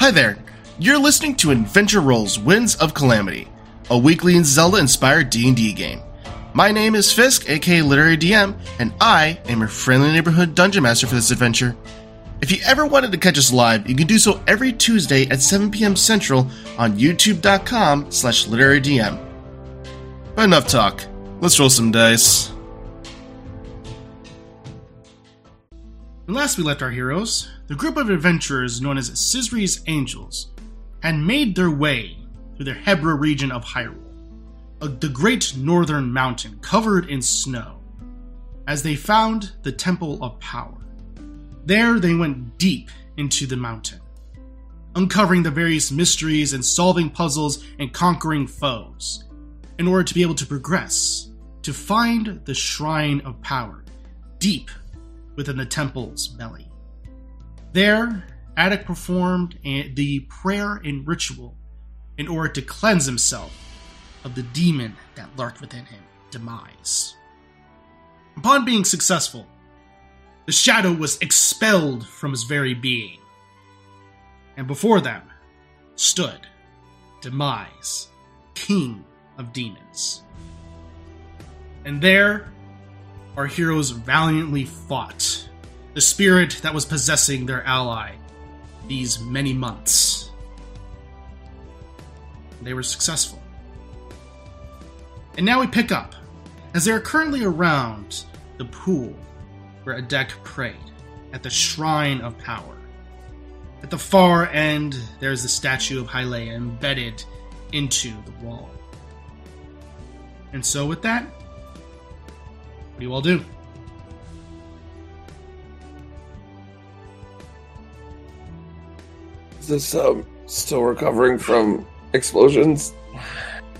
Hi there. You're listening to Adventure Rolls Winds of Calamity, a weekly and Zelda-inspired D&D game. My name is Fisk, aka Literary DM, and I am your friendly neighborhood dungeon master for this adventure. If you ever wanted to catch us live, you can do so every Tuesday at 7 p.m. Central on youtube.com slash literarydm. But enough talk. Let's roll some dice. When last we left our heroes, the group of adventurers known as Sisri's Angels had made their way through the Hebra region of Hyrule, a, the great northern mountain covered in snow, as they found the Temple of Power. There they went deep into the mountain, uncovering the various mysteries and solving puzzles and conquering foes, in order to be able to progress to find the Shrine of Power deep within the temple's belly. There, Attic performed the prayer and ritual in order to cleanse himself of the demon that lurked within him, Demise. Upon being successful, the shadow was expelled from his very being. And before them stood Demise, King of Demons. And there, our heroes valiantly fought the spirit that was possessing their ally these many months. They were successful. And now we pick up, as they are currently around the pool where Attic prayed, at the Shrine of Power. At the far end, there's the statue of Hylia embedded into the wall. And so, with that, what do you all do? Is this um still recovering from explosions?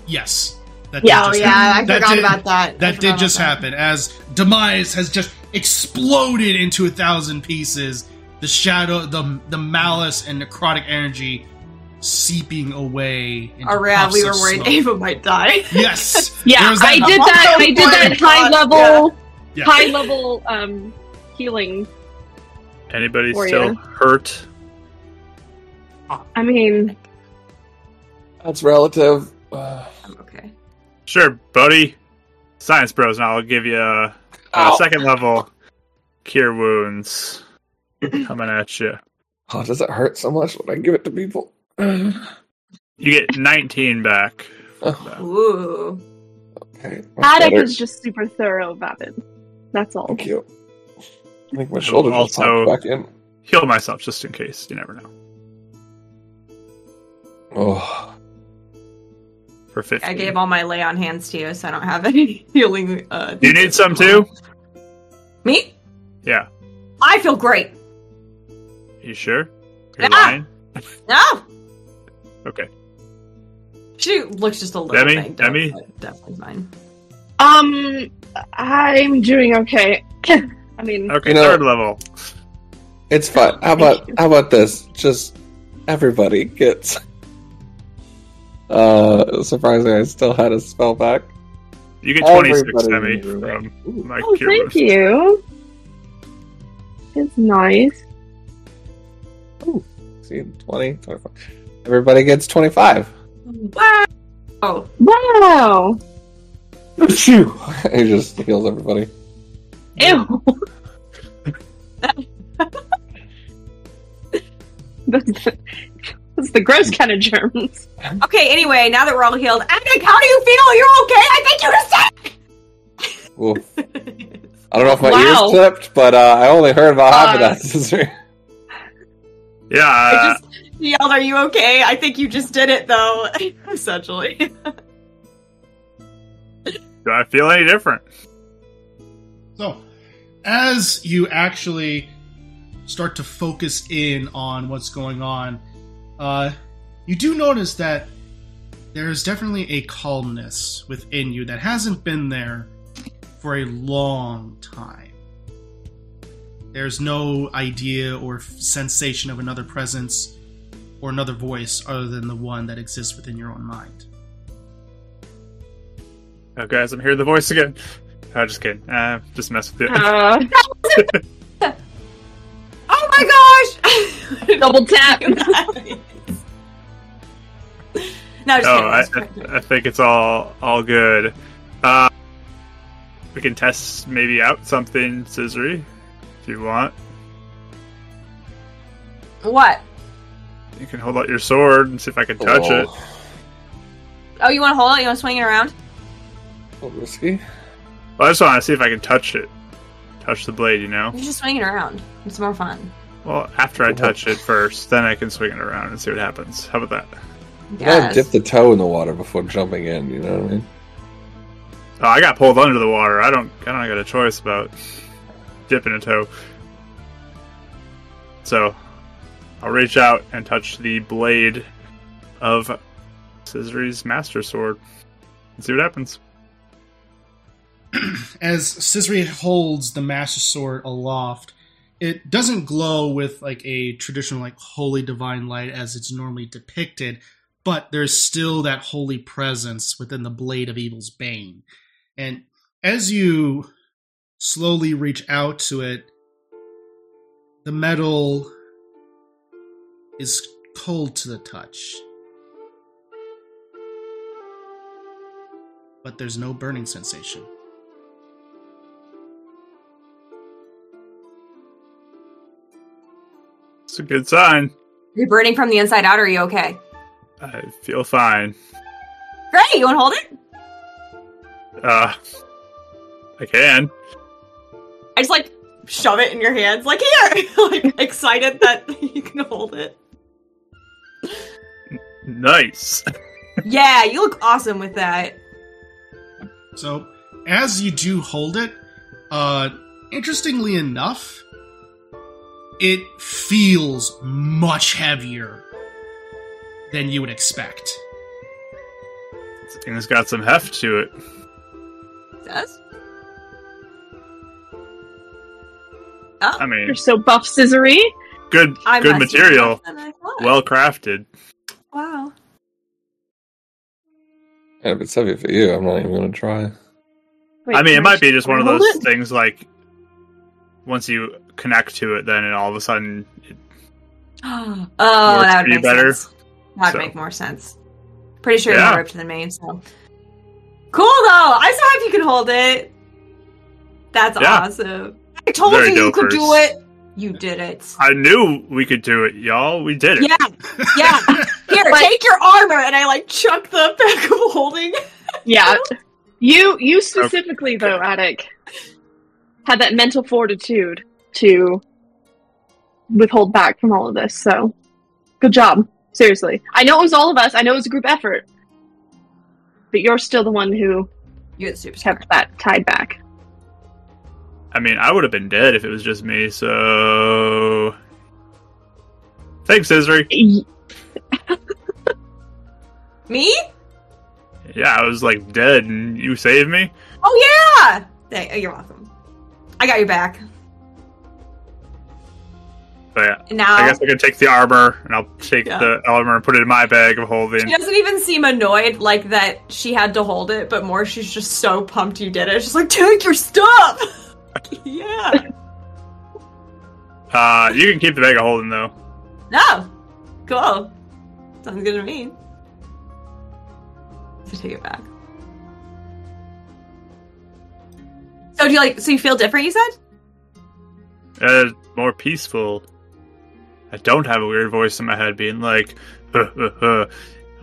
Yes. That Yeah, did oh just yeah, happen. I That forgot did- about that. That did just that. happen as Demise has just exploded into a thousand pieces. The shadow, the the malice and necrotic energy seeping away. Into Oh yeah, we were worried smoke. Ava might die. Yes. Yeah, There was that I did that. I did that high God, level, Yeah. high level um healing. Anybody For still ya. hurt? I mean, That's relative. Uh, I'm okay. Sure, buddy. Science bros, and I'll give you a, a second level cure wounds coming at you. oh, does it hurt so much when I give it to people? You get 19 back. Oh, Ooh. okay. Much Attic better. is just super thorough about it. That's all. Thank you. I think my shoulder just Also- popped back in. Heal myself just in case. You never know. Oh, For 15. I gave all my lay on hands to you, so I don't have any healing. Uh, you need some too? Me? Yeah. I feel great. You sure? You're Yeah. lying? No, Okay. she looks just a little Demi? banged Demi? but definitely fine. Um, I'm doing okay. I mean, Okay, You know- third level. it's fine. How about how about this? Just everybody gets. Uh, surprisingly, I still had a spell back. You get 26, Everybody Demi, in the room. from my oh, cure thank wounds. you. It's nice. See, 20, 25. Everybody gets 25. Wow. Wow. Phew. He just heals everybody. Ew. that's, the, gross kind of germs. okay. Anyway, now that we're all healed, Attic, how do you feel? You're okay. I think you're sick. Oof. I don't know if my Wow. ears clipped, but uh, I only heard about half of Uh, that. Cesare. Yeah, I uh, just yelled, "Are you okay?" I think you just did it, though. Essentially. do I feel any different? So, as you actually start to focus in on what's going on, uh, you do notice that there is definitely a calmness within you that hasn't been there for a long time. There's no idea or f- sensation of another presence or another voice other than the one that exists within your own mind. Oh, guys, I'm hearing the voice again. Oh, just kidding. Uh, just mess with it. Uh, my gosh! Double tap. no, just Oh. I, I think it's all all good. Uh, we can test maybe out something, Scissory, if you want. What? You can hold out your sword and see if I can touch it. Oh, Oh, you want to hold it? You want to swing it around? a little risky. Well, I just want to see if I can touch it, touch the blade. You know. You're just swing it around. It's more fun. Well, after I touch it first, then I can swing it around and see what happens. How about that? You gotta Yes. dip the toe in the water before jumping in. You know what I mean? Oh, I got pulled under the water. I don't. I don't got a choice about dipping a toe. So, I'll reach out and touch the blade of Scissory's Master Sword and see what happens. As Scissory holds the Master Sword aloft, it doesn't glow with like a traditional like holy divine light as it's normally depicted, but there's still that holy presence within the blade of evil's bane. And as you slowly reach out to it, the metal is cold to the touch. But there's no burning sensation. It's a good sign. You're burning from the inside out. Are you okay? I feel fine. Great. You want to hold it? Uh, I can. I just like shove it in your hands, like here, like excited that you can hold it. Nice. Yeah, you look awesome with that. So, as you do hold it, uh, interestingly enough, it feels much heavier than you would expect. This thing's got some heft to it. Does? Oh, I mean, You're so buff, scissory. good, I'm good material. tough than I thought. Well crafted. wow. And if it's heavy for you, I'm not even gonna try. Wait, I mean, it might be just one of those it? things like once you connect to it, then and all of a sudden it, oh, that would be make better. sense. That'd So. make more sense. Pretty sure you're Yeah. more ripped than me, so. Cool though! I'm so happy you can hold it. That's Yeah. awesome. I told Very you you could do it. You did it. I knew we could do it, y'all. We did it. Yeah, yeah. Here, take your armor, and I like chuck the pack of holding. Yeah. You you specifically though, Attic, had that mental fortitude to withhold back from all of this, so good job. Seriously. I know it was all of us, I know it was a group effort. But you're still the one who You're the superstar. kept that tied back. I mean, I would have been dead if it was just me. So, thanks, Isri. Me? Yeah, I was like dead, and you saved me. Oh yeah. Hey, you're welcome. I got your back. But yeah, I guess I could take the armor, and I'll take Yeah. the armor and put it in my bag of holding. she doesn't even seem annoyed like that she had to hold it, but more she's just so pumped you did it. She's like, take your stuff. yeah. Uh, you can keep the bag of holding though. No. Cool. Sounds good to me. So take it back. So do you like? So you feel different? You said. Uh, more peaceful. I don't have a weird voice in my head being like, "Huh, huh, huh,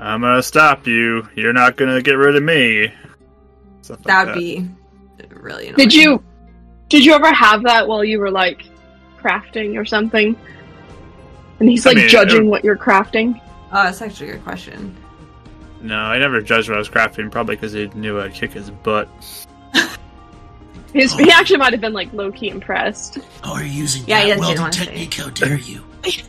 "I'm gonna stop you. You're not gonna get rid of me." Stuff like That would be really annoying. Did you did you ever have that while you were like crafting or something? And he's I like mean, judging it- what you're crafting. Oh, that's actually a good question. No, I never judged what I was crafting. Probably because he knew I'd kick his butt. His, he actually might have been like low key impressed. Oh, are you using Yeah, he that didn't welding want to say. technique? How dare you? He's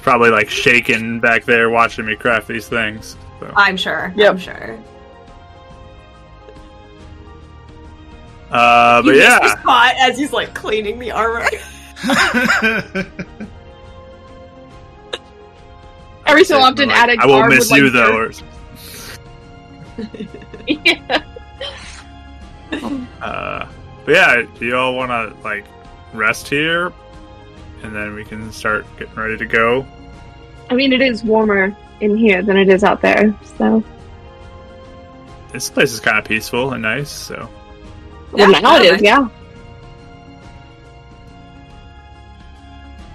probably like shaking back there watching me craft these things. So. I'm sure. Yep. I'm sure. Uh, but you yeah, missed spot as he's like cleaning the armor. Every so often, Like, Attic I will miss would, you like, though. Or, yeah. uh, but yeah, do y'all want to like rest here and then we can start getting ready to go. I mean, it is warmer in here than it is out there, so. This place is kind of peaceful and nice, so Well, Yeah, now it yeah, yeah.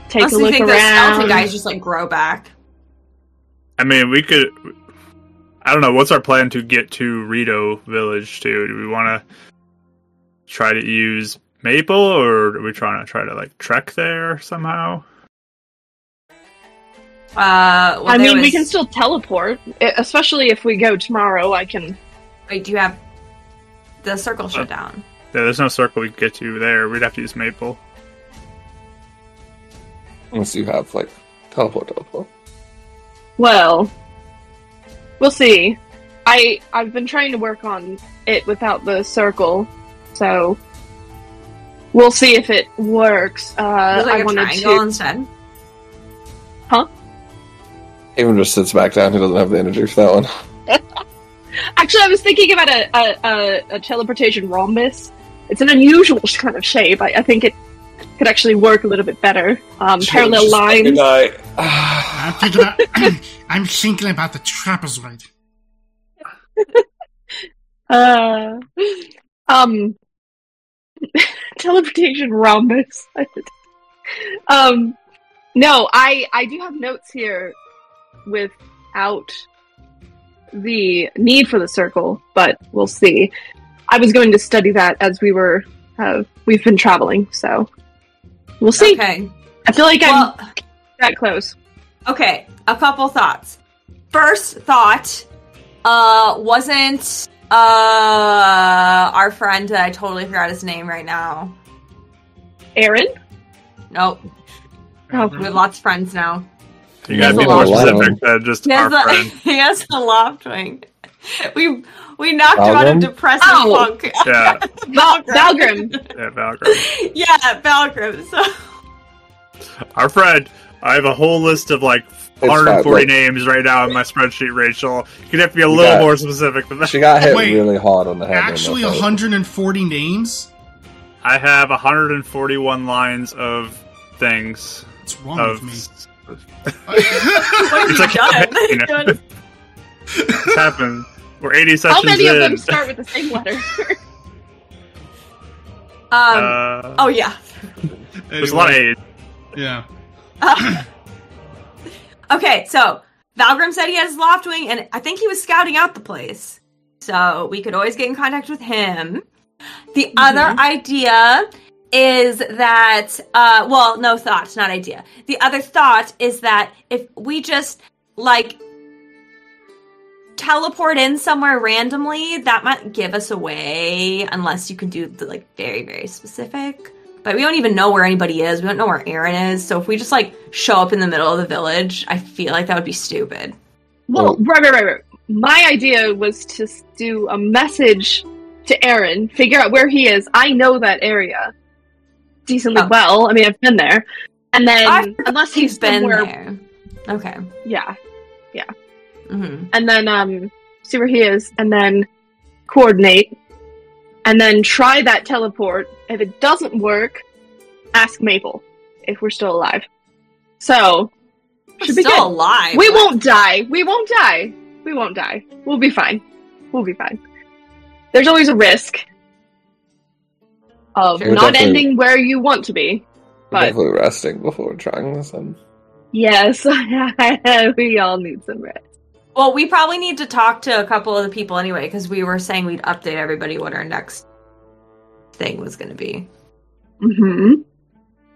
Take Unless a look think those skeleton around. guys just like grow back. I mean, we could. I don't know. What's our plan to get to Rito Village? Too? do we want to try to use Maple, or are we trying to try to like trek there somehow? Uh, well, I there mean, we can still teleport, especially if we go tomorrow. I can. Wait, do you have the circle shut down? Yeah, there's no circle we could get to there. We'd have to use Maple. Unless you have like teleport, teleport. Well, we'll see. I I've been trying to work on it without the circle, so we'll see if it works. Uh, Use, like I a wanted triangle to. instead. Huh? Even just sits back down. He doesn't have the energy for that one. Actually, I was thinking about a, a, a, a teleportation rhombus. It's an unusual kind of shape. I, I think it could actually work a little bit better. Um, parallel Just lines. die. I'm thinking about. I'm thinking about the trapezoid. Uh, um, teleportation rhombus. um, no, I I do have notes here without the need for the circle, but we'll see. I was going to study that as we were uh, we've been traveling, so we'll see. Okay. I feel like I'm that close. okay. A couple thoughts. First thought, uh, wasn't uh our friend that I totally forgot his name right now. Aaron, Nope. Oh. We have lots of friends now. You gotta be more specific than just He has, our a, friend. he has a Loftwing. We we knocked him out of Valgrim? depressing Oh. funk. Yeah, Val- Valgrim. yeah, Valgrim. yeah, Valgrim. So Our friend. I have a whole list of like fine, 140 look. names right now in my spreadsheet, Rachel. You'd have to be a little got- more specific than that. She got hit Wait, really hard on the head. Actually, that 140 names. I have 141 lines of things. What's wrong Of with me? what It's have like- you you know. done? It's happened. We're 80 sessions How many in. of them start with the same letter? um. uh, oh yeah. there's a lot of Anyway, A's. Yeah. Okay, so Valgrim said he had his Loftwing, and I think he was scouting out the place. So we could always get in contact with him. The other idea is that, uh, well, no thought, not idea. The other thought is that if we just, like, teleport in somewhere randomly, that might give us away, unless you can do the, like, very, very specific. But we don't even know where anybody is. We don't know where Aaron is. So if we just like show up in the middle of the village, I feel like that would be stupid. Well, right, right, right, right. My idea was to do a message to Aaron, figure out where he is. I know that area decently Oh. well. I mean, I've been there. And then, unless He's he's been somewhere, there. Okay. yeah. Yeah. hmm And then, um, see where he is, and then coordinate, and then try that teleport. If it doesn't work, ask Maple if we're still alive. So, should be Still good. alive. We won't die. We won't die. We won't die. We'll be fine. We'll be fine. There's always a risk of We're not ending where you want to be. We're But definitely resting before trying this. And yes, we all need some rest. Well, we probably need to talk to a couple of the people anyway, because we were saying we'd update everybody what our next thing was going to be. hmm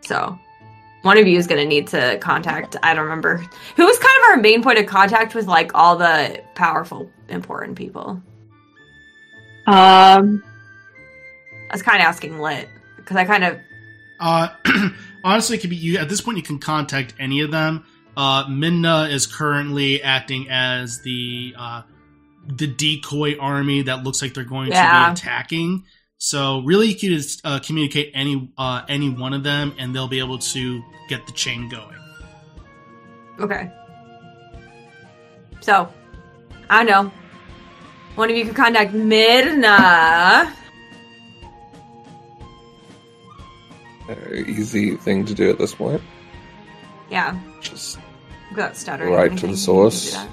So, one of you is going to need to contact. I don't remember who was kind of our main point of contact with like all the powerful, important people. Um, I was kind of asking Lit because I kind of Uh, honestly, it could be you. At this point, you can contact any of them. Uh, Midna is currently acting as the uh, the decoy army that looks like they're going to be attacking. So really, you could just, uh, communicate any uh, any one of them, and they'll be able to get the chain going. Okay. So, I know. One of you could contact Midna. Very easy thing to do at this point. Yeah, Just without stuttering. Right to the anything, you can source. do that.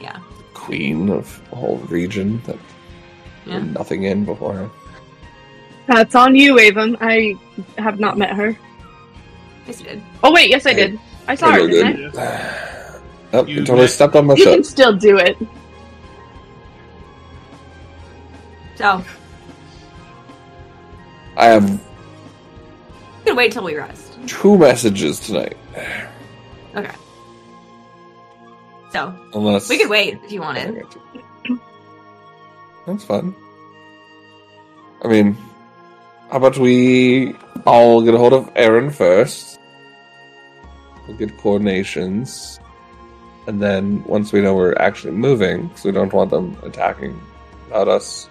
Yeah. queen of a whole region that Yeah. did nothing in beforehand. That's on you, Avon. I have not met her. Yes, you did. Oh wait, yes I Hey. did. I saw Hey, her, we're didn't good. I? Oh, You you totally stepped on my You foot. can still do it. So, I have you can wait till we rest. two messages tonight. Okay. So, Unless we could wait if you wanted. That's fun. I mean, how about we all get a hold of Aaron first? We'll get coordinations. And then once we know we're actually moving, because we don't want them attacking without us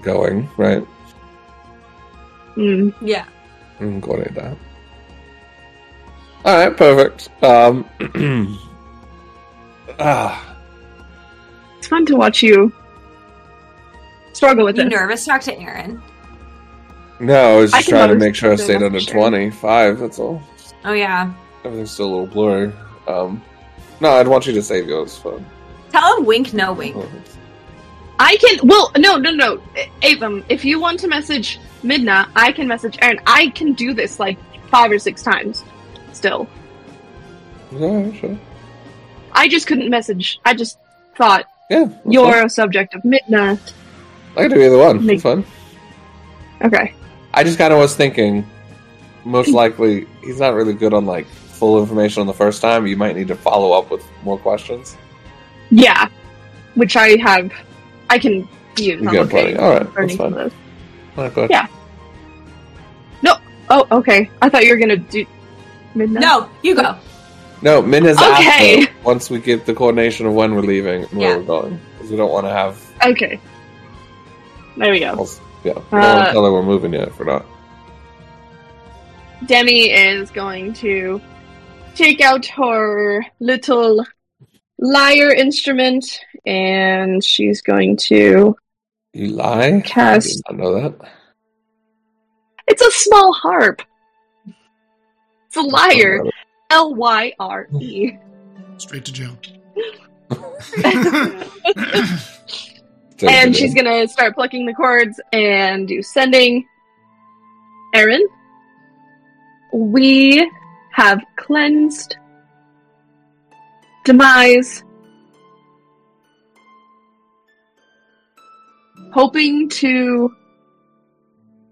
going, right? Hmm. Yeah. We can coordinate that. Alright, perfect. Um, ah, It's fun to watch you struggle with You it. nervous to talk to Aaron? no, I was just can trying to make sure I stayed under message. 25, that's all. Oh, yeah. Everything's still a little blurry. Um, no, I'd want you to save yours for. Tell him wink, no wink. I can. Well, no, no, no, Avon. If you want to message Midna, I can message Aaron. I can do this like five or six times. Still, Yeah, sure. I just couldn't message. I just thought Yeah, you're fine. a subject of midnight. I can do either one. Make- It's fun. Okay. I just kind of was thinking, most likely he's not really good on like full information on the first time. You might need to follow up with more questions. Yeah, which I have. I can use. You got plenty. All right, that's fine. those. Not good. Yeah. No. Oh, okay. I thought you were gonna do Midna. No, you go. No, Min has Okay. asked once we get the coordination of when we're leaving and where Yeah. we're going, because we don't want to have. Okay. There we go. else- Yeah, we don't want Uh, to tell her we're moving yet if we're not. Demi is going to take out her little lyre instrument and she's going to. You lie. Cast- I did not know that. It's a small harp. It's a lyre. L Y R E. Straight to jail. And she's gonna start plucking the chords and do sending. Aaron, we have cleansed demise, hoping to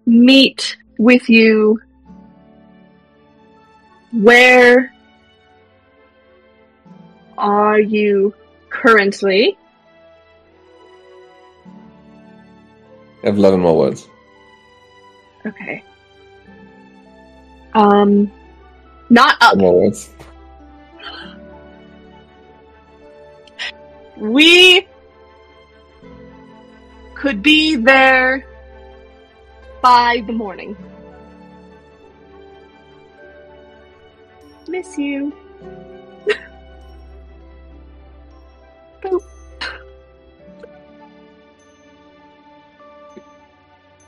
meet with you where are you currently? I have 11 more words. Okay. Um, not up. more words. We could be there by the morning. Miss you.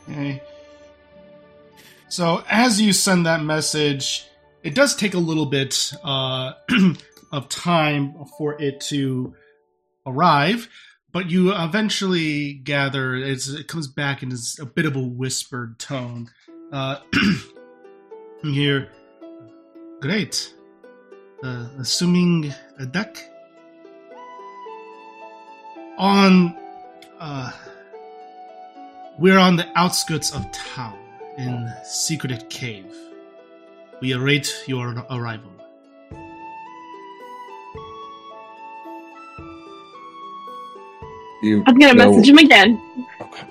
Okay. So as you send that message, it does take a little bit uh, of time for it to arrive, but you eventually gather it comes back in a bit of a whispered tone. Uh, hear, great. Uh, assuming a duck on. Uh, we're on the outskirts of town in secreted Cave. We await your arrival. You I'm gonna know- message him again. Okay.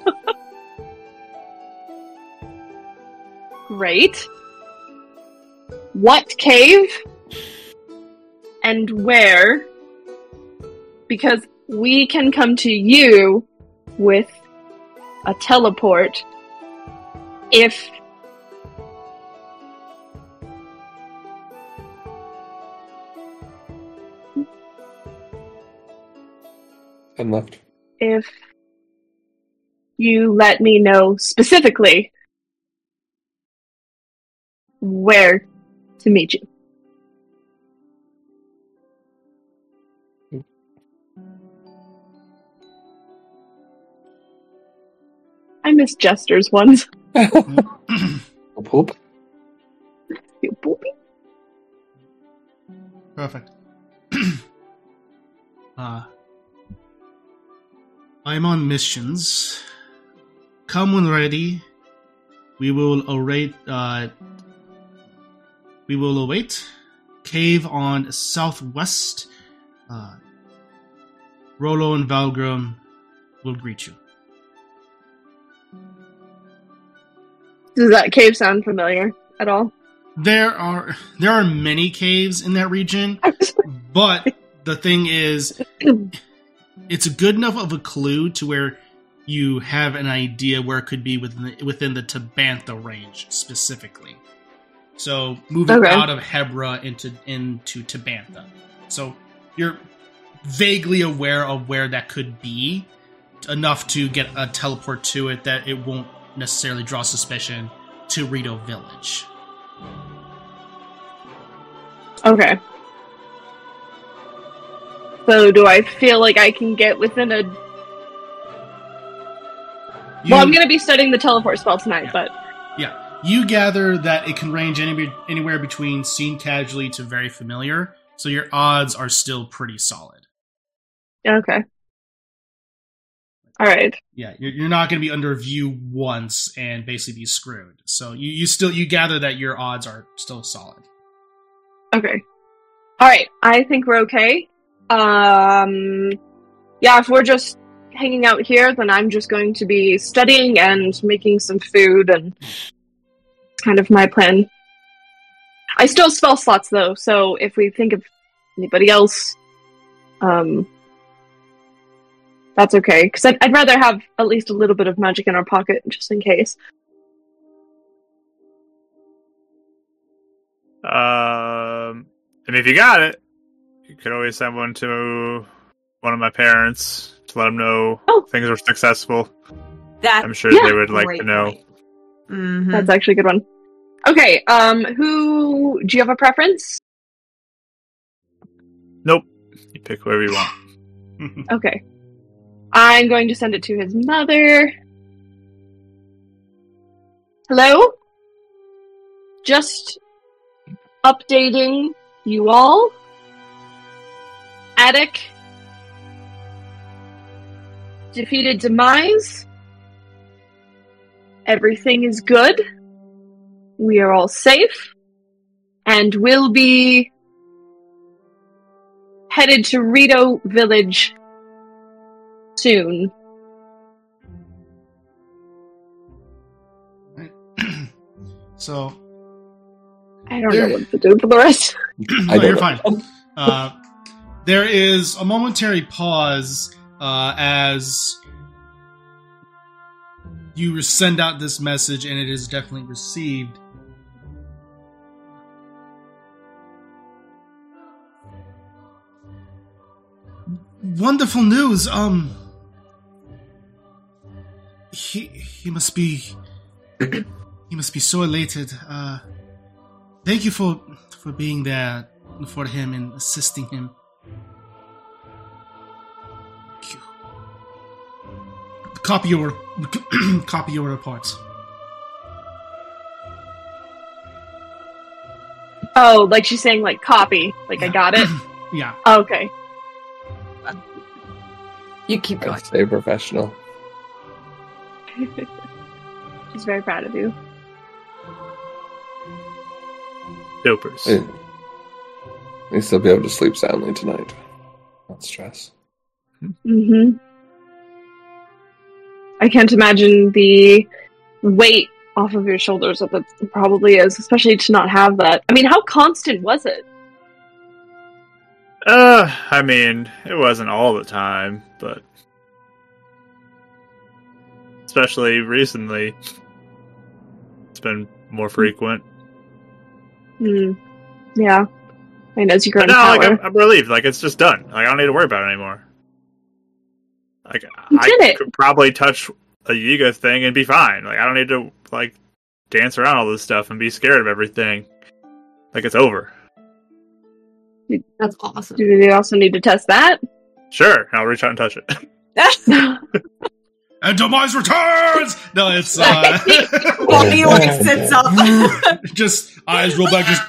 Great. What cave? And where? Because we can come to you with a teleport if And left. if you let me know specifically where to meet you. I miss Jester's ones. Poop. You poopy. Perfect. uh, I'm on missions. Come when ready. We will await. Uh, we will await. Cave on southwest. Uh, Rolo and Valgrim will greet you. Does that cave sound familiar at all? There are there are many caves in that region, but the thing is, it's good enough of a clue to where you have an idea where it could be within the, within the Tabantha range specifically. So moving Okay. out of Hebra into into Tabantha, so you're vaguely aware of where that could be enough to get a teleport to it that it won't necessarily draw suspicion to Rito Village. Okay. So do I feel like I can get within a You, Well, I'm going to be studying the teleport spell tonight, but Yeah, you gather that it can range any, anywhere between seen casually to very familiar, so your odds are still pretty solid. okay. All right. Yeah, you're, you're not going to be under view once and basically be screwed. So you, you still you gather that your odds are still solid. Okay. All right. I think we're okay. Um yeah, if we're just hanging out here, then I'm just going to be studying and making some food and kind of my plan. I still spell slots though, so if we think of anybody else um that's okay because I'd, I'd rather have at least a little bit of magic in our pocket just in case. Um, I mean, if you got it, you could always send one to one of my parents to let them know Oh. things were successful. That I'm sure Yeah. they would like to know. hmm That's actually a good one. Okay, um who do you have a preference? Nope. You pick whoever you want. Okay. I'm going to send it to his mother. Hello? Just updating you all. Attic defeated Demise. Everything is good. We are all safe. And will be headed to Rito Village soon. so I don't There- know what to do for the rest. no, you're know. fine. Uh, there is a momentary pause uh, as you send out this message, and it is definitely received. Wonderful news. Um, he he must be he must be so elated. Uh, thank you for for being there for him and assisting him. Thank you. Copy your copy your reports. Oh, like she's saying, like copy. Like I got it. Yeah. okay. You keep going. Stay professional. She's very proud of you. Dopers. Yeah. You still be able to sleep soundly tonight. Not stress. hmm I can't imagine the weight off of your shoulders that that probably is, especially to not have that. I mean, how constant was it? Uh, I mean, it wasn't all the time, but especially recently, it's been more frequent. Hmm. Yeah. I mean, as you grow But in no, like I'm, I'm relieved. Like it's just done. Like I don't need to worry about it anymore. Like You I did it. could probably touch a Yiga thing and be fine. Like I don't need to like dance around all this stuff and be scared of everything like it's over. That's awesome. Do we also need to test that? Sure, I'll reach out and touch it. And Demise returns! No, it's uh Bobby like sits up. just eyes roll back, just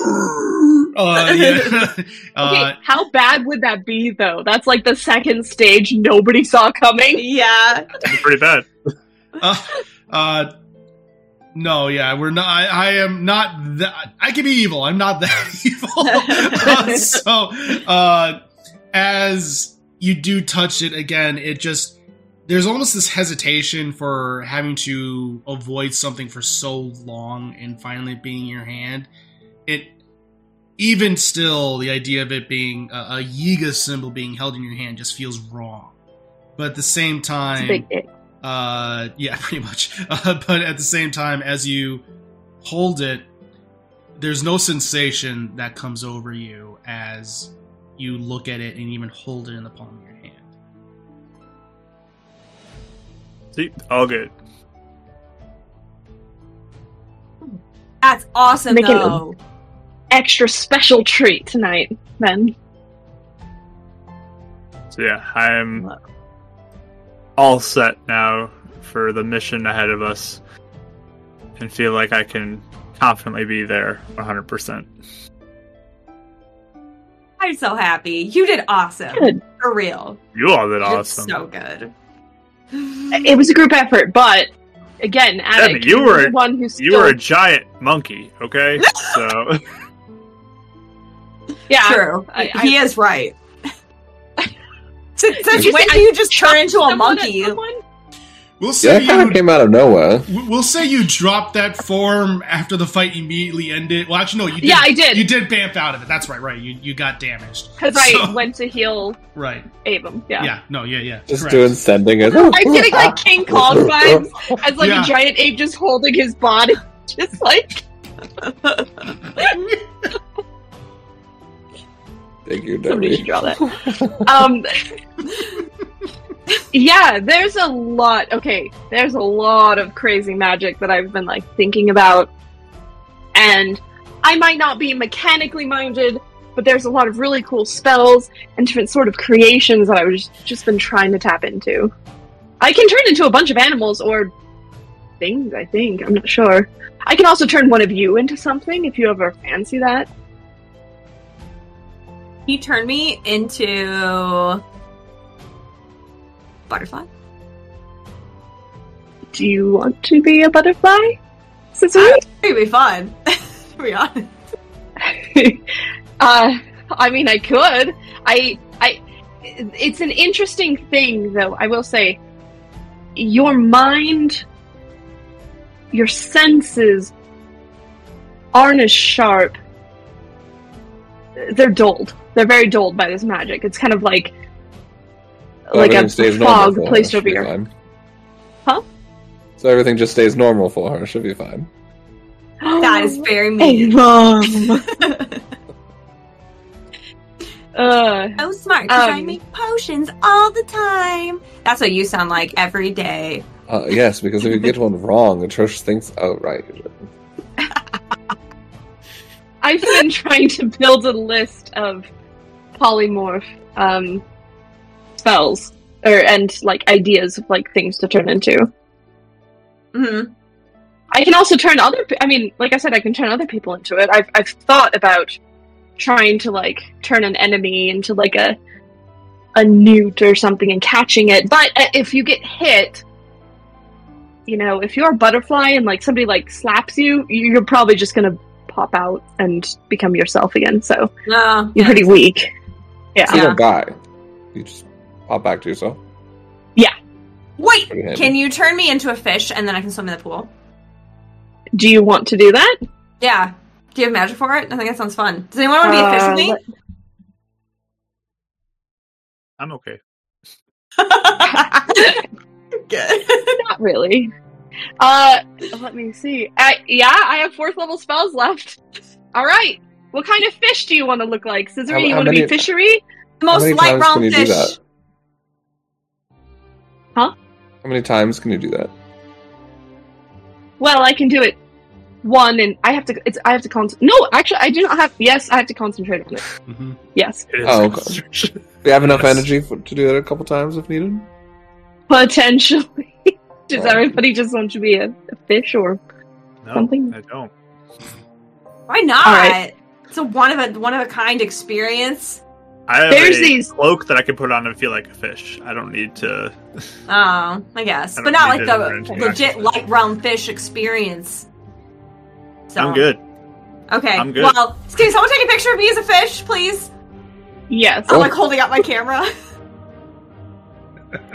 uh, yeah. Okay, uh, how bad would that be though? That's like the second stage nobody saw coming. yeah. Pretty bad. uh, uh, no, yeah, we're not. I, I am not that. I can be evil. I'm not that evil. Uh, so, uh, as you do touch it again, it just there's almost this hesitation for having to avoid something for so long and finally being in your hand. It even still, the idea of it being a, a Yiga symbol being held in your hand just feels wrong. But at the same time, a big dick. Uh, yeah, pretty much. Uh, but at the same time, as you hold it, there's no sensation that comes over you as you look at it and even hold it in the palm of your hand. See, all good. That's awesome Making it- though. Extra special treat tonight, then. So yeah, I'm all set now for the mission ahead of us, and feel like I can confidently be there 100. percent I'm so happy. You did awesome. Good. For real. You all did awesome. so good. It was a group effort, but again, Attic, Demi, you were- the one who's You were a giant monkey, okay? So yeah. True. I- I- he is right. Since since you when do you just turn into a monkey? We'll Yeah, say that kind of you. came out of nowhere. We'll say you dropped that form after the fight immediately ended. Well, actually, no, you did. Yeah, I did. You did bamf out of it. That's right, right. You you got damaged. Because I went to heal Right. Avum. Yeah. Yeah. No. Yeah. Yeah. Just correct. doing sending it. I'm getting like King Kong vibes as like Yeah. a giant ape just holding his body. Just like Thank you, somebody should draw that. Um Yeah, there's a lot okay, there's a lot of crazy magic that I've been like thinking about. And I might not be mechanically minded, but there's a lot of really cool spells and different sort of creations that I've just, just been trying to tap into. I can turn into a bunch of animals or things, I think. I'm not sure. I can also turn one of you into something if you ever fancy that. He turned me into butterfly. Do you want to be a butterfly? Cicely? It'd be fun. to be honest. uh, I mean, I could. I, I. It's an interesting thing, though. I will say, your mind, your senses aren't as sharp. They're dulled. They're very dulled by this magic. It's kind of like So like a everything stays normal fog for her, placed over be your. fine. Huh? So everything just stays normal for her. She'll be fine. That is very mean. Avum. uh, so smart because I Um, make potions all the time. That's what you sound like every day. Uh, yes, because if you get one wrong, Atrocious thinks, oh, right. I've been trying to build a list of polymorph um, spells or and like ideas of like things to turn into. hmm I can also turn other. pe- I mean, like I said, I can turn other people into it. I've I've thought about trying to like turn an enemy into like a a newt or something and catching it. But uh, if you get hit, you know, if you're a butterfly and like somebody like slaps you, you're probably just gonna pop out and become yourself again. So you're pretty weak. Yeah. You Yeah. don't die. You just pop back to yourself. Yeah. Wait, Pretty handy. can you turn me into a fish and then I can swim in the pool? Do you want to do that? Yeah. Do you have magic for it? I think that sounds fun. Does anyone want to be a fish with me? Uh, I'm okay. Good. Not really. Uh, let me see. I, yeah, I have fourth level spells left. All right. What kind of fish do you want to look like? Scissory, How- you want to be fishery? The most light brown can you do fish. that? Huh? How many times can you do that? Well, I can do it one, and I have to. It's I have to con. No, actually, I do not have. Yes, I have to concentrate on it. hmm Yes, It is Oh, okay. We have enough Yes. energy for, to do that a couple times if needed. potentially. Does Oh. everybody just want to be a, a fish or? No, Something- I don't. Why not? All right. It's a one of a one of a kind experience. I have There's a these- cloak that I can put on and feel like a fish. I don't need to. Oh, I guess, I but don't like the legit light realm fish experience. So, I'm good. Okay. I'm good. Well, can someone take a picture of me as a fish, please? Yes. I'm like holding up my camera.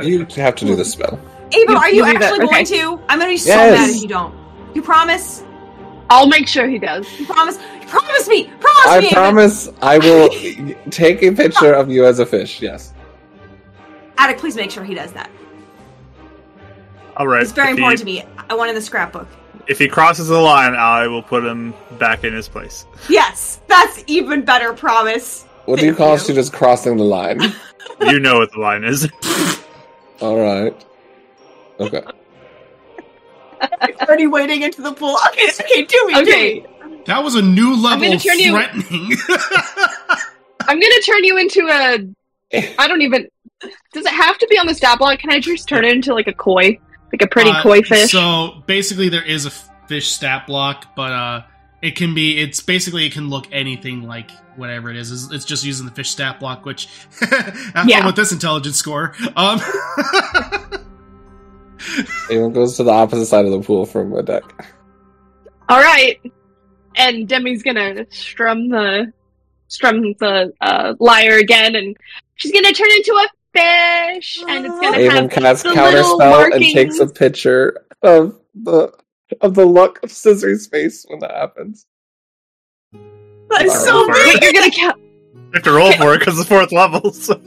You have to do the spell. Ava, are you you do that, actually going to? I'm gonna be so Yes. mad if you don't. You promise? I'll make sure he does. You promise? You promise me? Promise I me? Ava. promise I will take a picture of you as a fish. Yes. Attic, please make sure he does that. All right. It's very if important he, to me. I want in the scrapbook. If he crosses the line, I will put him back in his place. Yes, that's even better. Promise. What do you Thank call you. us to just crossing the line? You know what the line is. All right. Okay. Already wading into the pool. Okay, okay, do me, Okay. do me. That was a new level gonna of turn you- threatening. I'm gonna turn you into a. I don't even. Does it have to be on the stat block? Can I just turn it into like a koi, like a pretty Uh, koi fish? So basically, there is a fish stat block, but uh, it can be. It's basically it can look anything like whatever it is. It's, it's just using the fish stat block, which have Yeah. fun with this intelligence score. Um, Anyone goes to the opposite side of the pool from a deck. All right. And Demi's gonna strum the strum the uh, lyre again, and she's gonna turn into a fish, and it's gonna Avon have casts the counter little spell and takes a picture of the of the look of Scissor's face when that happens. That's so Wait, weird. Wait, you're gonna count. You have to roll for it because it's fourth level. So.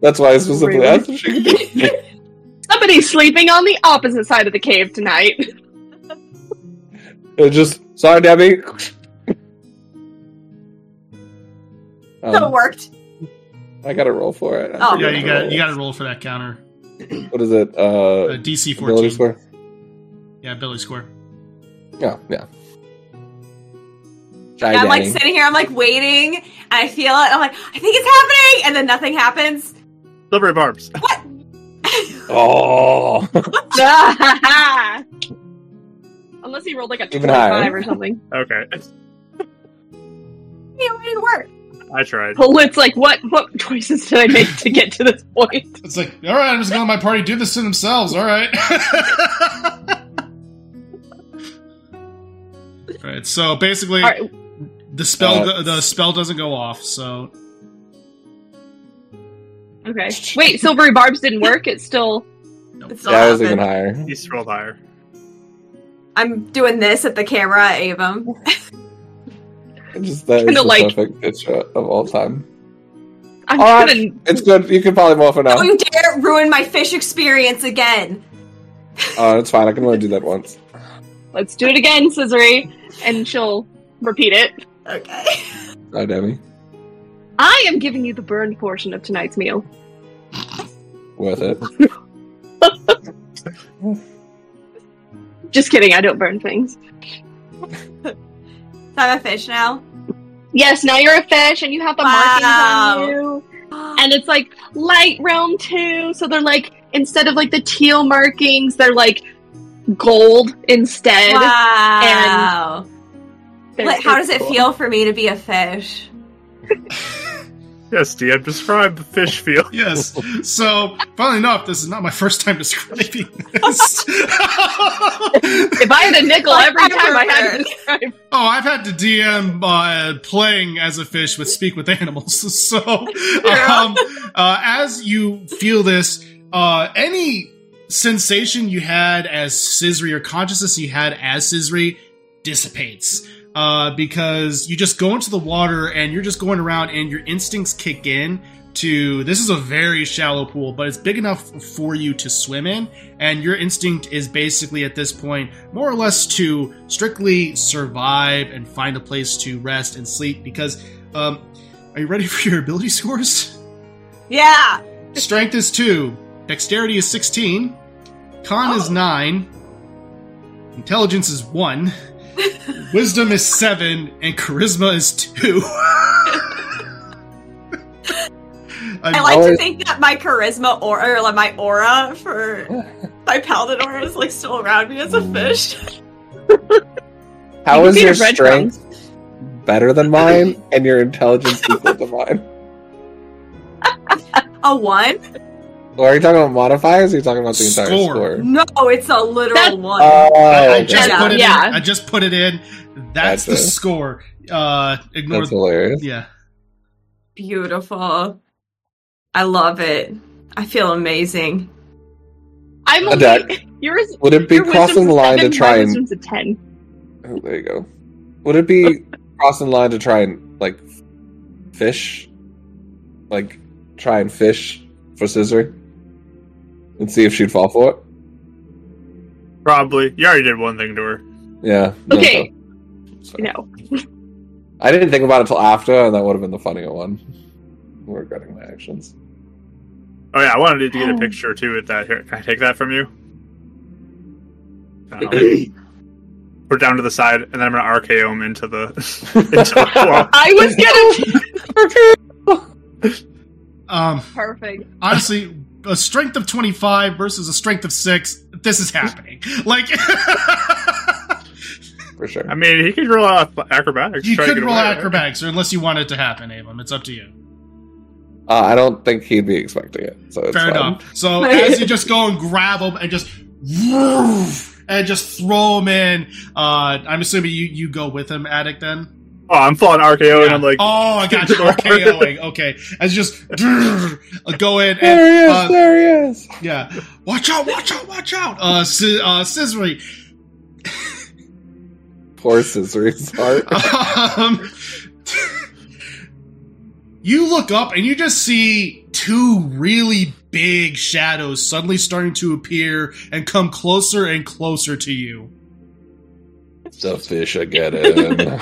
That's why I specifically Really? asked if she could do it. Somebody's sleeping on the opposite side of the cave tonight. It just sorry, Debbie. So it Um, worked. I got to roll for it. I Oh. yeah, you got you got to roll for that counter. What is it? Uh, Uh, DC ability fourteen. score. Yeah, ability score. Yeah, yeah. And I'm like sitting here, I'm like waiting, and I feel it. I'm like, I think it's happening, and then nothing happens. Silvery barbs. What? oh, Unless he rolled like a Even 25 higher. or something. Okay, Yeah, it didn't work. I tried. Well, it's like, what what choices did I make to get to this point? It's like, all right, I'm just gonna let my party do this to themselves. All right. all right. So basically, All right, the spell Uh, go- the spell doesn't go off. So okay. Wait, silvery barbs didn't work. It's still. It's still yeah, I was even happened. higher. He's rolled higher. I'm doing this at the camera, Avum. Just that is Kinda the like- perfect picture of all time. I'm All right. gonna. It's good. You can probably more for now. Don't you dare ruin my fish experience again. Oh, it's fine. I can only do that once. Let's do it again, Scissory, and she'll repeat it. Okay. Oh, Debbie, I am giving you the burned portion of tonight's meal. worth it. Just kidding. I don't burn things. So I'm a fish now. Yes, now you're a fish, and you have the Wow. markings on you. and it's like light realm too. So they're like instead of like the teal markings, they're like gold instead. Wow. They're- Like, how does it cool. feel for me to be a fish? Yes, DM, describe the fish feel. yes. So funnily enough, this is not my first time describing this. If I had a nickel every time I had to describe. Oh, I've had to DM uh, playing as a fish with Speak with Animals. So, um, uh, as you feel this, uh, any sensation you had as Scissory or consciousness you had as Scissory dissipates. Uh, because you just go into the water and you're just going around and your instincts kick in to this is a very shallow pool, but it's big enough for you to swim in, and your instinct is basically at this point more or less to strictly survive and find a place to rest and sleep. Because, um, are you ready for your ability scores? Yeah. Strength is two, dexterity is sixteen, con is nine, Intelligence is one, wisdom is seven, and charisma is two. I'm- I like to think that my charisma or, or like my aura for my paladin aura is like still around me as a fish. How You is your feed it strength better than mine and your intelligence equal to mine? A one? Or are you talking about modifiers or are you talking about the entire Score. score? No, it's a literal That- one. Oh, I, I just Yeah. put it Yeah. in. I just put it in. That's the Gotcha. score. Uh, ignore. That's hilarious. yeah. Beautiful. I love it. I feel amazing. I'm A deck. yours. Would it be your crossing the line seven, to try and a ten. Oh, there you go. Would it be crossing the line to try and like fish, like try and fish for Scissor, and see if she'd fall for it? Probably. You already did one thing to her. Yeah. Okay. so- No. I didn't think about it until after, and that would have been the funnier one. I'm regretting my actions. Oh yeah, I wanted to get a Oh. picture too with that. Here, can I take that from you? Uh, put it down to the side, and then I'm gonna RKO him into the into the wall. I was gonna. Um, Perfect. honestly, a strength of 25 versus a strength of 6, this is happening. Like, For sure. I mean, he could roll out acrobatics. you could roll away, right? acrobatics, or unless you want it to happen, Avon. It's up to you. Uh, I don't think he'd be expecting it, so it's Fair fine. enough. So, as you just go and grab him and just. And just throw him in. Uh, I'm assuming you, you go with him, Attic, then? Oh, I'm falling RKO, and I'm like, oh, I got you. RKOing. Okay. As just go in and. There he is! uh, there he is! Yeah. Watch out, watch out, watch out. Uh, Sci- uh Scissory. Poor Scissory's heart. Um, you look up and you just see two really big shadows suddenly starting to appear and come closer and closer to you. the fish I get getting.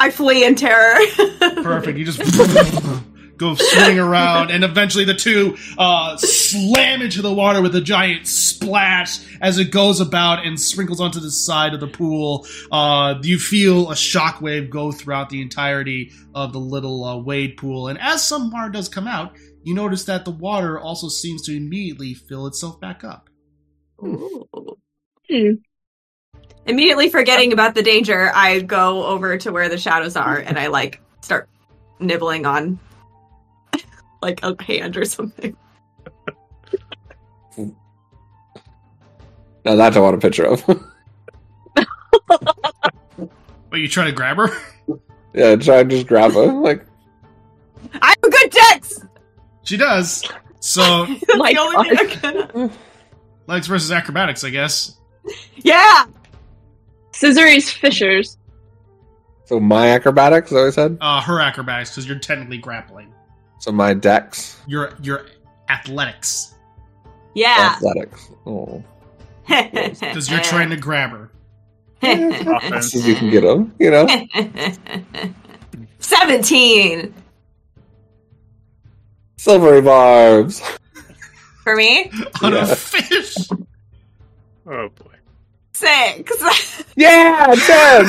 I flee in terror. Perfect. You just go swing around, and eventually the two uh, slam into the water with a giant splash as it goes about and sprinkles onto the side of the pool. Uh, you feel a shockwave go throughout the entirety of the little uh, wade pool, and as some water does come out, you notice that the water also seems to immediately fill itself back up. Hmm. Immediately forgetting about the danger, I go over to where the shadows are and I like start nibbling on like a hand or something. now that I want a picture of. But you try to grab her. yeah, try and just grab her. Like, I have a good dex. She does. So That's the only thing I can- legs versus acrobatics, I guess. Yeah. Scissory's fishers. so my acrobatics, is that what I said? Uh, her acrobatics because you're technically grappling. So my dex, Your your athletics Yeah. athletics. Oh. because you're trying to grab her. Best as you can get them, you know? 17 Silvery barbs. for me. on Yeah. a fish. oh boy. Six. Yeah, 10!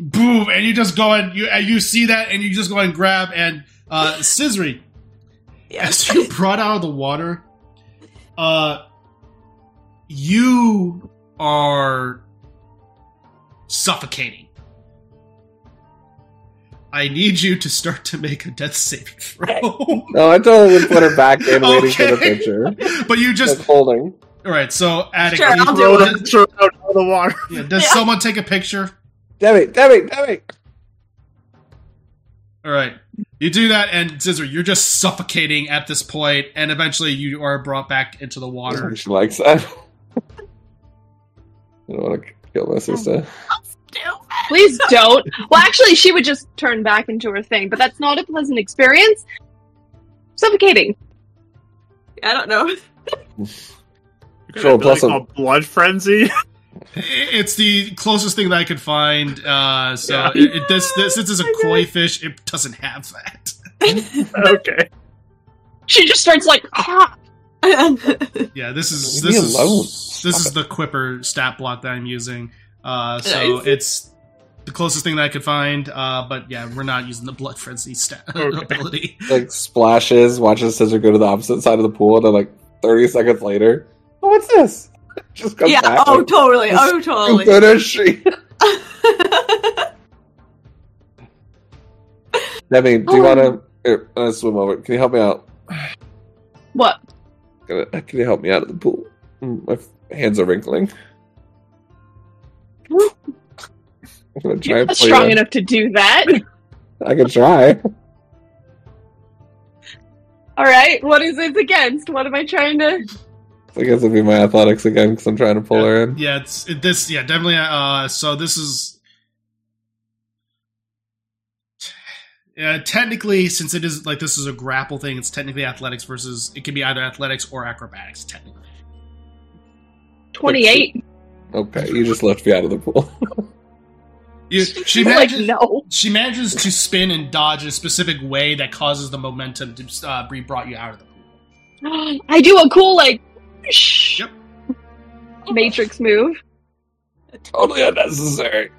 Boom! And you just go and you and you see that, and you just go and grab and uh, Scissory. yes. As you brought out of the water, uh, you are suffocating. I need you to start to make a death saving throw. No, I totally would put her back in waiting for the picture. but you just Just holding. All right. So, Attic, Sure, you- I'll do it. the throw it out of the water. yeah, does Yeah. someone take a picture? Debbie, Debbie, Debbie! All right. You do that, and Scissor, you're just suffocating at this point, and eventually you are brought back into the water. She likes that. I don't want to kill my sister. Please don't. Well, actually, she would just turn back into her thing, but that's not a pleasant experience. Suffocating. I don't know. You got Sure, plus ability a- blood frenzy. It's the closest thing that I could find. Uh, so Yeah. it, it, this, this since it's a koi fish, it doesn't have that. okay. She just starts like, ah, Yeah, this is Leave this is alone. this Stop is the Quipper stat block that I'm using. Uh, so Nice. it's the closest thing that I could find. Uh, but yeah, we're not using the blood frenzy stat Okay. ability. like splashes, watches the Scissor go to the opposite side of the pool, and then like 30 seconds later, what's this? Just comes yeah. back. Oh, like, totally. Oh, "Who totally. finished she? Demi, do you Oh. want to? Here, I'm swim over. Can you help me out? What? Can I- can you help me out of the pool? Mm, My hands are wrinkling. I'm gonna try You're not pull you strong in. enough to do that. I can try. All right. What is it against? What am I trying to? I guess it'll be my athletics again because I'm trying to pull her in. Yeah, it's it, this. Yeah, definitely. Uh, so this is. Yeah, technically, since it is like this is a grapple thing, it's technically athletics versus it can be either athletics or acrobatics. Technically, Twenty-eight. Okay, you just left me out of the pool. you, she like manages. no. She manages to spin and dodge in a specific way that causes the momentum to uh, be brought you out of the pool. I do a cool like. Shh. Yep. Matrix move. totally unnecessary.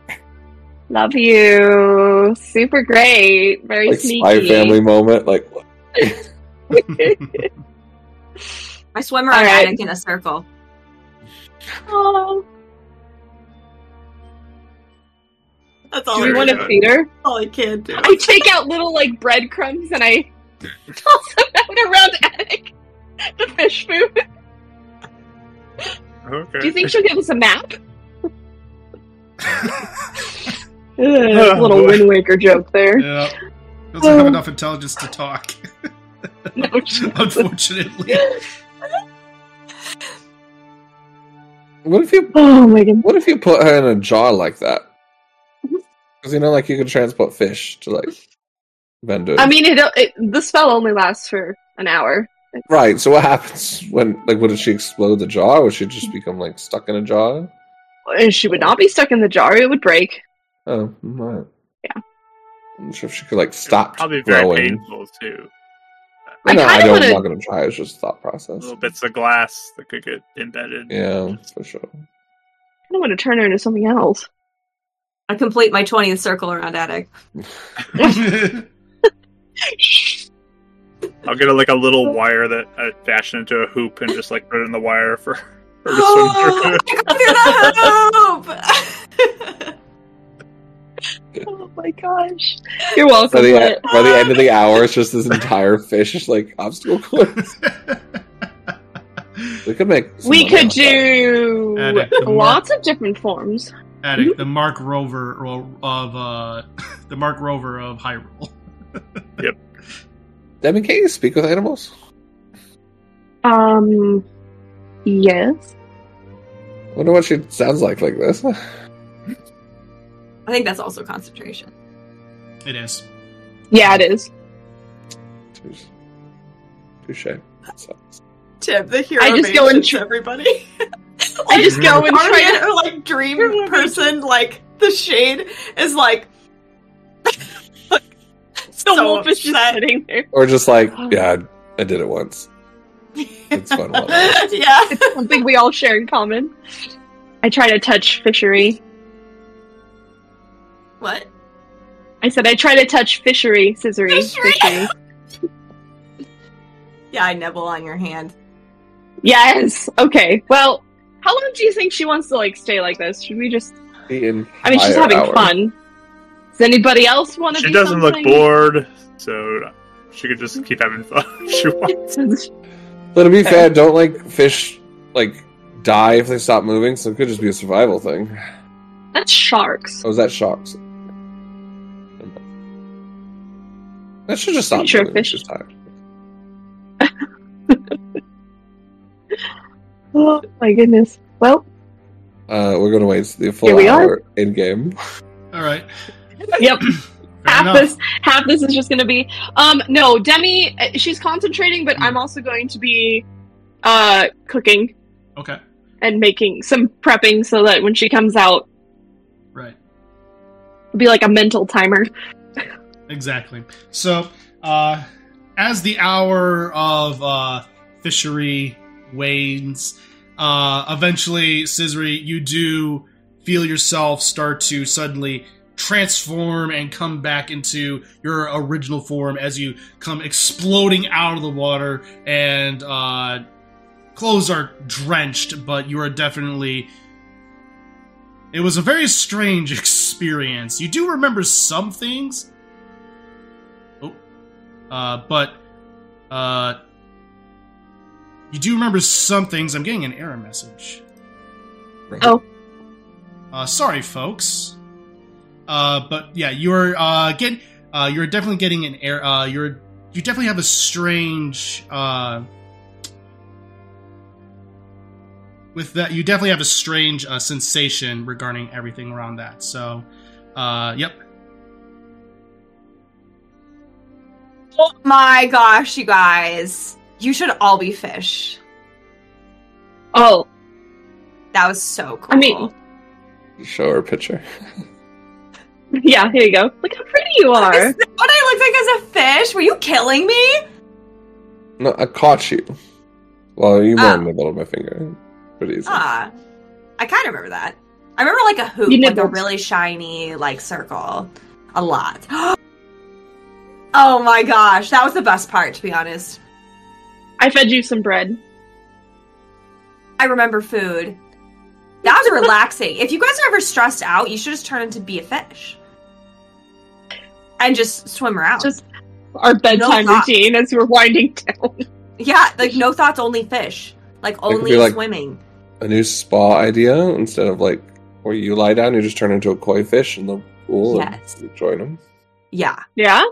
Love you. Super great. Very Like sneaky. spy family moment. Like what? I swim around All right. Attic in a circle. Oh, That's all. we I want can to do. feed her? All I can do. I take out little like breadcrumbs and I toss them out around the Attic. The fish food. Okay. Do you think she'll give us a map? Ugh, Oh, little boy. Wind Waker joke there. yeah, doesn't have enough intelligence to talk. No, Unfortunately, What if you oh my god. What if you put her in a jar like that? Because you know, like you could transport fish to like vendors. I mean, it, it the spell only lasts for an hour. Right. So what happens when, like, what if she explode the jar? Or would she just become like stuck in a jar? And she would not be stuck in the jar; it would break. Oh, right. Yeah. I'm not sure if she could like stop Probably very growing. painful too. I no, I kinda don't. wanna- I'm not going to try. It's just a thought process. Little bits of glass that could get embedded. Yeah, for sure. I don't want to turn her into something else. I complete my 20th circle around Attic. I'll get a, like a little wire that I fashion into a hoop and just like put it in the wire for her to swim Oh, through. through the hoop! Oh my gosh! You're welcome. By the, Lit. by the end of the hour, it's just this entire fish is like obstacle course. We could make. we could do Attic, the more- lots of different forms. Attic, the Mark Rober of uh, the Mark Rober of Hyrule. Debbie, can you speak with animals? Um, yes. wonder what she sounds like like this. I think that's also concentration. It is. Yeah, it is. Touche. Touche. Sucks. Tip, the hero I just go and tr- everybody. I just go and try Aryan, to. or like dream person, like the shade is like. The so wolf is just sitting there. Or just like, oh. yeah, I did it once. It's fun. Yeah. It's something we all share in common. I try to touch fishery. What? I said I try to touch fishery, scissory, Fishery? fishery. Yeah, I nibble on your hand. Yes. Okay. Well, how long do you think she wants to like stay like this? Should we just? The I mean, she's having hour. fun. Does anybody else want to? She do doesn't look bored, so she could just keep having fun if she wants. But to be Okay. fair, don't like fish like die if they stop moving, so it could just be a survival thing. That's sharks. Oh, is that sharks? That should just stop Pretty sure moving. fish- She's tired. Oh my goodness. Well, Uh, we're gonna wait the full Here we are. hour in game. All right. yep. Half enough. this half this is just going to be um no demi uh, she's concentrating but i'm also going to be uh cooking Okay. and making some prepping so that when she comes out Right. it'll be like a mental timer Exactly. So, uh, as the hour of uh, fishery wanes. Uh, eventually, Scissory, you do feel yourself start to suddenly transform and come back into your original form as you come exploding out of the water and uh, clothes are drenched, but you are definitely. It was a very strange experience. You do remember some things. Oh. Uh, but. Uh. You do remember some things. I'm getting an error message. Oh. Uh, sorry, folks. Uh, but yeah, you're uh, getting. Uh, you're definitely getting an air. Uh, you're. You definitely have a strange. Uh, with that you definitely have a strange uh, sensation regarding everything around that so uh yep Oh my gosh, you guys. You should all be fish. Oh, That was so cool. I mean- Show her a picture. yeah. Here you go. Look how pretty you Is are. that what I look like as a fish? Were you killing me? No, I caught you. Well, you were Oh. in the middle of my finger. Pretty easy. Ah. I kind of remember that. I remember like a hoop, You like a really shiny like circle. A lot. oh my gosh, that was the best part to be honest. I fed you some bread. I remember food. That was relaxing. If you guys are ever stressed out, you should just turn into be a fish. And just swim around. Just our bedtime thoughts. routine as we're winding down. yeah, like no thoughts, only fish. Like could only be like- swimming. A new spa idea instead of like where you lie down, you just turn into a koi fish in the pool Yes. and you join them. Yeah. Yeah.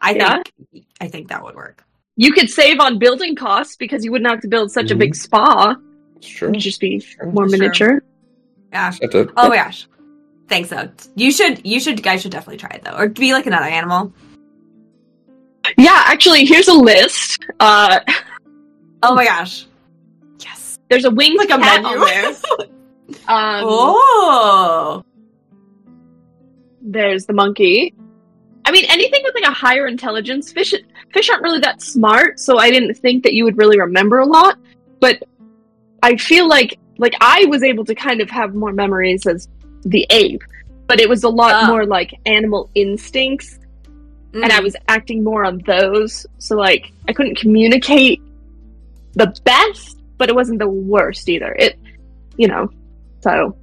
I Yeah. think I think that would work. You could save on building costs because you wouldn't have to build such a Mhm. big spa. It's true. It'd just be more Sure. miniature. Yeah. To- Oh my gosh. Thanks so. You should you should guys should definitely try it though. Or be like another animal. Yeah, actually, here's a list. Uh, Oh my gosh. Yes. there's a winged Like a cat menu. on there. Um, oh. There's the monkey. I mean, anything with like a higher intelligence. Fish, fish aren't really that smart, so I didn't think that you would really remember a lot. But I feel like like I was able to kind of have more memories as the ape, but it was a lot Oh. more like animal instincts, and I Mm. was acting more on those. So like I couldn't communicate the best, but it wasn't the worst either. It, you know, so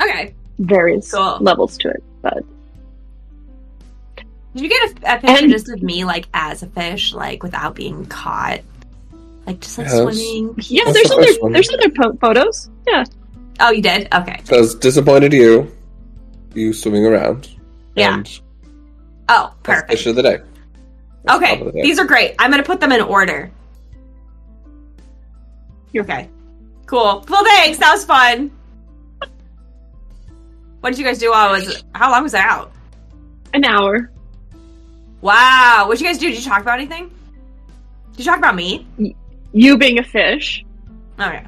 Okay. various Cool. levels to it, but. Did you get a, a picture And- just of me like as a fish, like without being caught? Like just like Yes. swimming. Yeah, That's there's the other first one. there's other po- photos. Yeah, Oh, you did? Okay. Says disappointed you. You swimming around. Yeah. And Oh, that's perfect. Fish of the day. That's Okay, the day. these are great. I'm gonna put them in order. You're okay. Cool. Well, thanks. That was fun. What did you guys do while I was? How long was I out? an hour. Wow. What did you guys do? Did you talk about anything? Did you talk about me? You being a fish, Oh yeah.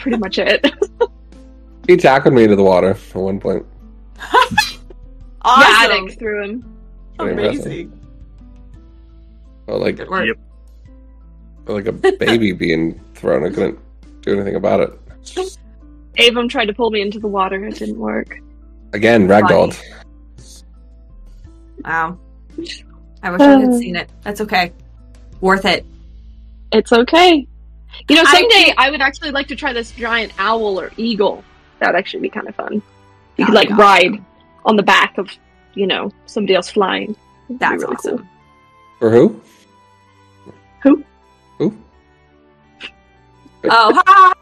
Pretty much it. He tackled me into the water at one point. Awesome. Yeah, Attic threw him. Pretty Amazing. Felt like Yep. like a baby being thrown. I couldn't do anything about it. Avon tried to pull me into the water. It didn't work. Again, ragdolled. Wow. I wish I had uh. seen it. That's okay. Worth it. It's okay. You know, I someday think- I, would actually like to try this giant owl or eagle. That'd actually be kind of fun. You could like be ride on the back of, you know, somebody else flying. That'd That's really awesome. For who? Who? Who? Oh, ha!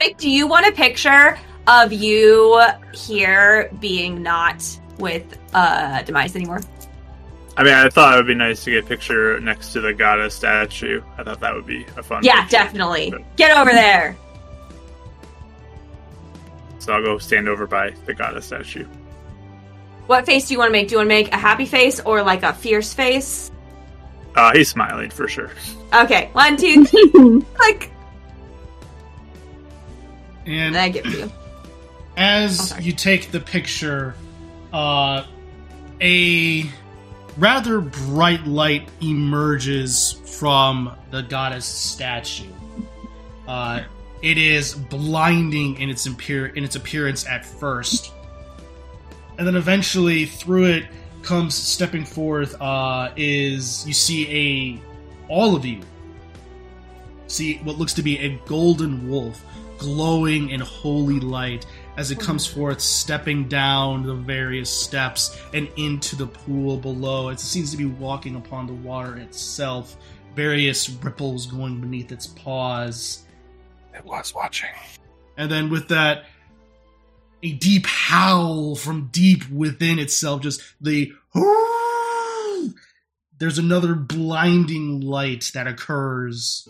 Vic, do you want a picture of you here being not with uh Demise anymore? I mean, I thought it would be nice to get a picture next to the goddess statue. I thought that would be a fun. Yeah, picture. definitely. Get over there. So I'll go stand over by the goddess statue. What face do you want to make? Do you want to make a happy face or like a fierce face? Uh, he's smiling for sure. Okay, one, two, three, click. And And I give you. as Oh, you take the picture, uh, a rather bright light emerges from the goddess statue. Uh, it is blinding in its in its appearance at first, and then eventually through it comes stepping forth. Uh, is you see a all of you see what looks to be a golden wolf glowing in holy light as it comes forth, stepping down the various steps and into the pool below. It seems to be walking upon the water itself, various ripples going beneath its paws. It was watching. And then with that, a deep howl from deep within itself, just the. There's another blinding light that occurs.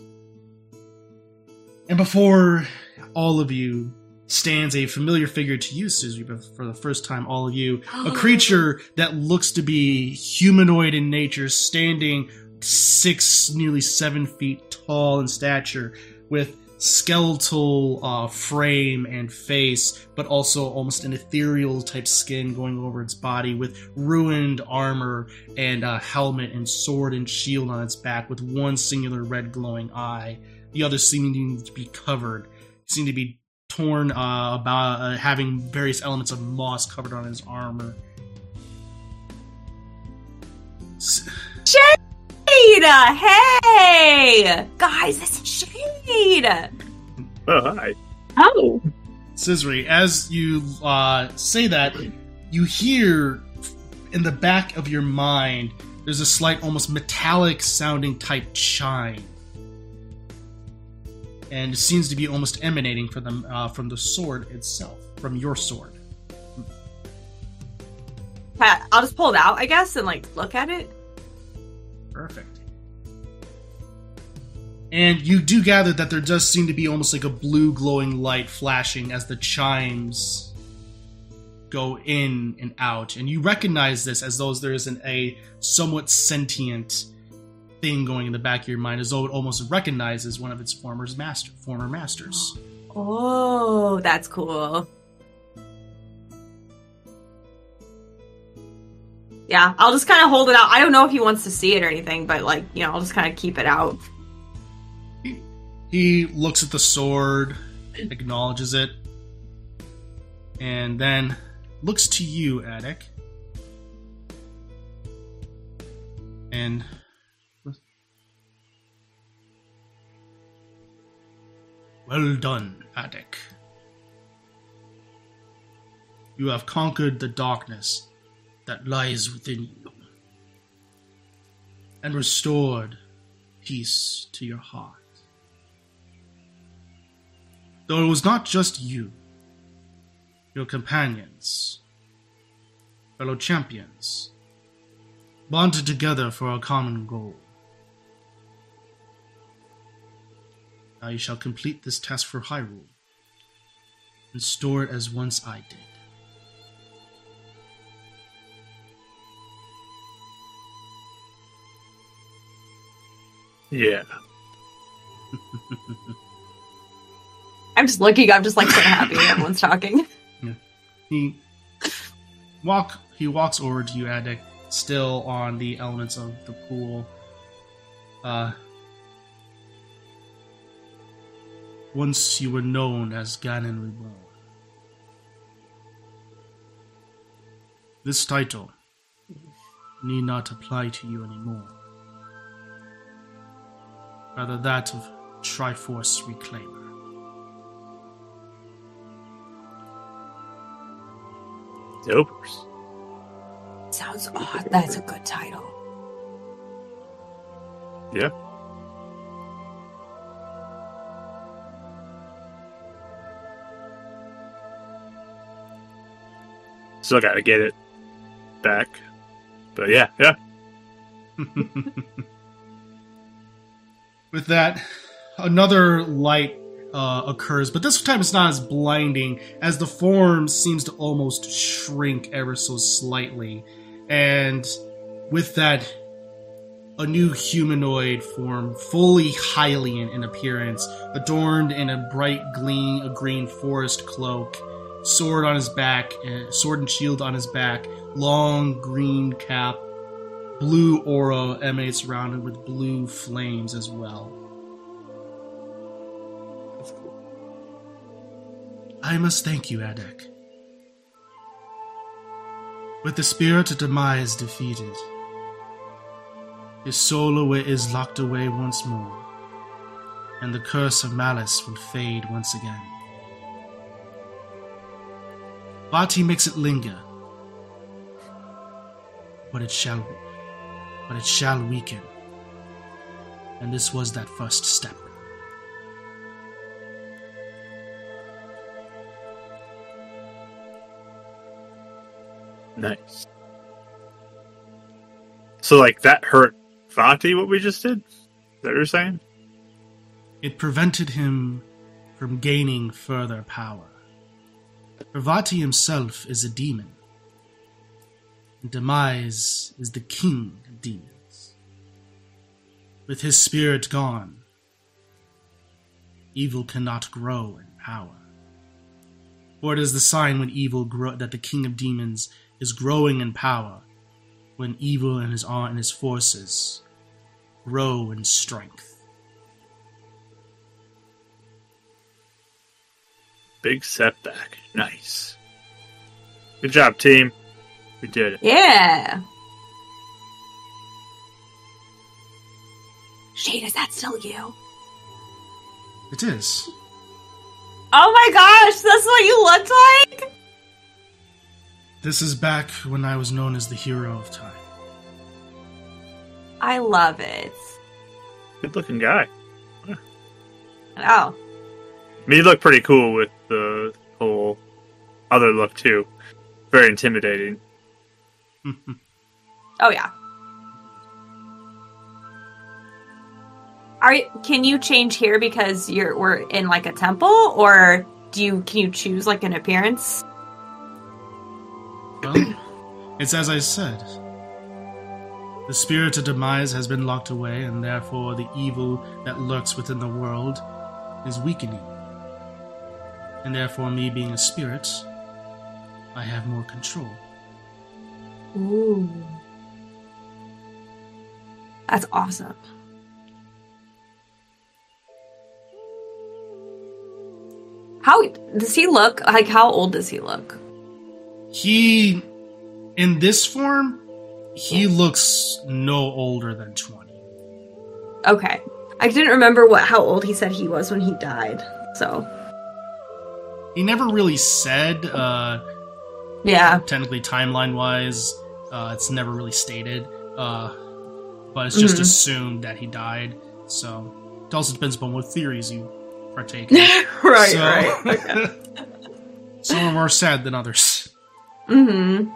And before all of you stands a familiar figure to you, Susie, but for the first time, all of you. A creature that looks to be humanoid in nature, standing six, nearly seven feet tall in stature, with skeletal uh, frame and face, but also almost an ethereal type skin going over its body, with ruined armor and a helmet and sword and shield on its back, with one singular red glowing eye. The other seeming to be covered, seem to be torn uh, about uh, having various elements of moss covered on his armor. S- Shade! Hey! Guys, this is Shade! Oh, hi. Oh, Scissory, as you uh, say that, you hear in the back of your mind there's a slight, almost metallic sounding type chime. And it seems to be almost emanating from the, uh, from the sword itself, from your sword. Pat, I'll just pull it out, I guess, and like look at it. Perfect. And you do gather that there does seem to be almost like a blue glowing light flashing as the chimes go in and out. And you recognize this as though there is an, a somewhat sentient thing going in the back of your mind, as though it almost recognizes one of its former, master, former masters. Oh, that's cool. Yeah, I'll just kind of hold it out. I don't know if he wants to see it or anything, but like, you know, I'll just kind of keep it out. He looks at the sword, acknowledges it, and then looks to you, Attic. And well done, Attic. You have conquered the darkness that lies within you and restored peace to your heart. Though it was not just you, your companions, fellow champions, bonded together for a common goal. Now you shall complete this task for Hyrule, and store it as once I did. Yeah. I'm just looking, I'm just like so happy everyone's talking. He walk he walks over to you, Attic, still on the elements of the pool. Uh once you were known as Ganon Reborn. This title need not apply to you anymore. Rather that of Triforce Reclaimer. Dopers. Sounds odd. That's a good title. Yeah. Still gotta get it back. But yeah, yeah. With that, another light uh, occurs, but this time it's not as blinding as the form seems to almost shrink ever so slightly. And with that, a new humanoid form, fully Hylian in appearance, adorned in a bright gleam, a green forest cloak, sword on his back, uh, sword and shield on his back, long green cap, blue aura emanates around it with blue flames as well. That's cool. I must thank you, Attic. With the spirit of demise defeated, his soul away is locked away once more, and the curse of malice will fade once again. Vaati makes it linger, but it shall, but it shall weaken, and this was that first step. Nice. So, like, that hurt Vaati, what we just did? Is that what you're saying? It prevented him from gaining further power. Ravati himself is a demon. And Demise is the king of demons. With his spirit gone, evil cannot grow in power. For it is the sign when evil grow that the king of demons is growing in power, when evil and his and his forces grow in strength. Big setback. Nice. Good job, team. We did it. Yeah. Shade, is that still you? It is. Oh my gosh, that's what you looked like? This is back when I was known as the hero of time. I love it. Good looking guy. Oh, I mean, you look pretty cool with the whole other look, too. Very intimidating. oh yeah. Are can you change here because you're we're in like a temple, or do you can you choose like an appearance? Well, it's as I said. The spirit of demise has been locked away, and therefore the evil that lurks within the world is weakening. And therefore, me being a spirit, I have more control. Ooh, that's awesome. How does he look? Like, how old does he look? He, in this form, he looks no older than 20. Okay, I didn't remember what how old he said he was when he died. So He never really said, uh, yeah, technically timeline wise, uh, it's never really stated. Uh, but it's just Mhm. assumed that he died. So it also depends upon what theories you partake in. right, So- right. Okay. Some are more sad than others. mm-hmm.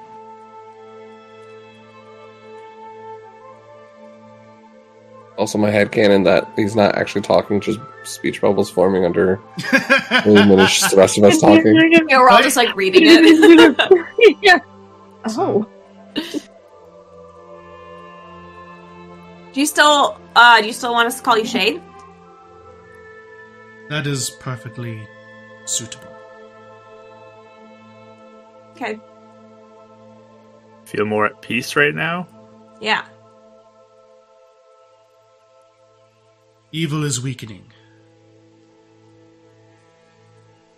Also, my head canon that he's not actually talking, just speech bubbles forming under him, and it's just the rest of us talking. Yeah, we're all just like reading it. yeah. Oh. Do you still uh do you still want us to call you Shade? that is perfectly suitable. Okay. Feel more at peace right now? Yeah. Evil is weakening.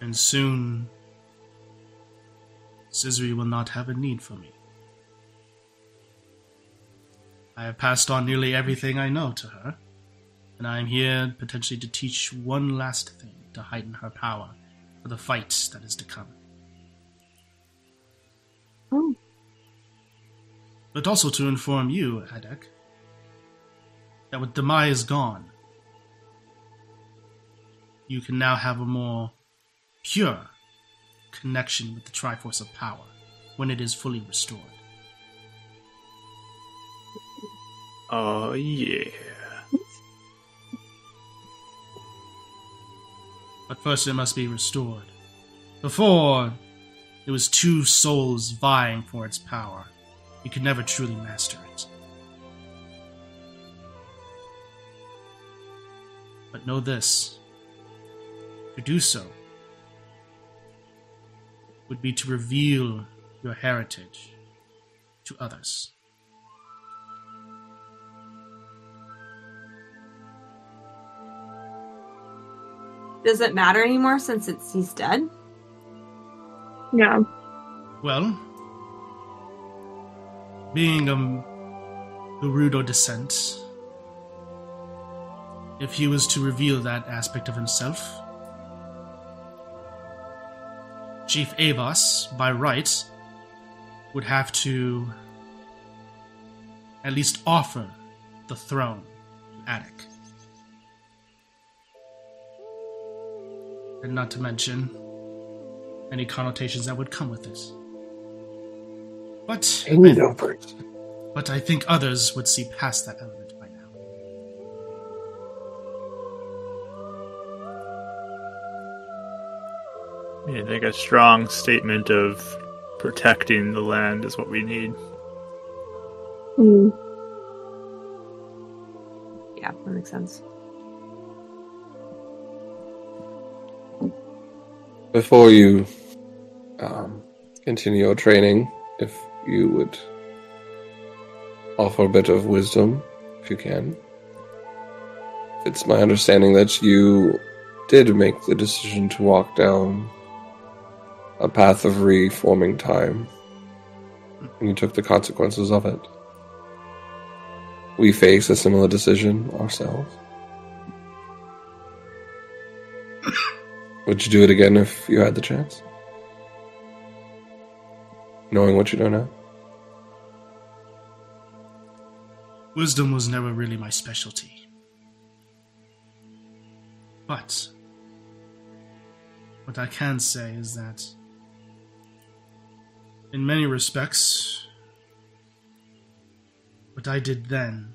And soon, Scissory will not have a need for me. I have passed on nearly everything I know to her, and I am here potentially to teach one last thing to heighten her power for the fight that is to come. Oh. But also to inform you, Attic, that with Demai is gone, you can now have a more pure connection with the Triforce of Power when it is fully restored. Oh, yeah. But first it must be restored. Before, it was two souls vying for its power. You could never truly master it. But know this to do so would be to reveal your heritage to others. Does it matter anymore since it's he's dead? No. Well, being um Gerudo descent, if he was to reveal that aspect of himself, Chief Avos, by right, would have to at least offer the throne to Attic. And not to mention any connotations that would come with this. But I, but I think others would see past that element I think a strong statement of protecting the land is what we need. Hmm. Yeah, that makes sense. Before you um, continue your training, if you would offer a bit of wisdom, if you can. It's my understanding that you did make the decision to walk down a path of reforming time, and you took the consequences of it. We face a similar decision ourselves. Would you do it again if you had the chance? Knowing what you know now? Wisdom was never really my specialty. But what I can say is that in many respects what I did then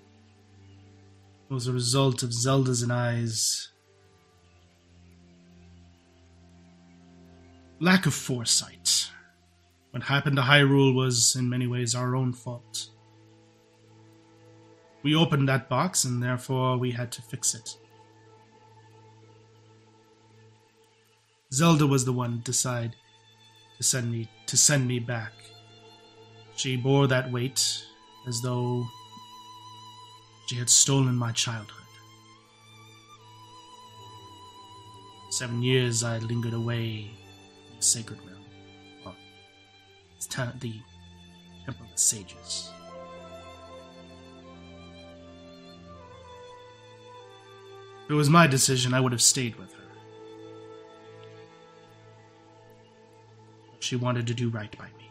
was a result of Zelda's and I's lack of foresight. What happened to Hyrule was in many ways our own fault. We opened that box and therefore we had to fix it. Zelda was the one to decide to send me to send me back. She bore that weight as though she had stolen my childhood. Seven years I lingered away in the sacred realm. Well, the Temple of the Sages. If it was my decision, I would have stayed with her. She wanted to do right by me.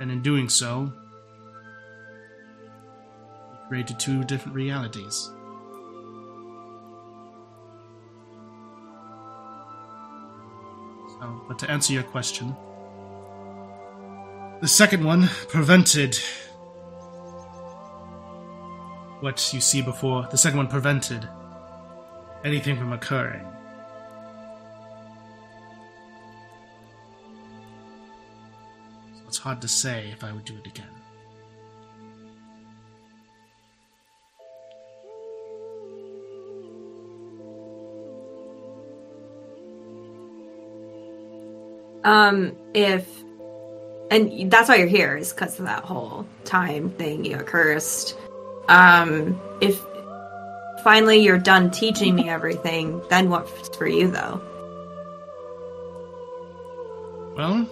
And in doing so, created two different realities. So, but to answer your question, the second one prevented what you see before. The second one prevented anything from occurring. It's hard to say if I would do it again. Um, if and that's why you're here is because of that whole time thing you got cursed. Um, if finally you're done teaching me everything, then what's for you though? Well,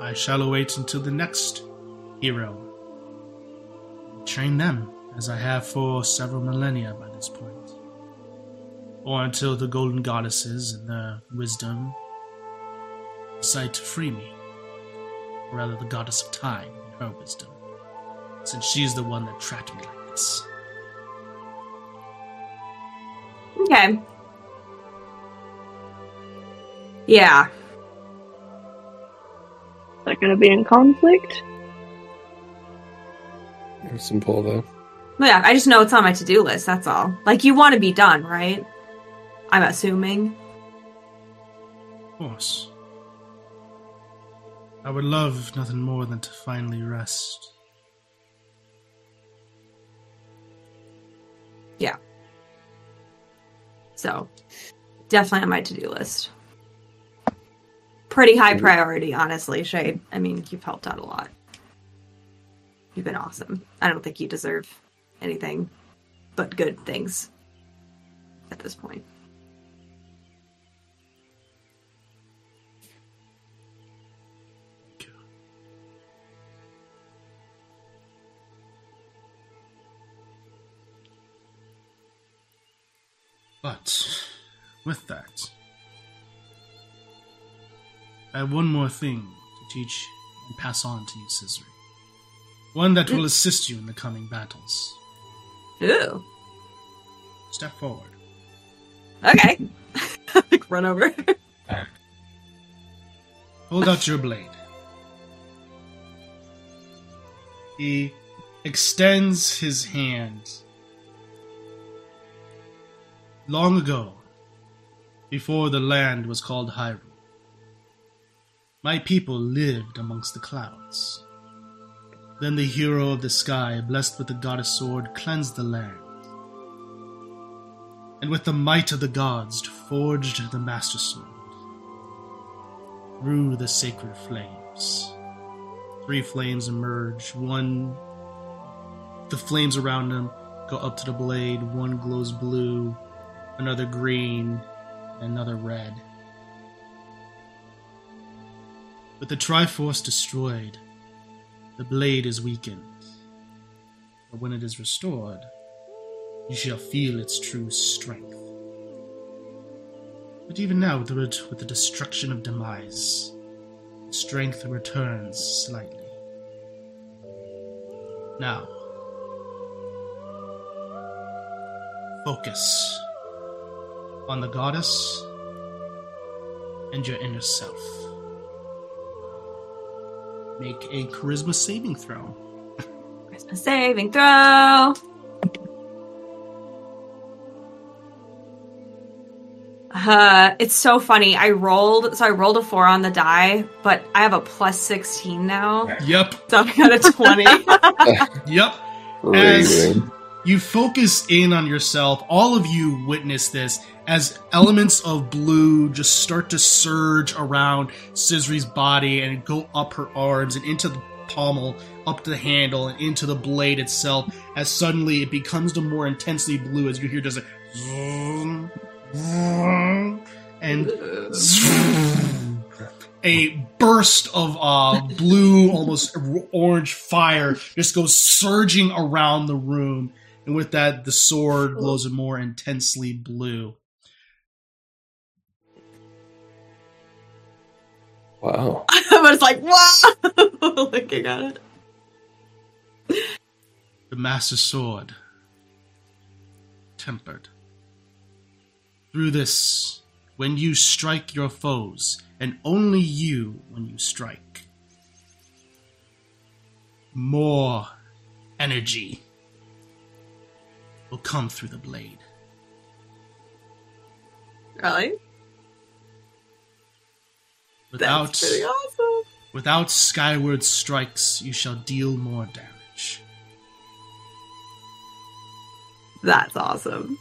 I shall await until the next hero. Train them, as I have for several millennia by this point. Or until the golden goddesses and their wisdom decide to free me. Or rather, the goddess of time and her wisdom, since she's the one that trapped me like this. Okay. Yeah. Is that going to be in conflict? Simple though. Well, yeah, I just know it's on my to-do list, that's all. Like you want to be done, right? I'm assuming. Of course. I would love nothing more than to finally rest. Yeah. So, definitely on my to-do list. Pretty high priority, honestly, Shade. I mean, you've helped out a lot. You've been awesome. I don't think you deserve anything but good things at this point. But with that, I have one more thing to teach and pass on to you, Scissory. One that will hmm. assist you in the coming battles. Ooh. Step forward. Okay. like run over. Hold out your blade. He extends his hand. Long ago, before the land was called Hyrule, my people lived amongst the clouds. Then the hero of the sky, blessed with the goddess sword, cleansed the land. And with the might of the gods, forged the master sword through the sacred flames. Three flames emerge. One, the flames around them go up to the blade. One glows blue, another green, another red. With the Triforce destroyed, the blade is weakened. But when it is restored, you shall feel its true strength. But even now, with the, with the destruction of demise, strength returns slightly. Now, focus on the goddess and your inner self. Make a charisma saving throw. Charisma saving throw. Uh, it's so funny. I rolled, so I rolled a four on the die, but I have a plus 16 now. Yep, So I got a 20. yep. As- Raven. You focus in on yourself. All of you witness this as elements of blue just start to surge around Scissory's body and go up her arms and into the pommel, up to the handle, and into the blade itself. As suddenly it becomes the more intensely blue as you hear just a zoom, zoom, and a burst of uh, blue, almost orange fire just goes surging around the room. And with that, the sword glows a more intensely blue. Wow. I was like, wow! Looking at it. The Master Sword. Tempered. Through this, when you strike your foes, and only you when you strike, more energy will come through the blade. Really? Without, That's pretty awesome. without skyward strikes, you shall deal more damage. That's awesome.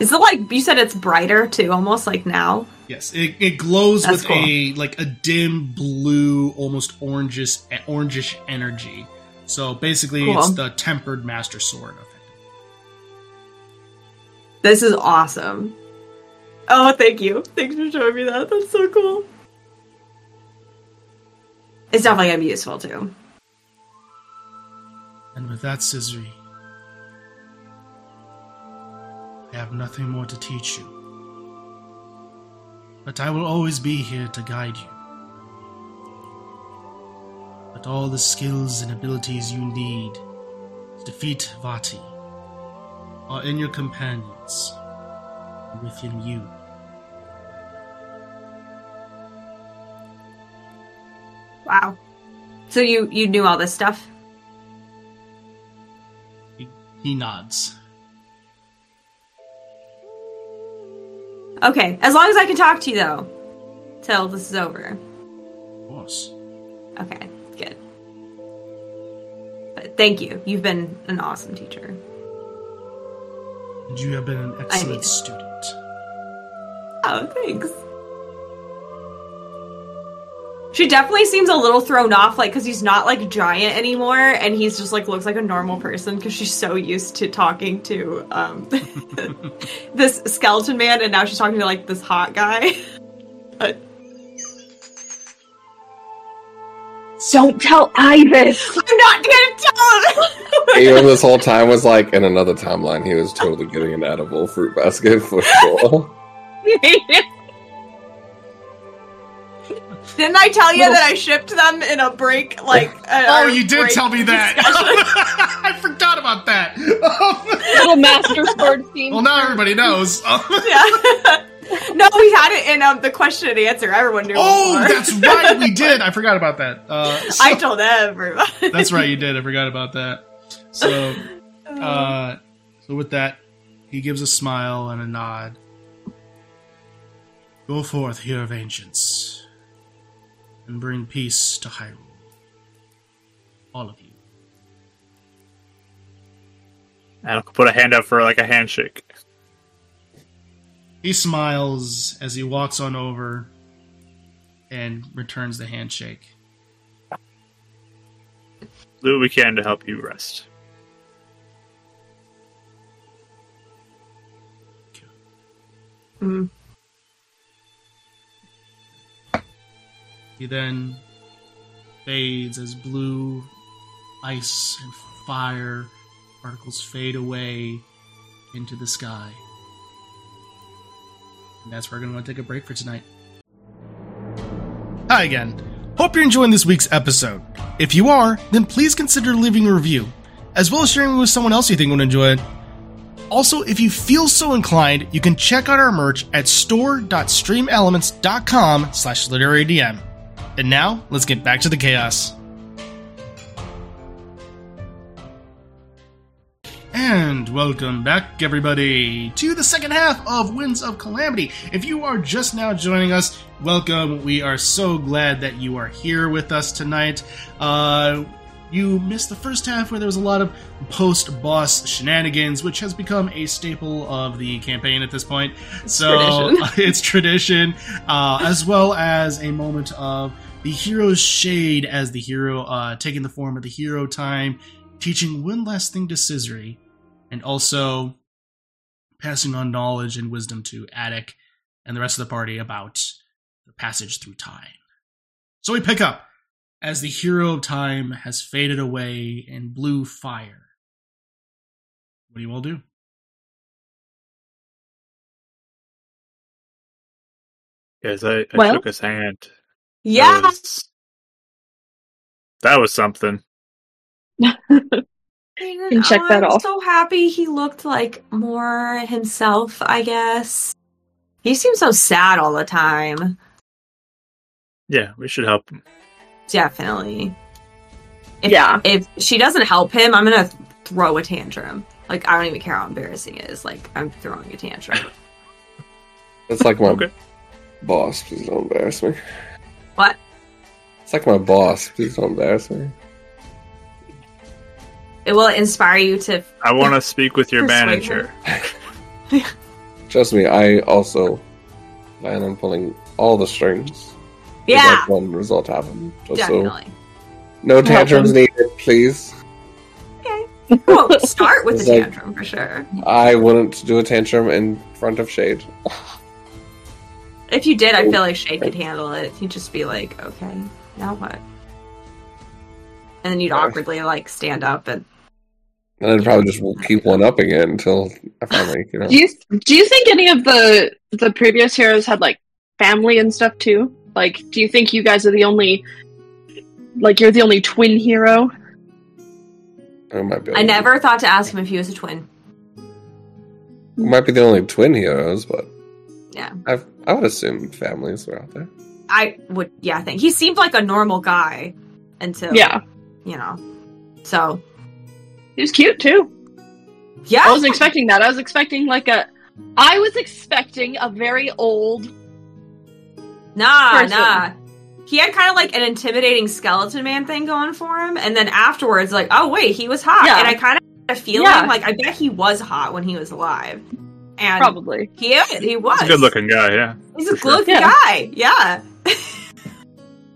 Is it like you said? It's brighter too, almost like now. Yes, it, it glows That's with cool. a like a dim blue, almost orangish orangish energy. So basically, Cool. it's the tempered master sword effect. This is awesome. Oh, thank you. Thanks for showing me that. That's so cool. It's definitely gonna be useful too. And with that, Scissory, I have nothing more to teach you. But I will always be here to guide you. But all the skills and abilities you need to defeat Vaati are in your companions within you. Wow. So you you knew all this stuff? He, he nods. Okay, as long as I can talk to you though, till this is over. Of course. Okay, good. But thank you. You've been an awesome teacher. And you have been an excellent student. Oh, thanks. She definitely seems a little thrown off, like because he's not like giant anymore, and he's just like looks like a normal person because she's so used to talking to um this skeleton man, and now she's talking to like this hot guy. but Don't tell Ibis. I'm not gonna tell him. Even this whole time was like in another timeline, he was totally getting an edible fruit basket for sure. Didn't I tell you that I shipped them in a break? Like, uh, Oh, you did break tell me that. I forgot about that. Little master sword scene. well, now everybody knows. yeah. no, we had it in um, the question and answer. Everyone knew. oh, that's right. We did. I forgot about that. Uh, so- I told everybody. that's right. You did. I forgot about that. So, uh, so with that, he gives a smile and a nod. Go forth, hero of ancients, and bring peace to Hyrule. All of you. And I'll put a hand up for like a handshake. He smiles as he walks on over and returns the handshake. Do what we can to help you rest. Mm. He then fades as blue ice and fire particles fade away into the sky. And that's where we're going to take a break for tonight. Hi again. Hope you're enjoying this week's episode. If you are, then please consider leaving a review, as well as sharing it with someone else you think would enjoy it. Also, if you feel so inclined, you can check out our merch at store.streamelements.com slash literarydm. And now, let's get back to the chaos. And welcome back, everybody, to the second half of Winds of Calamity. If you are just now joining us, welcome. We are so glad that you are here with us tonight. Uh, you missed the first half where there was a lot of post boss shenanigans, which has become a staple of the campaign at this point. so tradition. it's tradition, uh, as well as a moment of the hero's shade as the hero uh, taking the form of the hero time, teaching one last thing to Scissory, and also passing on knowledge and wisdom to Attic and the rest of the party about the passage through time. So we pick up as the hero of time has faded away in blue fire. What do you all do? Yes, I, I Well- shook his hand. That was- That was something. Can check that I'm off. so happy he looked like more himself, I guess. He seems so sad all the time. Yeah, we should help him. Definitely. If, Yeah. If she doesn't help him, I'm gonna throw a tantrum. Like I don't even care how embarrassing it is. Like I'm throwing a tantrum. It's like my Okay. boss. Please don't embarrass me. what? It's like my boss. Please don't embarrass me. It will inspire you to. I want to speak with your manager. Trust me, I also plan on pulling all the strings. To Yeah, make one result happen. Just so definitely. no tantrums needed, please. Okay. Well, start with It's the like- tantrum for sure. I wouldn't do a tantrum in front of Shade. If you did, I feel like Shade could handle it. He'd just be like, "Okay, now what?" And then you'd awkwardly like stand up and And I'd probably just keep one upping it until I finally, you know. Do you do you think any of the the previous heroes had like family and stuff too? Like, do you think you guys are the only like you're the only twin hero? I might be. I never thought to ask him if he was a twin. We might be the only twin heroes, but Yeah. I've, I would assume families were out there. I would, yeah, I think he seemed like a normal guy until, Yeah, you know. So, he was cute too. yeah, I wasn't expecting that. I was expecting like a. I was expecting a very old. Nah, person. nah. He had kind of like an intimidating skeleton man thing going for him, and then afterwards, like, oh wait, he was hot, Yeah. and I kind of had a feeling Yeah. like I bet he was hot when he was alive, and Probably. he is, he was He's a good looking guy, yeah. He's a for sure. good looking Yeah. guy, yeah.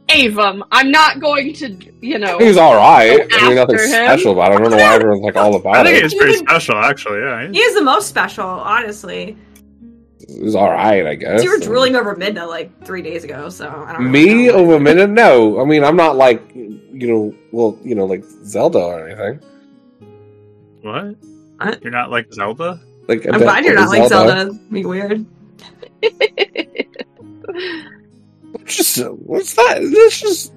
And Avum. I'm not going to, you know. He's all right. I mean, nothing him. special about it. I don't know why everyone's like all about. I about think it. it's pretty special, actually. Yeah, He is the most special, honestly. He's all right, I guess. You were drooling over Midna like three days ago, so I don't Me know. over a minute? No. I mean, I'm not like you know, well, you know, like Zelda or anything. what? What? You're not like Zelda? Like a I'm glad you're like not like Zelda. Be weird. Just what's that? That's just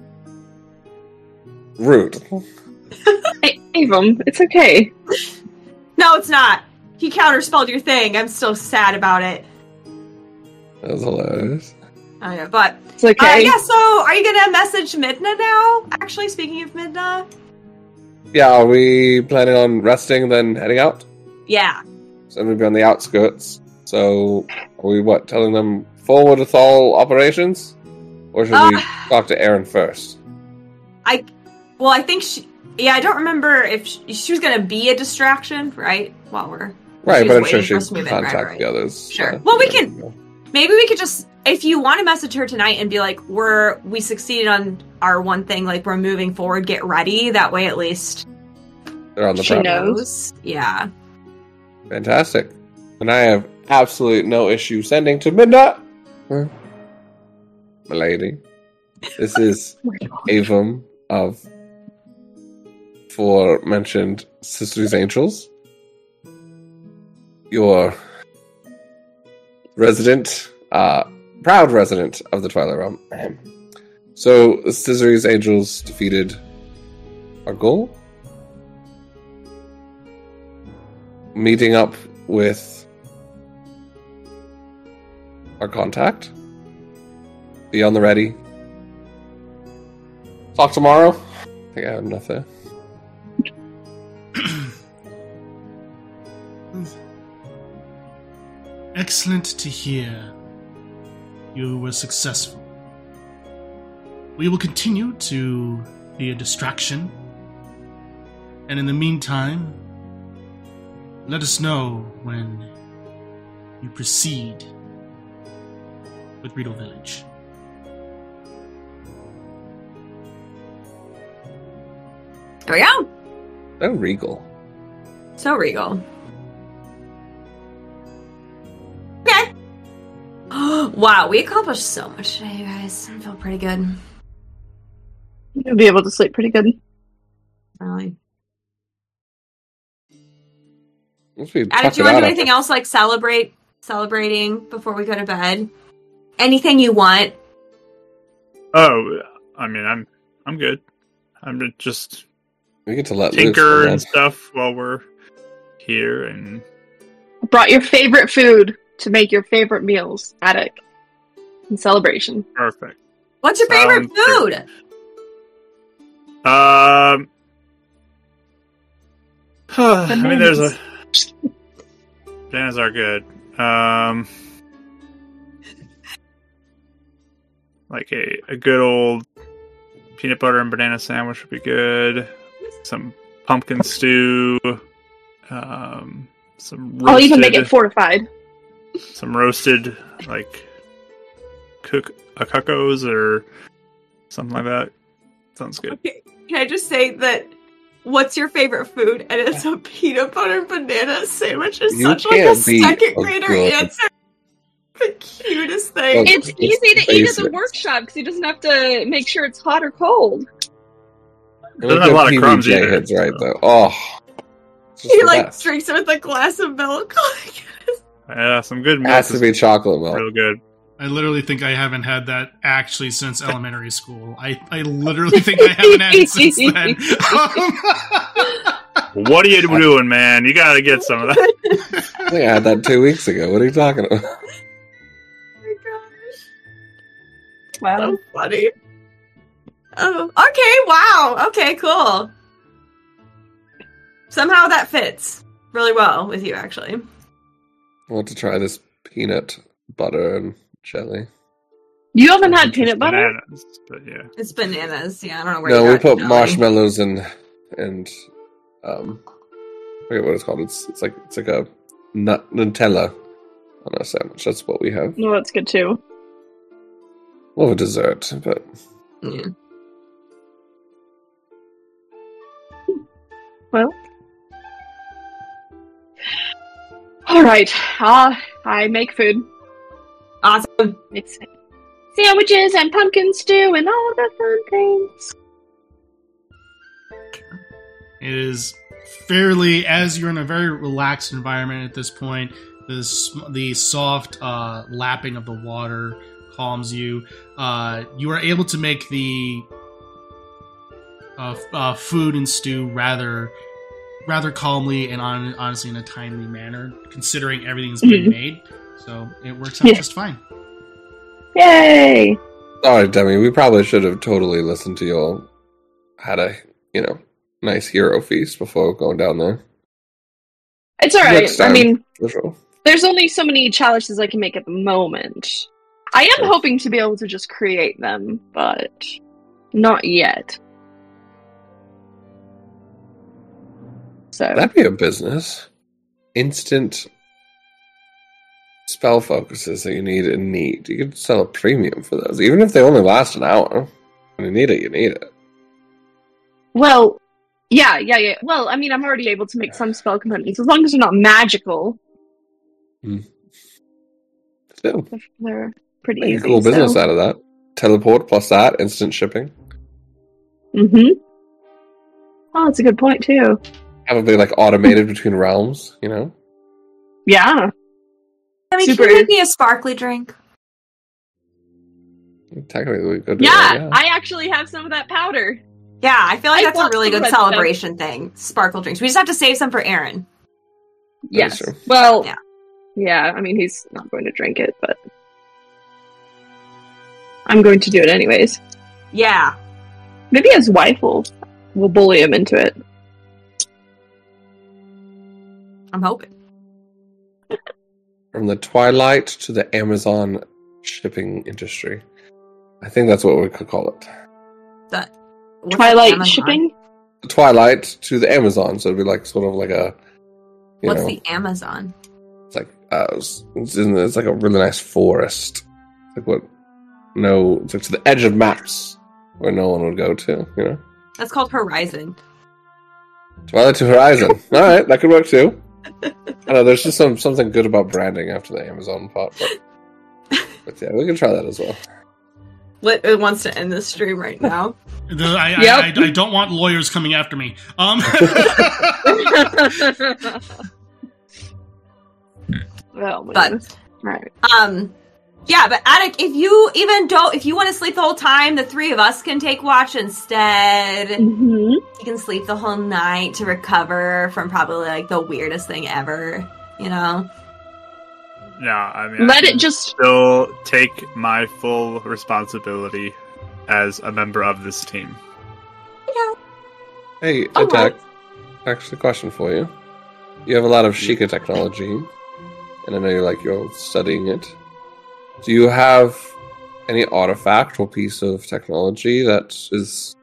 rude. Hey, Avum, it's okay. No, it's not. He counterspelled your thing. I'm still sad about it. That was hilarious. Oh yeah, but It's okay. uh, yeah. So, are you gonna message Midna now? Actually, speaking of Midna, Yeah, are we planning on resting then heading out? yeah. So we'll be on the outskirts. So are we what telling them forward with all operations, or should we Uh. talk to Aaron first? I, Well, I think she. Yeah, I don't remember if she, she was gonna be a distraction, right? While we're Right, but I'm sure she'd us to move in, right, contact right. the others. Sure. uh, Well, we there can- you go. Maybe we could just if you want to message her tonight and be like, "We're we succeeded on our one thing. Like we're moving forward. Get ready." That way, at least They're on the She property. knows. knows. Yeah. Fantastic. And I have absolutely no issue sending to Midna. Huh? My lady. This is oh Avum of four mentioned Sisters Angels. Your resident, uh, proud resident of the Twilight Realm. So, Sisters Angels defeated our goal. Meeting up with our contact. Be on the ready. Talk tomorrow. I think I have enough. Excellent to hear. You were successful. We will continue to be a distraction. And in the meantime, let us know when you proceed with Rito Village. There we go. Oh, regal. So regal. Okay. wow, we accomplished so much today, you guys. I feel pretty good. You'll be able to sleep pretty good. Really. Must be Adam, do you want to do anything else like celebrate celebrating before we go to bed? Anything you want? Oh, I mean, I'm I'm good. I'm just We get to let tinker loose. and stuff while we're here, and Brought your favorite food to make your favorite meals, Attic. In celebration. perfect. What's your favorite Sounds food? Um, I mean, there's a bananas are good. Um, like a a good old peanut butter and banana sandwich would be good. Some pumpkin stew. Um, some roasted, I'll even make it fortified. Some roasted like cook a cuckoos or something like that. Sounds good. Okay, can I just say that what's your favorite food? And it's a peanut butter banana sandwich is You such like a second grader good- answer. The cutest thing. It's It's easy to eat at the workshop because he doesn't have to make sure it's hot or cold. Doesn't have a lot of crumbs PBJ either, hits right so. though. Oh, he the like best. drinks it with a glass of milk. Yeah, some good It milk has to be chocolate milk. real good. I literally think I haven't had that actually since elementary school. I, I literally think I haven't had it since then. What are you doing, man? You gotta get some of that. I think I had that two weeks ago. What are you talking about? oh my gosh. Wow. So funny. Oh, okay, wow. Okay, cool. Somehow that fits really well with you, actually. I want to try this peanut butter and jelly. You haven't had peanut butter? Bananas, but yeah. It's bananas. Yeah, I don't know where No, you we got put jelly. marshmallows and and um, I forget what it's called. It's it's like it's like a nut Nutella on a sandwich. That's what we have. No, that's good too. Well, a dessert, but Yeah. Well. All right. Uh, I make food. Awesome. It's sandwiches and pumpkin stew and all the fun things. It is fairly, as you're in a very relaxed environment at this point. The the soft uh, lapping of the water calms you. Uh, you are able to make the uh, uh, food and stew rather rather calmly and on, honestly in a timely manner, considering everything's been made. So it works out Yeah. just fine. Yay! Oh, Sorry, Demi. We probably should have totally listened to you all. Had a you know nice hero feast before going down there. It's all right. Next I mean, sure. there's only so many challenges I can make at the moment. I am hoping to be able to just create them, but not yet. So That'd be a business. Instant spell focuses that you need and need. You could sell a premium for those, even if they only last an hour. When you need it, you need it. Well, yeah, yeah, yeah. Well, I mean, I'm already able to make some spell components as long as they're not magical. Still, They're, pretty make a easy. cool business out of that. Teleport plus that, instant shipping. Mm-hmm. Oh, that's a good point too. Probably like automated between realms, you know? Yeah. I mean, Super- can you make me a sparkly drink? Technically, we could do Yeah, that, yeah. I actually have some of that powder. Yeah, I feel like I that's a really good red stuff. celebration thing. Sparkle drinks. We just have to save some for Aaron. That is Yes. Well, Yeah. yeah. I mean, he's not going to drink it, but I'm going to do it anyways. Yeah. Maybe his wife will will bully him into it. I'm hoping. From the twilight to the Amazon shipping industry. I think that's what we could call it. That Twilight Amazon? shipping. Twilight to the Amazon, so it'd be like sort of like a, you What's know, the Amazon? it's like uh, it's, it's in, it's like a really nice forest. It's like what? No, it's like to the edge of maps where no one would go to. You know, That's called Horizon. Twilight to Horizon. All right, that could work too. I know there's just some something good about branding after the Amazon part, but, but yeah, we can try that as well. Lit it wants to end this stream right now. I, I- Yep. I, I don't want lawyers coming after me. Um, well, But- right. Um, yeah, but Attic, if you even don't, if you want to sleep the whole time, the three of us can take watch instead. hmm You can sleep the whole night to recover from probably like the weirdest thing ever. You know? No, I mean, Let can it just. still take my full responsibility as a member of this team. Yeah. Hey, All Attack. Actually, question for you. You have a lot of Sheikah technology, and I know you like you're studying it. Do you have any artifact or piece of technology that is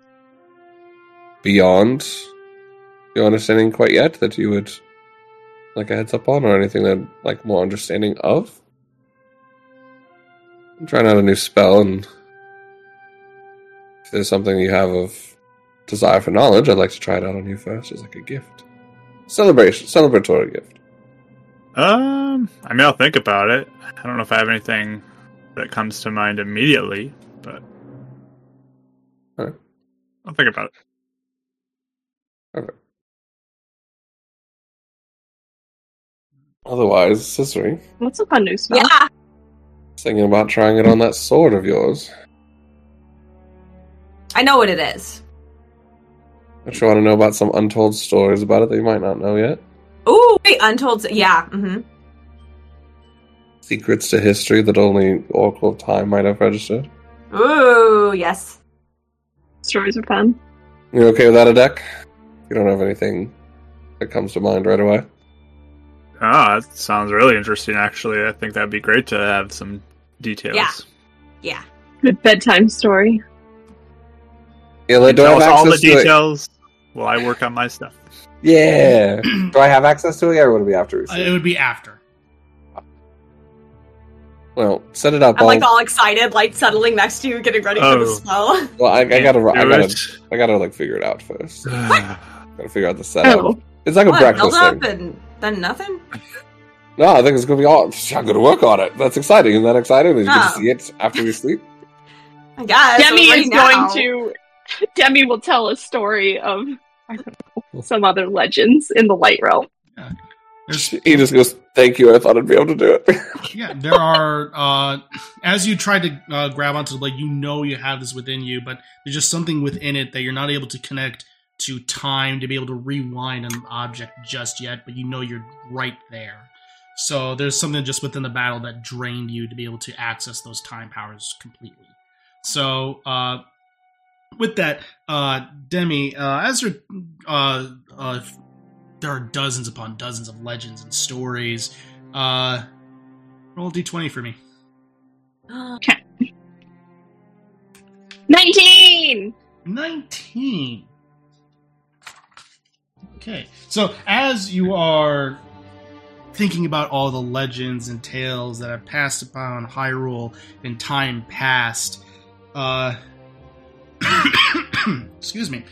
beyond your understanding quite yet that you would like a heads up on, or anything that like more understanding of? I'm trying out a new spell, and if there's something you have of desire for knowledge, I'd like to try it out on you first as like a gift. Celebration, celebratory gift. Um, I mean, I'll think about it. I don't know if I have anything that comes to mind immediately, but Alright. I'll think about it. Okay. Otherwise, Scissory, What's a fun new spell? Yeah. thinking about trying it on that sword of yours. I know what it is. Don't you want to know about some untold stories about it that you might not know yet? Ooh, wait, Untold. Yeah. Mm-hmm. Secrets to history that only Oracle of Time might have registered. Ooh, yes. Stories are fun. You okay without a deck? You don't have anything that comes to mind right away. Ah, that sounds really interesting. Actually, I think that'd be great to have some details. Yeah. Yeah. Good bedtime story. Yeah, like, do I Tell have us all the access to it? details while I work on my stuff. Yeah. do I have access to it, or would it be after we see it it? would be after. Well, set it up. I'm like all excited, like settling next to you, getting ready for the Oh. spell. well, I, I gotta, I Do gotta. I gotta like figure it out first. Gotta figure out the setup. Oh, It's like a What, build breakfast up thing. and then nothing? No, I think it's gonna be all. I'm gonna work on it. That's exciting. Isn't that exciting? That you get Oh. to see it after we sleep. I guess. Demi right is now. going to. Demi will tell a story of I don't know some other legends in the light realm. There's, He just goes, "Thank you. I thought I'd be able to do it." yeah, there are. Uh, as you try to uh, grab onto the blade, you know you have this within you, but there's just something within it that you're not able to connect to time to be able to rewind an object just yet. But you know you're right there. So there's something just within the battle that drained you to be able to access those time powers completely. So uh, with that, uh, Demi, uh, as there, uh, uh, there are dozens upon dozens of legends and stories. Uh, roll a d20 for me. Okay. Nineteen. 19. Okay, so as you are thinking about all the legends and tales that have passed upon Hyrule in time past, uh, excuse me,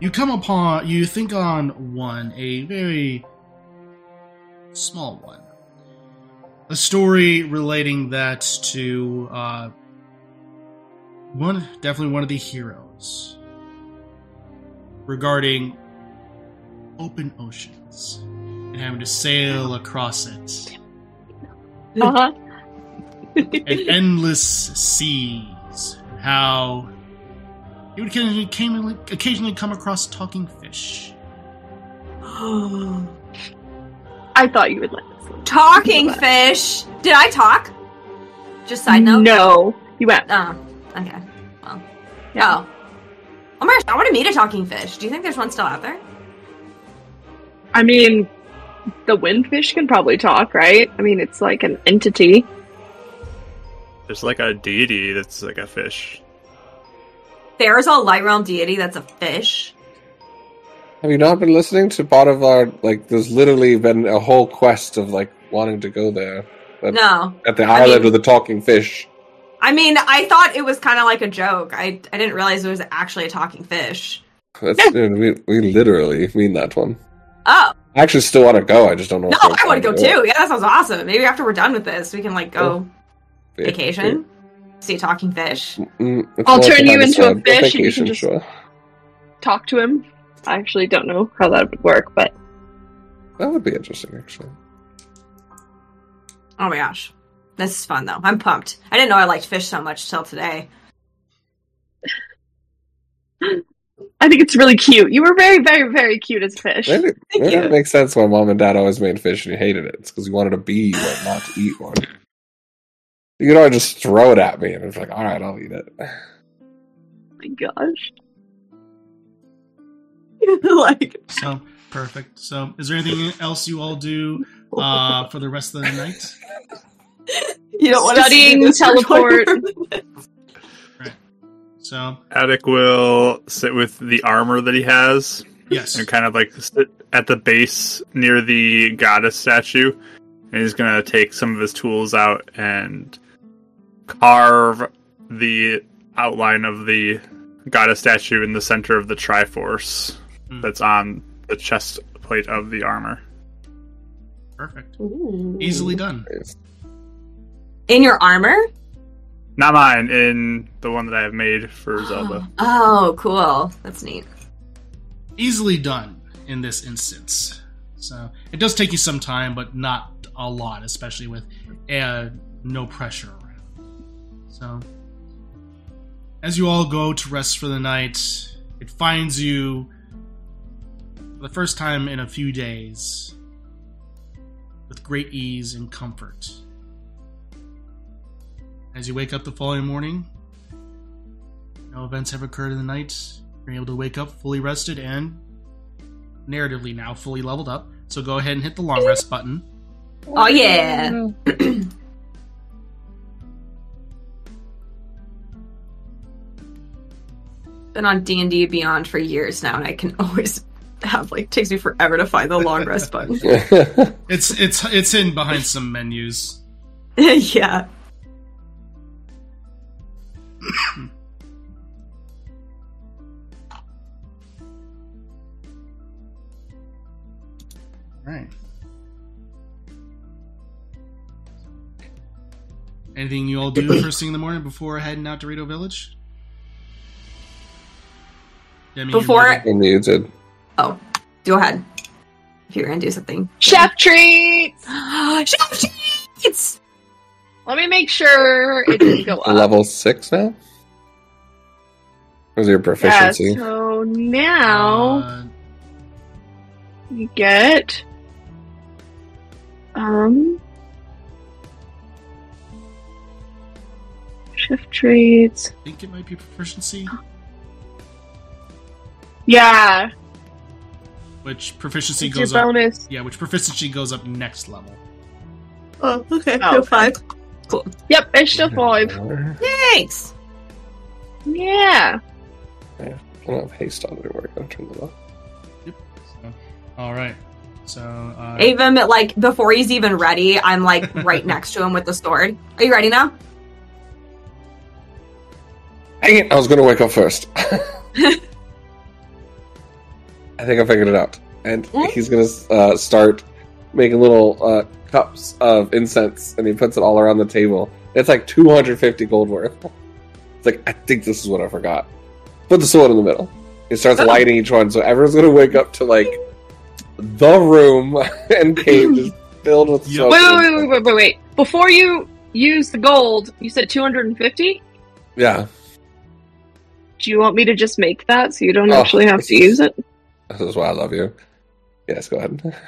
you come upon, you think on one, a very small one. A story relating that to, uh, one definitely one of the heroes regarding open oceans and having to sail across it Uh huh. and endless seas and how he would occasionally, occasionally come across talking fish I thought you would like this. one. Talking fish. Did I talk? Just side note. No, you went. Oh, okay. Well, no. Oh. oh my gosh, I want to meet a talking fish. Do you think there's one still out there? I mean, the windfish can probably talk, right? I mean, it's like an entity. There's like a deity that's like a fish. There's a light realm deity that's a fish. Have you not been listening to our like? There's literally been a whole quest of like wanting to go there But- No. at the I island mean- with the talking fish. I mean, I thought it was kind of like a joke. I, I didn't realize it was actually a talking fish. That's, we, we literally mean that one. Oh, I actually still want to go. I just don't know. no, I'm want to go gonna do it. too. Yeah, that sounds awesome. Maybe after we're done with this, we can like go Yeah, vacation, see a talking fish. Mm, it's I'll turn you into a fish and you Vacation, can just- sure. Talk to him. I actually don't know how that would work, but That would be interesting, actually. Oh my gosh. This is fun though. I'm pumped. I didn't know I liked fish so much till today. I think it's really cute. You were very, very, very cute as fish. Maybe, Thank maybe you. it makes sense why mom and dad always made fish and you hated it. It's because you wanted to be one, not to eat one. You could always just throw it at me, and it's like, all right, I'll eat it. My gosh. like So perfect. So, is there anything else you all do uh, for the rest of the night? you don't want Studying to see this teleport. 20. So, Attic will sit with the armor that he has yes. and kind of like sit at the base near the goddess statue. And he's gonna take some of his tools out and carve the outline of the goddess statue in the center of the Triforce Hmm. that's on the chest plate of the armor. Perfect. Ooh. Easily done. In your armor? Not mine, in the one that I have made for Zelda. Oh, cool. That's neat. Easily done in this instance. So, it does take you some time, but not a lot, especially with uh, no pressure around. So, as you all go to rest for the night, it finds you for the first time in a few days with great ease and comfort. As you wake up the following morning, no events have occurred in the night. You're able to wake up fully rested and narratively now fully leveled up. So go ahead and hit the long rest button. Oh yeah. Been on D and D Beyond for years now, and I can always have like takes me forever to find the long rest button. It's it's it's in behind some menus. yeah. Right. Anything you all do first thing in the morning before heading out to Rito Village? Yeah, I mean, you're Before- ready- And you did. Oh, go ahead. If you're gonna do something. Chef treats. Chef treats! Let me make sure it didn't go up. Level six now? Where's your Yeah, proficiency? so now Uh, you get um shift traits. I think it might be proficiency, Yeah, which proficiency it's your goes up. bonus. Yeah, which proficiency goes up next level. Oh, okay. Oh, okay. five. Yep, it's still five. Thanks. Yeah. yeah. I don't have haste on it. We're going to turn that off. So, all right. So uh, Even like before he's even ready, I'm like right next to him with the sword. Are you ready now? Dang it! I was going to wake up first. I think I figured it out. And Hmm? he's going to uh, start making little uh, cups of incense, and he puts it all around the table. It's like 250 gold worth. It's like, I think this is what I forgot. Put the sword in the middle. He starts Oh. lighting each one, so everyone's going to wake up to like the room and cave just filled with Yep. smoke. Wait, wait, wait, wait, wait, wait, wait. Before you use the gold, you said 250? Yeah, Do you want me to just make that so you don't Oh, actually have to use it? This is why I love you. Yes, go ahead.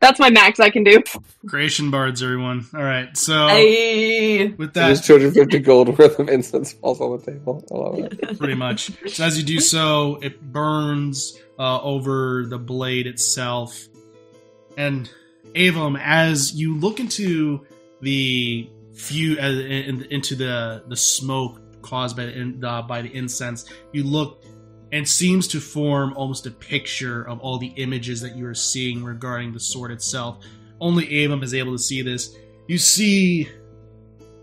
That's my max I can do. creation bards, everyone. All right. So Hey. with There's that, 250 gold worth of incense falls on the table. I love it. pretty much. So as you do so, it burns uh, over the blade itself. And Avum, as you look into the few uh, in, into the the smoke caused by the in- uh, by the incense, you look and seems to form almost a picture of all the images that you are seeing regarding the sword itself. Only Avum is able to see this. You see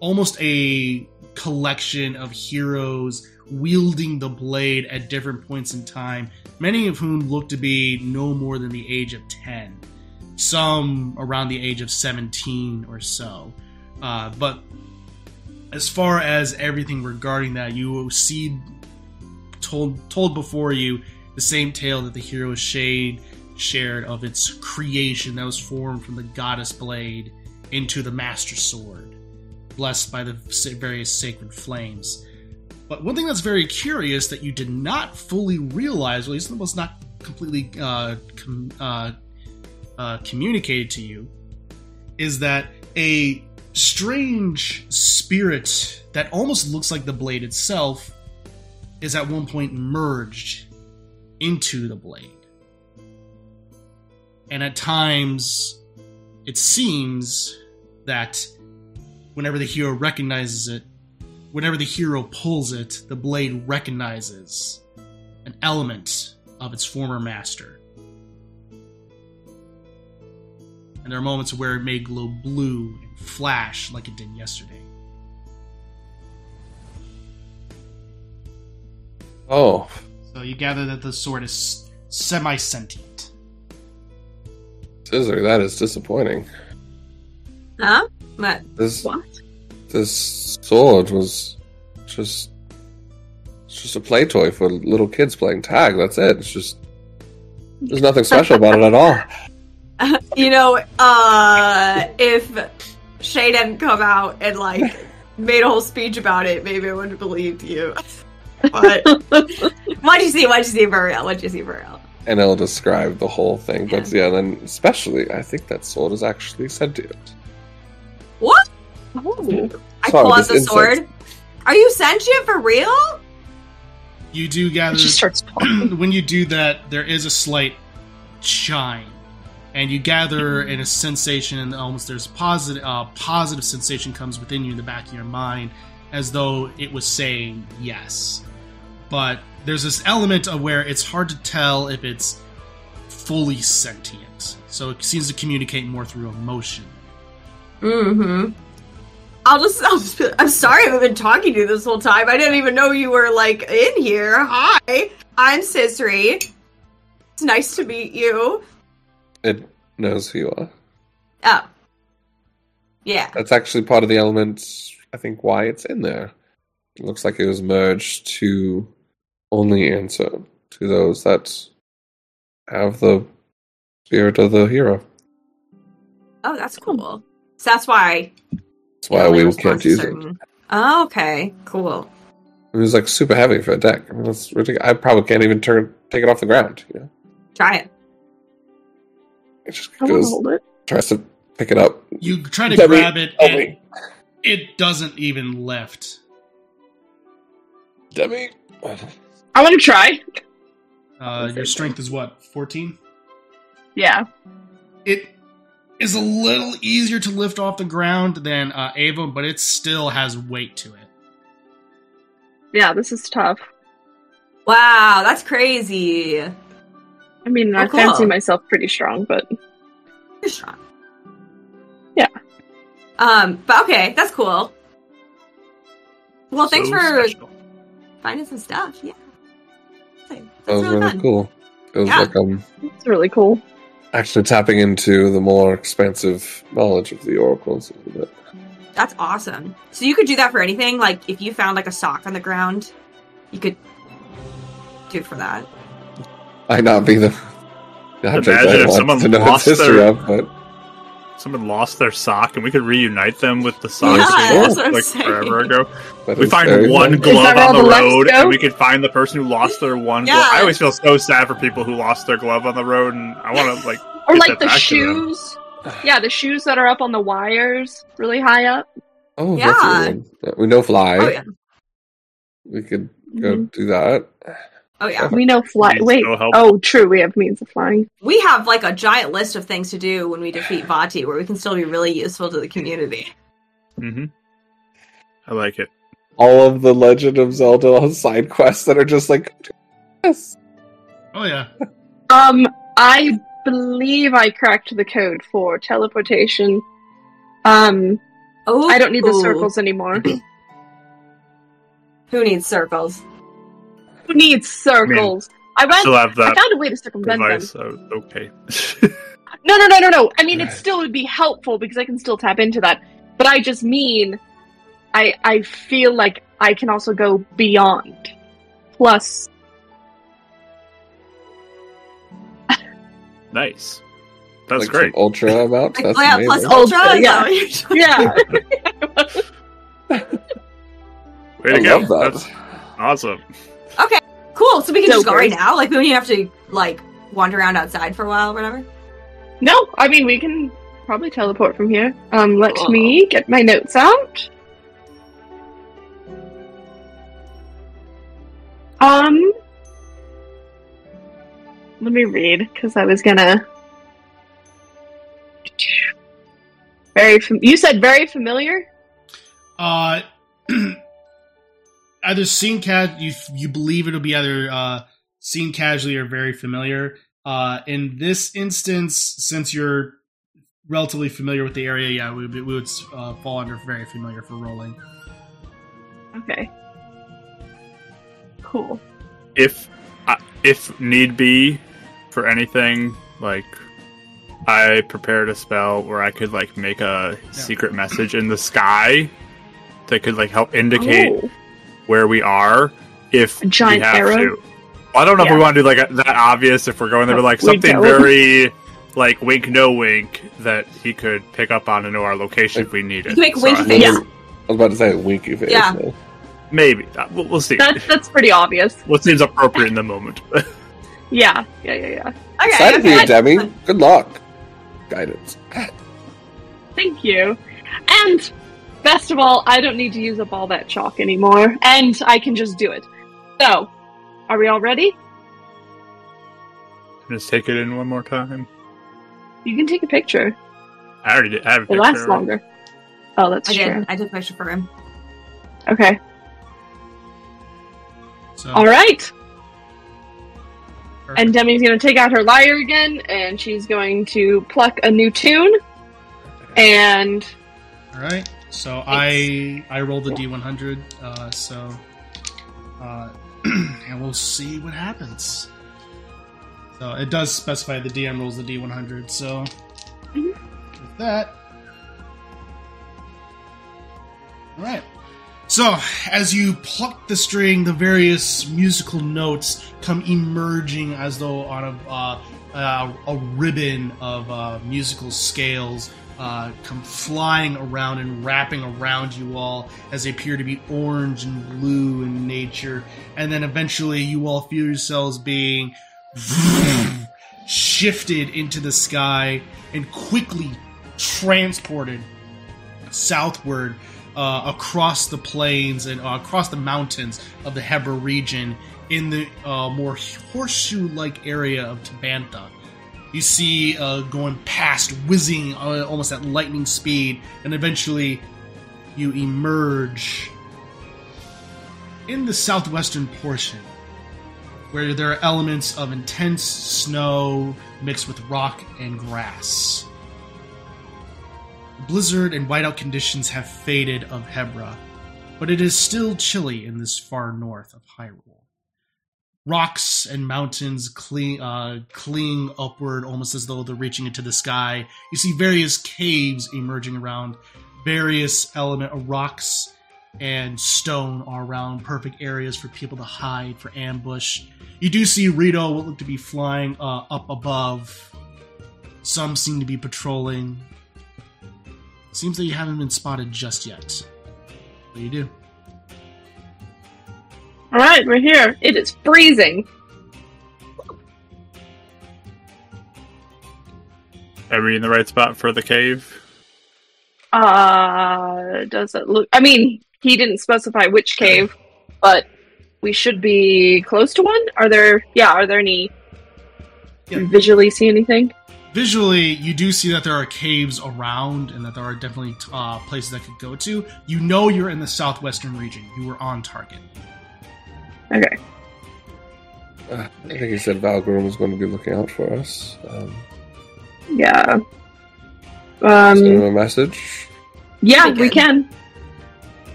almost a collection of heroes wielding the blade at different points in time, many of whom look to be no more than the age of 10, some around the age of 17 or so. Uh, but as far as everything regarding that, you will see told told before you the same tale that the hero Shade shared of its creation that was formed from the goddess blade into the master sword, blessed by the various sacred flames. But one thing that's very curious that you did not fully realize, or at least was not completely uh, com- uh, uh, communicated to you, is that a strange spirit that almost looks like the blade itself is at one point merged into the blade. And at times, it seems that whenever the hero recognizes it, whenever the hero pulls it, the blade recognizes an element of its former master. And there are moments where it may glow blue and flash like it did yesterday. Oh, So you gather that the sword is semi sentient. Scissor, that is disappointing. Huh? What? This What? this sword was just it's just a play toy for little kids playing tag. That's it. It's just there's nothing special about it at all. You know, uh, if Shay didn't come out and like made a whole speech about it, maybe I would have believed you. But what'd you see? What'd you see for real? What'd you see for real? And it'll describe the whole thing. But yeah, then especially I think that sword is actually sentient. What? Oh. I Sorry, pull out the incense. sword. Are you sentient for real? You do gather It just starts pulling. when you do that, there is a slight chime, and you gather in a sensation, and almost there's positive, uh, positive sensation comes within you in the back of your mind, as though it was saying yes. But there's this element of where it's hard to tell if it's fully sentient, so it seems to communicate more through emotion. Mm-hmm. I'll just, I'll just I'm sorry I've been talking to you this whole time. I didn't even know you were, like, in here. Hi, I'm Scissory. It's nice to meet you. It knows who you are. Oh. Yeah. That's actually part of the elements, I think, why it's in there. It looks like it was merged to only answer to those that have the spirit of the hero. Oh, that's cool. So that's why That's why we can't to use it. Oh, okay. Cool. It was like super heavy for a deck. I mean, that's ridiculous. I probably can't even turn take it off the ground. You know, Try it. it just I to goes hold it. tries to pick it up. You try to Debbie, grab it, and it doesn't even lift. Demi, I want to try. Uh, your strength is what? 14? Yeah. It is a little easier to lift off the ground than uh, Ava, but it still has weight to it. Yeah, this is tough. Wow, that's crazy. I mean, Oh, I cool. fancy myself pretty strong, but You're strong. Yeah. Um, but okay, that's cool. Well, thanks So for special. Finding some stuff. Yeah. That's that was really really cool. It was Yeah. like um it's really cool. actually tapping into the more expansive knowledge of the oracles a little bit. That's awesome. So you could do that for anything. Like if you found like a sock on the ground, you could do it for that. Might not be the the Imagine I if someone to know its lost history their- of, but Someone lost their sock, and we could reunite them with the sock Yeah, they that's lost, what I'm like saying. forever ago. but We find one fun. Glove on the the road, and we could find the person who lost their one. glove. I always feel so sad for people who lost their glove on the road, and I want to like. Or Get like that the back shoes. Yeah, the shoes that are up on the wires, really high up. Oh, Yeah. that's a good one. We know fly. Oh yeah. We could go Mhm. do that. Oh yeah. We know fly. Needs Wait. no. Oh, true. We have means of flying. We have like a giant list of things to do when we defeat Vaati, where we can still be really useful to the community. Mm-hmm. I like it. All of the Legend of Zelda side quests that are just like yes. Oh, yeah. Um, I believe I cracked the code for teleportation. Um, Oh, I don't need the circles anymore. Who needs circles? Who needs circles? I, went. Still have I found a way to circumvent them. So okay. No, no, no, no, no. I mean, it still would be helpful because I can still tap into that. But I just mean, I I feel like I can also go beyond. Plus, nice. That's like great. ultra about Like, That's oh yeah, plus ultra. Ultra, is yeah. what you're doing? yeah. Way to I go. love that. That's awesome. Cool. So we can just go Jokers. right now. Like we don't even have to like wander around outside for a while or whatever. No, I mean we can probably teleport from here. Um, let Cool. me get my notes out. Um, let me read because I was gonna. Very. Fam- you said very familiar. Uh, either seen cat you you believe it'll be either uh seen casually or very familiar. Uh, in this instance, since you're relatively familiar with the area, yeah, we, we would uh, fall under very familiar for rolling. Okay. Cool. If uh, if need be for anything, like I prepared a spell where I could like make a secret message in the sky that could like help indicate Oh. Where we are if A giant we have arrow? to. I don't know if we want to do like a, that obvious. If we're going there, but like We something don't. very like wink no wink that he could pick up on and know our location if we need You it. can make So winky I- face. Yeah. I was about to say winky face. Yeah. though. Maybe Uh, we'll, we'll see. That's that's pretty obvious. what seems appropriate in the moment. Yeah. Yeah. Yeah. Yeah. Okay. Excited for you, Demi. Good luck. Guidance. Thank you. And best of all, I don't need to use up all that chalk anymore, and I can just do it. So, are we all ready? Just take it in one more time. You can take a picture. I already did. I have a It picture. lasts longer. Oh, that's I true. did. I took a picture for him. Okay. So, All right. perfect. And Demi's going to take out her lyre again, and she's going to pluck a new tune and All right. So I I rolled the d100. Uh, so uh, and we'll see what happens. So it does specify the DM rolls the d100. So Mhm. with that, all right. So as you pluck the string, the various musical notes come emerging as though on a uh, uh, a ribbon of uh, musical scales uh, come flying around and wrapping around you all as they appear to be orange and blue in nature. And then eventually you all feel yourselves being shifted into the sky and quickly transported southward uh, across the plains and uh, across the mountains of the Hebra region in the uh, more horseshoe-like area of Tabantha. You see uh, going past, whizzing uh, almost at lightning speed, and eventually you emerge in the southwestern portion, where there are elements of intense snow mixed with rock and grass. Blizzard and whiteout conditions have faded of Hebra, but it is still chilly in this far north of Hyrule. Rocks and mountains cling, uh, cling upward almost as though they're reaching into the sky. You see various caves emerging around, various element of rocks and stone are around perfect areas for people to hide, for ambush. You do see Rito what look to be flying uh, up above. Some seem to be patrolling. Seems that you haven't been spotted just yet. What do you do? All right, we're here. It is freezing. Are we in the right spot for the cave? Uh, does it look? I mean, he didn't specify which cave, but we should be close to one. Are there? Yeah, are there any? Yeah. Visually see anything? Visually, you do see that there are caves around and that there are definitely uh, places that could go to. You know you're in the southwestern region. You were on target. Okay. Uh, I think he said Valgrim was going to be looking out for us. Um, Yeah. send him Um. a message. Yeah, we can.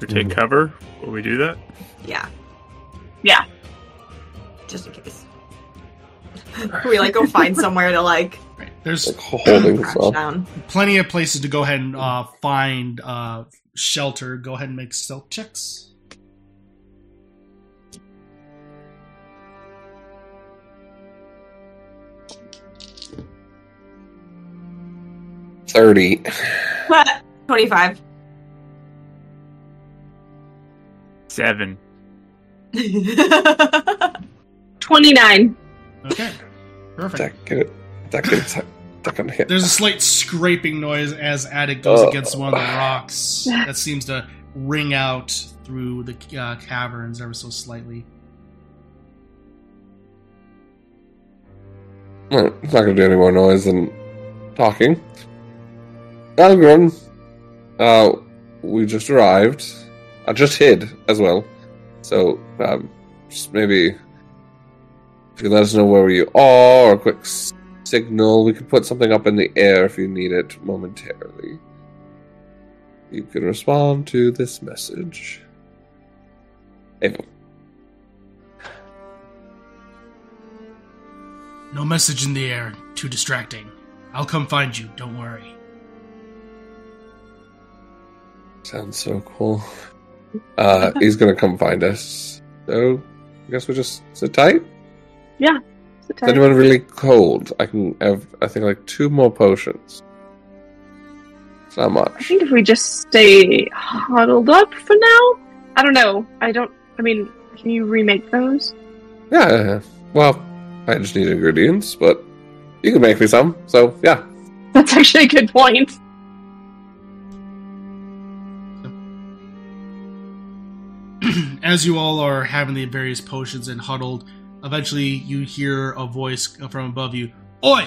We take Mhm. cover? Will we do that? Yeah. Yeah. Just in case. we like go find somewhere to like Right. There's Like holding crouch himself. down. plenty of places to go ahead and uh, find uh, shelter. Go ahead and make stealth checks. Thirty. 25. Seven. Twenty-nine. Okay. Perfect. That get that gets that gonna hit. There's a slight scraping noise as Attic goes Uh. against one of the rocks that seems to ring out through the uh, caverns ever so slightly. Well, It's not gonna do any more noise than talking. Algren, uh, we just arrived. I just hid as well. So, um, just maybe if you let us know where you are, or a quick signal, we could put something up in the air if you need it momentarily. You can respond to this message. Ava. No message in the air. Too distracting. I'll come find you. Don't worry. Sounds so cool. Uh, he's gonna come find us. So, I guess we'll just sit tight. Is Is anyone really cold? I can have, I think, like two more potions. It's not I think if we just stay huddled up for now. I don't know. I don't. I mean, can you remake those? Yeah, yeah, yeah. Well, I just need ingredients, but you can make me some. So, yeah. That's actually a good point. As you all are having the various potions and huddled, eventually you hear a voice from above you. Oi!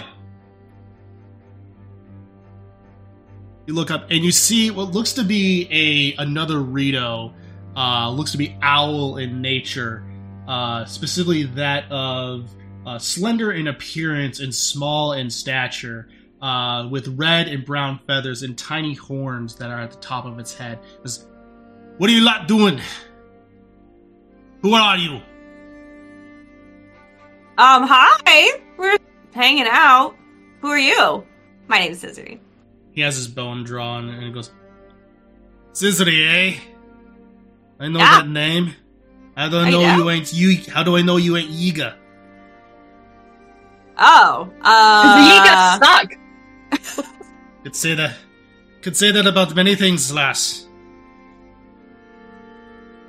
You look up and you see what looks to be a another Rito. Uh, looks to be owl in nature, uh, specifically that of uh, slender in appearance and small in stature. uh, with red and brown feathers and tiny horns that are at the top of its head. What are you lot doing? Who are you? Um, hi. We're hanging out. Who are you? My name's Scissory. He has his bone drawn and he goes, Scissory, eh? I know Yeah. that name. How do I I know, know. you ain't you? How do I know you ain't Yiga? Oh, the uh, Yiga suck. Could say that. Could say that about many things, lass.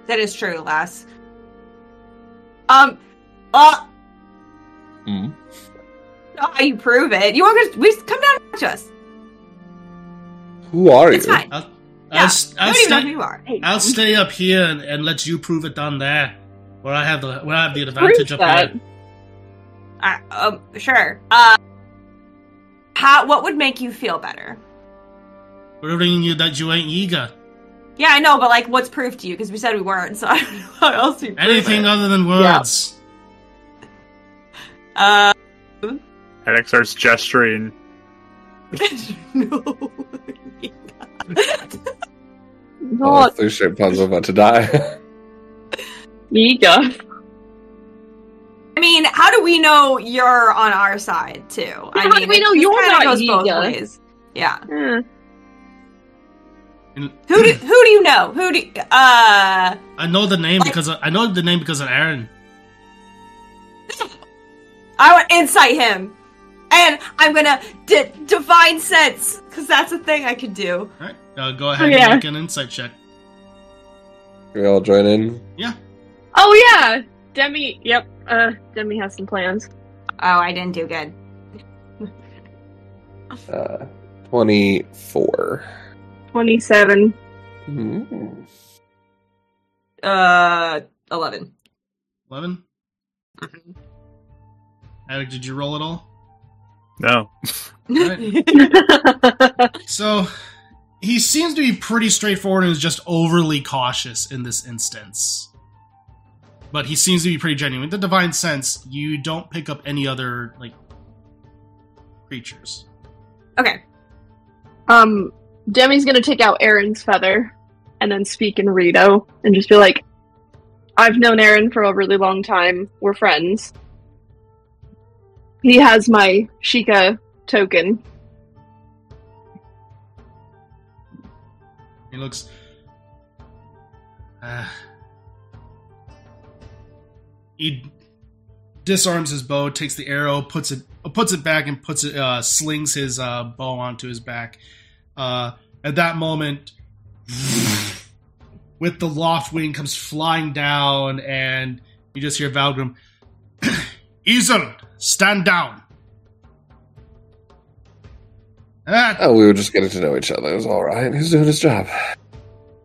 that is true, lass. Um, uh, Hmm. know how you prove it. You want to we come down and talk to us? Who are It's you? fine. I'll, Yeah, I'll, st- I I'll, don't even know who stay, you are. Hey, I'll stay up here and, and let you prove it down there, where I have the where I have the advantage Prove up that. here. Uh, um, sure. Uh, how? What would make you feel better? Proving you that you ain't Yiga. Yeah, I know, but like, what's proof to you? Because we said we weren't, so I don't know how else you prove Anything it. other than words. Uh, Alex starts gesturing. no. Oh, Not three straight puns are about to die. Yiga. I mean, how do we know you're on our side too? I how do we know you're kinda not goes both ways. Yeah. Eh. In, who do, who do you know? Who do you, uh? I know the name like, because of, I know the name because of Aaron. I want to incite him, and I'm gonna d- divine sense because that's a thing I could do. All right, uh, go ahead oh, yeah. and make an insight check. We all join in. Yeah. Oh yeah, Demi. Yep. Uh, Demi has some plans. Oh, I didn't do good. uh, twenty-four. 27. Hmm. Uh, 11. 11? Attic, mm-hmm. did you roll at all? No. So he seems to be pretty straightforward and is just overly cautious in this instance. But he seems to be pretty genuine. The divine sense, you don't pick up any other like creatures. Okay. Um Demi's gonna take out Aaron's feather and then speak in Rito and just be like, "I've known Aaron for a really long time. We're friends. He has my Sheikah token. He looks. Uh, he disarms his bow, takes the arrow, puts it puts it back, and puts it uh, slings his uh, bow onto his back. Uh, at that moment, with the Loftwing comes flying down, and you just hear Valgrim, "Easel, stand down." Ah, Oh, we were just getting to know each other. It was all right. He's doing his job.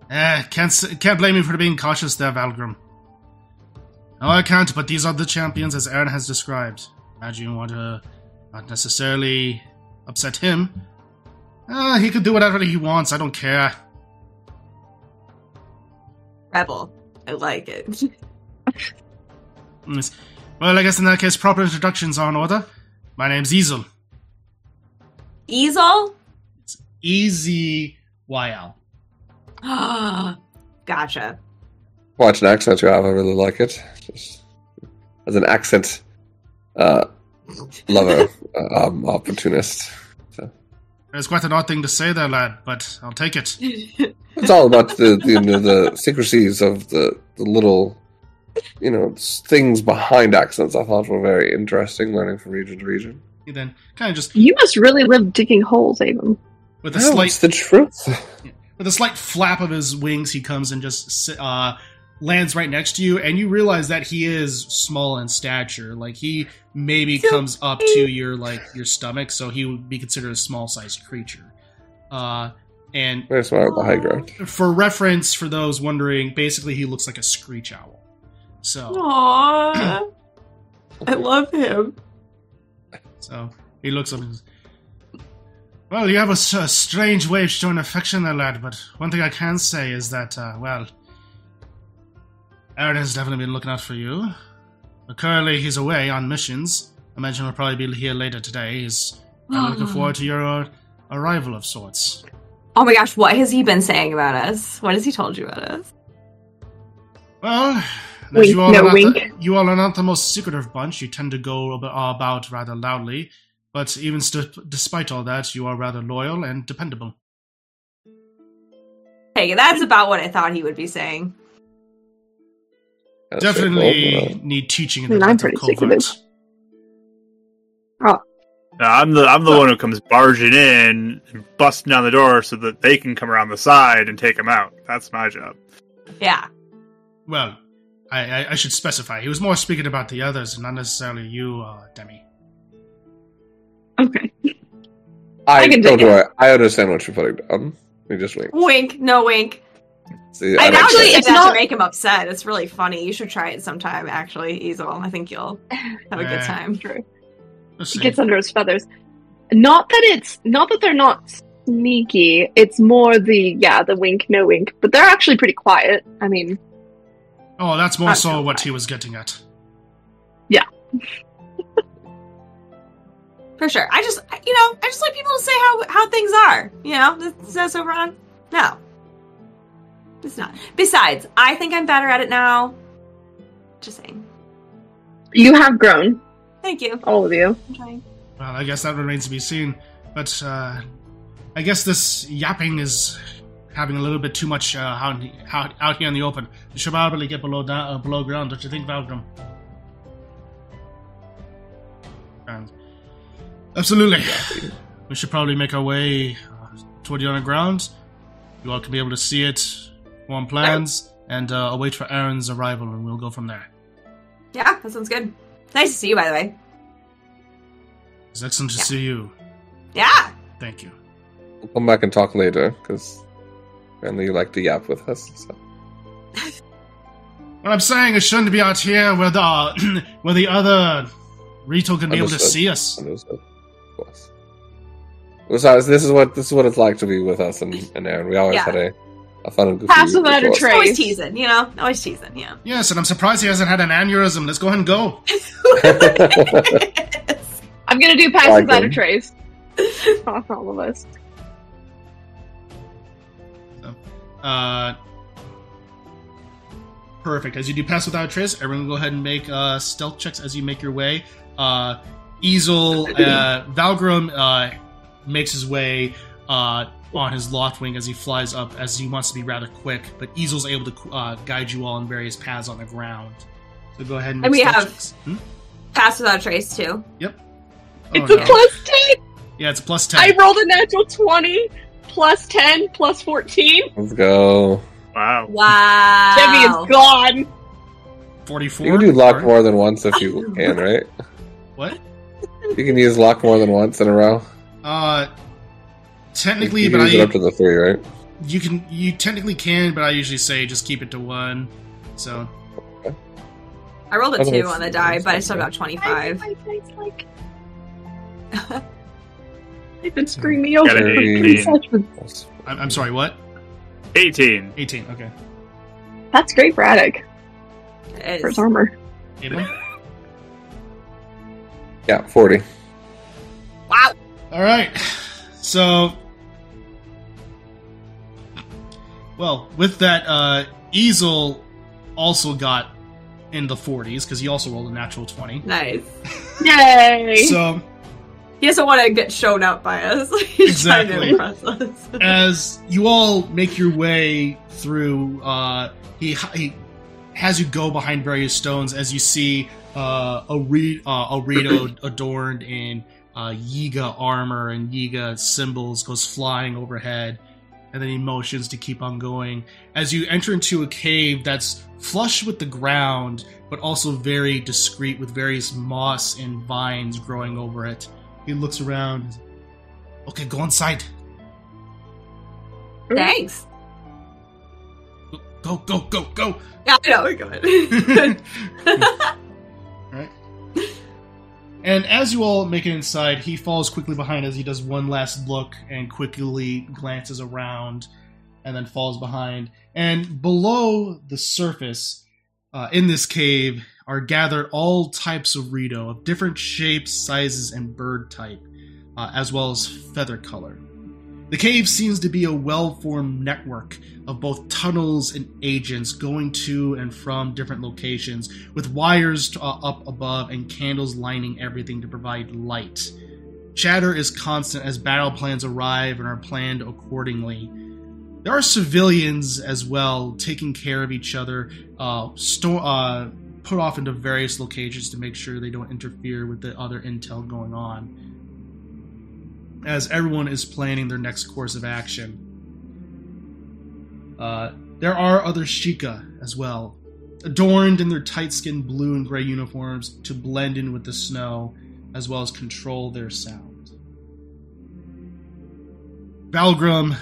Eh, can't can't blame you for being cautious there, Valgrim. No, I can't. But these are the champions, as Aaron has described. Imagine you want to not necessarily upset him. Uh, he could do whatever he wants. I don't care. Rebel. I like it. Well, I guess in that case, proper introductions are in order. My name's Easel. Easel. E Z Y L. Ah, gotcha. Watch an accent you have. I really like it. Just as an accent uh, lover, uh, um, opportunist. It's quite an odd thing to say there, lad, but I'll take it. It's all about the, the you know the secrecies of the the little you know things behind accents. I thought were very interesting, learning from region to region. He then kind of just You must really live digging holes, Avon. with a No, slight it's the truth. with a slight flap of his wings, he comes and just si- uh, lands right next to you, and you realize that he is small in stature. Like he maybe So comes up to your like your stomach, so he would be considered a small sized creature. Uh, and Very smart the high ground. for reference, for those wondering, basically he looks like a screech owl. So, Aww. I love him. so he looks up Well, you have a strange way of showing affection there, lad, but one thing I can say is that, uh, well, Aaron has definitely been looking out for you. But currently, he's away on missions. I imagine he'll probably be here later today. He's I'm looking forward to your uh, arrival of sorts. Oh my gosh, what has he been saying about us? What has he told you about us? Well, as Wink, you all, no are not wink. The, you all are not the most secretive bunch. You tend to go about rather loudly, but even st- despite all that, you are rather loyal and dependable. Hey, that's about what I thought he would be saying. Kinda Definitely straightforward, need teaching in I the mean, I'm Land of pretty Covert. secretive. No, I'm the I'm the one who comes barging in and busting down the door so that they can come around the side and take him out. That's my job. Yeah. Well, I, I, I should specify. He was more speaking about the others, and not necessarily you, uh, Demi. Okay. I, I can don't dig it. worry. I understand what you're putting down. We just wink. Wink, no wink. See, I don't actually care. did it's that not- to make him upset. It's really funny. You should try it sometime, actually, Easel. I think you'll have a good time. True. Let's He gets under his feathers. Not that it's not that they're not sneaky. It's more the yeah, the wink, no wink. But they're actually pretty quiet. I mean, Oh, that's more so so what much. he was getting at. Yeah. For sure. I just, you know, I just like people to say how how things are. You know, is that so wrong? No, it's not. Besides, I think I'm better at it now. Just saying. you have grown, Thank you. all of you. I'm trying. Well, I guess that remains to be seen. But uh, I guess this yapping is having a little bit too much uh, out, out, out here in the open. We should probably get below down, uh, below ground. Don't you think, Valgrim? And absolutely. We should probably make our way uh, toward the underground. You all can be able to see it, form plans, and uh, await for Aaron's arrival, and we'll go from there. Yeah, that sounds good. Nice to see you, by the way. It's excellent to Yeah. see you. Yeah. Thank you. We'll come back and talk later because apparently you like to yap with us. So. What I'm saying is, shouldn't be out here where the where the other Rito can be able to see us. Understood. Of course. Besides, this is what this is what it's like to be with us and, and Aaron. We always Yeah. had a, a fun and goofy Passive rapport. editor. Trace. Always teasing, you know? Always teasing, yeah. Yes, and I'm surprised he hasn't had an aneurysm. Let's go ahead and go. I'm gonna do pass Like out them. trace. Off all of us. Uh, perfect. As you do pass without a trace, everyone go ahead and make uh, stealth checks as you make your way. Uh, Easel, uh, Valgrim uh, makes his way uh, on his Loftwing as he flies up, as he wants to be rather quick. But Easel's able to uh, guide you all in various paths on the ground. So go ahead and, And we have- checks. Hmm? Pass without trace, too. Yep. It's Oh, a no. plus ten. Yeah, it's a plus ten. I rolled a natural twenty, plus ten, plus fourteen. Let's go. Wow. Wow. Demi is gone. Forty-four. You can do luck Or- more than once if you can, right? What? You can use luck more than once in a row. Uh, technically, you but can use it I up to the three, right? you can you technically can, but I usually say just keep it to one. So I rolled a I think 2 on the die, but I still got 25. like. They've been screwing me over. For 18. concessions. That's- I'm, I'm sorry. What? 18. Eighteen. Okay. That's great for Attic It for his armor. Yeah, 40. Wow. All right. So, well, with that, uh, Easel also got in the 40s because he also rolled a natural 20. Nice. Yay! So, He doesn't want to get shown up by us. He's trying to Exactly. impress us. as you all make your way through, uh, he, he has you go behind various stones as you see uh, a, re- uh, a Rito adorned in uh, Yiga armor and Yiga symbols goes flying overhead, and then he motions to keep on going. As you enter into a cave that's flush with the ground, but also very discreet with various moss and vines growing over it. He looks around. Okay, go inside. Thanks. Go, go, go, go. Yeah, I know. We're good. right? And as you all make it inside, he falls quickly behind as he does one last look and quickly glances around and then falls behind. And below the surface, uh, in this cave, are gathered all types of Rito of different shapes, sizes, and bird type. uh, as well as feather color. The cave seems to be a well formed network of both tunnels and agents going to and from different locations, with wires uh, up above and candles lining everything to provide light. Chatter is constant as battle plans arrive and are planned accordingly. There are civilians as well taking care of each other, uh, sto- uh, put off into various locations to make sure they don't interfere with the other intel going on as everyone is planning their next course of action. Uh, there are other Sheikah as well, adorned in their tight skinned blue and gray uniforms to blend in with the snow, as well as control their sound. Valgrim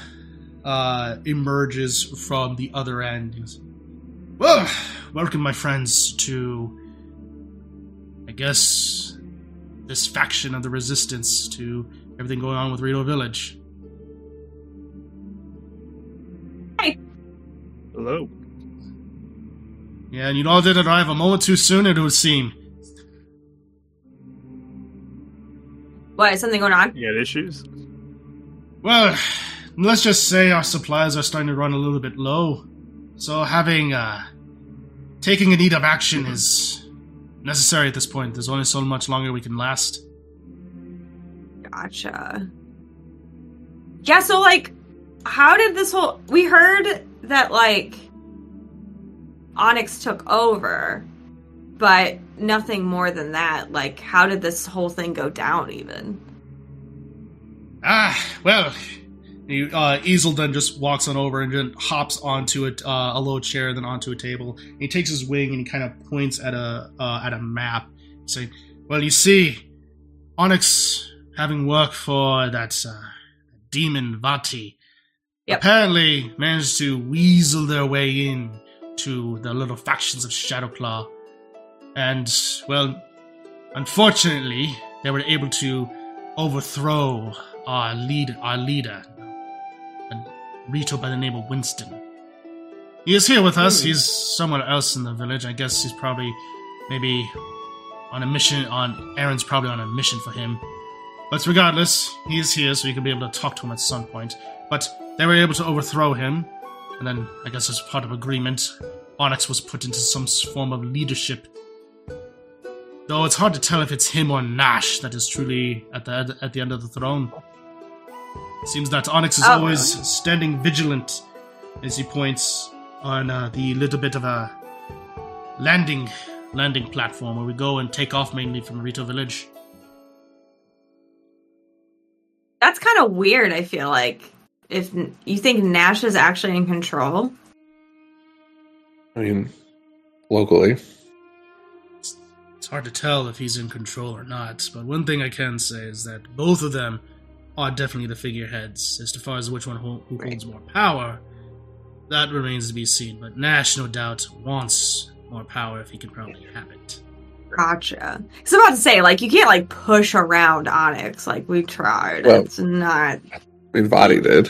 uh, emerges from the other end. Well, welcome, my friends, to, I guess, this faction of the Resistance, to everything going on with Rito Village. Hey. Hello. Yeah, and you all did arrive a moment too soon, it would seem. What, is something going on? You got issues? Well, let's just say our supplies are starting to run a little bit low. So having, uh, taking a need of action is necessary at this point. There's only so much longer we can last. Gotcha. Yeah, so like, how did this whole. We heard that, like, Onyx took over, but nothing more than that. Like, how did this whole thing go down, even? Ah, well, he, uh, Easelden just walks on over and then hops onto a, uh, a low chair, then onto a table. He takes his wing and he kind of points at a uh, at a map, saying, "Well, you see, Onyx having worked for that uh, demon Vaati, Yep. apparently managed to weasel their way in to the little factions of Shadowclaw, and well, unfortunately, they were able to overthrow our lead, our leader, a Rito by the name of Winston. He is here with us. He's somewhere else in the village. I guess he's probably maybe on a mission. On Aaron's probably on a mission for him. But regardless, he is here, so you can be able to talk to him at some point. But they were able to overthrow him, and then I guess as part of agreement, Onyx was put into some form of leadership. Though it's hard to tell if it's him or Nash that is truly at the at the end of the throne. It seems that Onyx is Oh, always standing vigilant as he points on uh, the little bit of a landing landing platform where we go and take off mainly from Rito Village. That's kind of weird, I feel like. If you think Nash is actually in control. I mean, locally. It's hard to tell if he's in control or not, but one thing I can say is that both of them are definitely the figureheads. As to far as which one ho- who holds more power, that remains to be seen. But Nash, no doubt, wants more power if he can probably have it. Gotcha. Because I'm about to say, like, you can't, like, push around Onyx. Like, we tried. Well- it's not. I mean, Vaati did.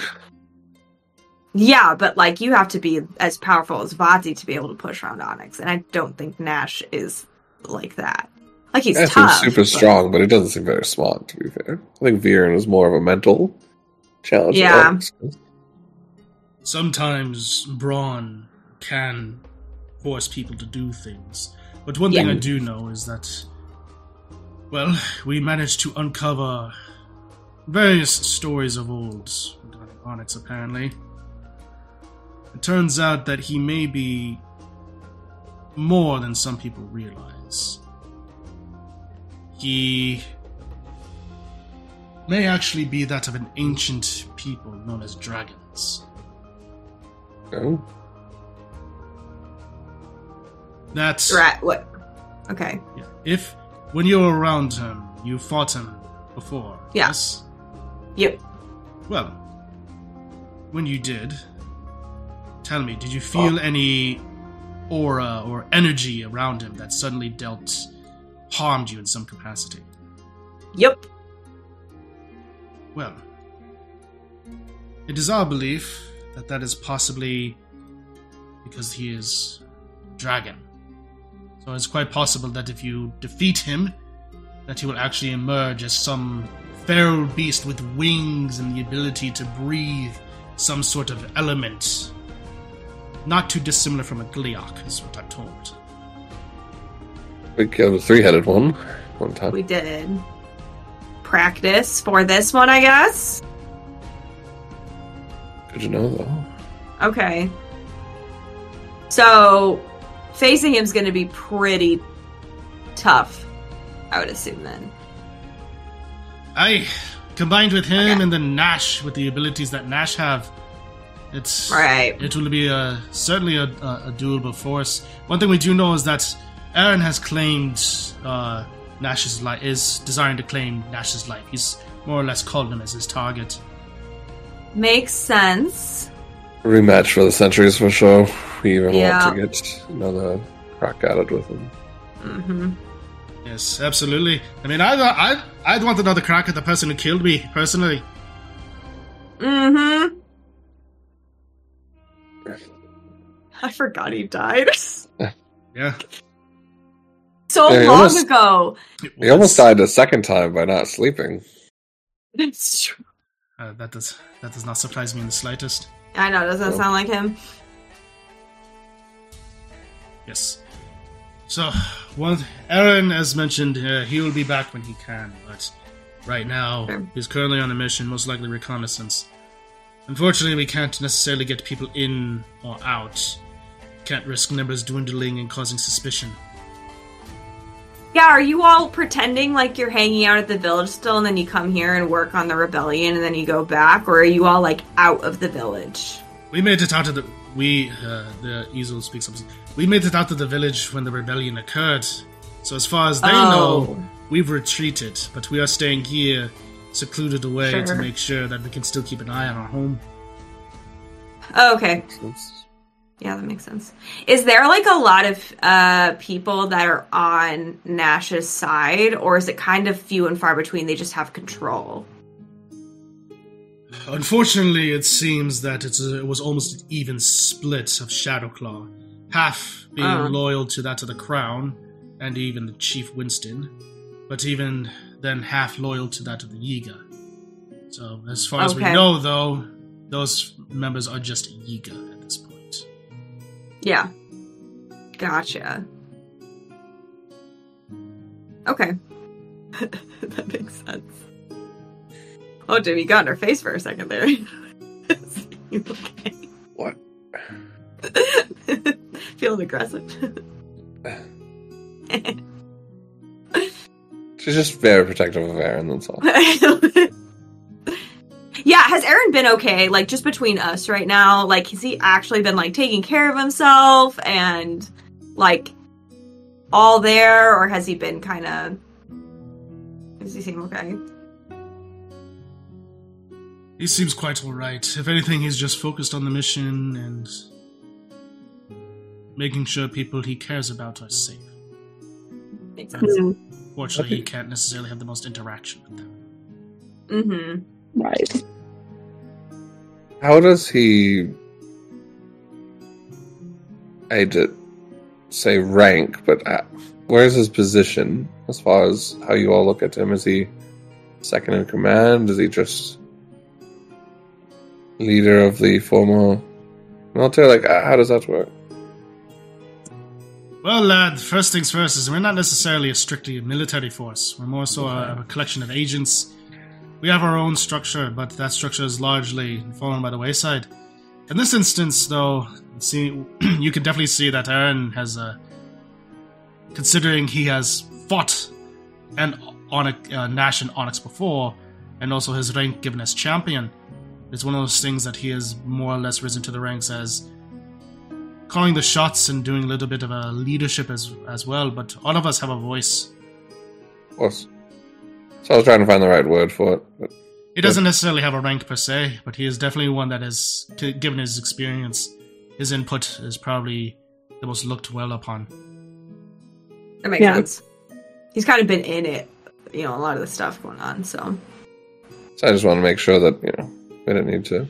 Yeah, but, like, you have to be as powerful as Vaati to be able to push around Onyx. And I don't think Nash is like that. Like, he's Yeah, tough. seems super but- strong, but he doesn't seem very smart, to be fair. I think Viren was more of a mental challenge. Yeah. Sometimes brawn can force people to do things. But one thing Yeah. I do know is that, well, we managed to uncover various stories of old regarding Onyx, apparently. It turns out that he may be more than some people realize. He may actually be that of an ancient people known as dragons. Oh, That's right. what? Okay. Yeah. If when you were around him, you fought him before. Yeah. Yes. Yep. Well, when you did, tell me, did you feel oh. any aura or energy around him that suddenly dealt harmed you in some capacity? Yep. Well, it is our belief that that is possibly because he is a dragon. So it's quite possible that if you defeat him, that he will actually emerge as some feral beast with wings and the ability to breathe some sort of element. Not too dissimilar from a Gleeok, is what I'm told. We killed a three-headed one one time. We did practice for this one, I guess. Good to know, though. Okay. So, facing him's going to be pretty tough, I would assume then. I combined with him Okay. and then Nash with the abilities that Nash have. It's Right. It will be a certainly a, a, a doable force. One thing we do know is that Aaron has claimed uh, Nash's life is desiring to claim Nash's life. He's more or less called him as his target. Makes sense. Rematch for the centuries for sure. We even Yeah. to get another crack at it with him. hmm Yes, absolutely. I mean, I I I'd want another crack at the person who killed me personally. hmm I forgot he died. Yeah, so Yeah, long almost- ago. He almost died a second time by not sleeping. It's true. Uh, that does that does not surprise me in the slightest. I know, doesn't Oh. sound like him. Yes. So, one Aaron, as mentioned, uh, he will be back when he can, but right now Sure. he's currently on a mission, most likely reconnaissance. Unfortunately, we can't necessarily get people in or out. Can't risk numbers dwindling and causing suspicion. Yeah, are you all pretending like you're hanging out at the village still and then you come here and work on the rebellion and then you go back? Or are you all like out of the village? We made it out of the we uh, the easel speaks up. We made it out of the village when the rebellion occurred. So as far as they Oh. know, we've retreated, but we are staying here, secluded away to make sure that we can still keep an eye on our home. Oh, okay. Yeah, that makes sense. Is there like a lot of uh people that are on Nash's side, or is it kind of few and far between? They just have control. Unfortunately, it seems that it's a, it was almost an even split of Shadowclaw, half being Oh. loyal to that of the crown, and even the Chief Winston, but even then half loyal to that of the Yiga. So, as far as we know, though, those members are just Yiga at this point. Yeah. Gotcha. Okay. that makes sense. Oh, Jimmy got in her face for a second there. okay? What? Feeling aggressive. She's just very protective of Aaron, that's all. yeah, has Aaron been okay? Like just between us right now, like has he actually been like taking care of himself and like all there, or has he been kind of? Does he seem okay? He seems quite alright. If anything, he's just focused on the mission and making sure people he cares about are safe. Makes sense. Mm, Fortunately, he can't necessarily have the most interaction with them. Mm-hmm. right. How does he. I did say rank, but uh, where's his position as far as how you all look at him? Is he second in command? Is he just leader of the former military? Like, how does that work? Well, lad, first things first is we're not necessarily a strictly military force. We're more so a, a collection of agents. We have our own structure, but that structure is largely fallen by the wayside. In this instance, though, see, you can definitely see that Aaron has, uh, considering he has fought and Onyx, uh, Nash and Onyx before, and also his rank given as champion, it's one of those things that he has more or less risen to the ranks as calling the shots and doing a little bit of a leadership as as well. But all of us have a voice. Of course. So I was trying to find the right word for it. But He doesn't necessarily have a rank per se, but he is definitely one that is, t- given his experience, his input is probably the most looked well upon. That makes Yeah. sense. He's kind of been in it, you know, a lot of the stuff going on. So so I just want to make sure that, you know, we didn't need to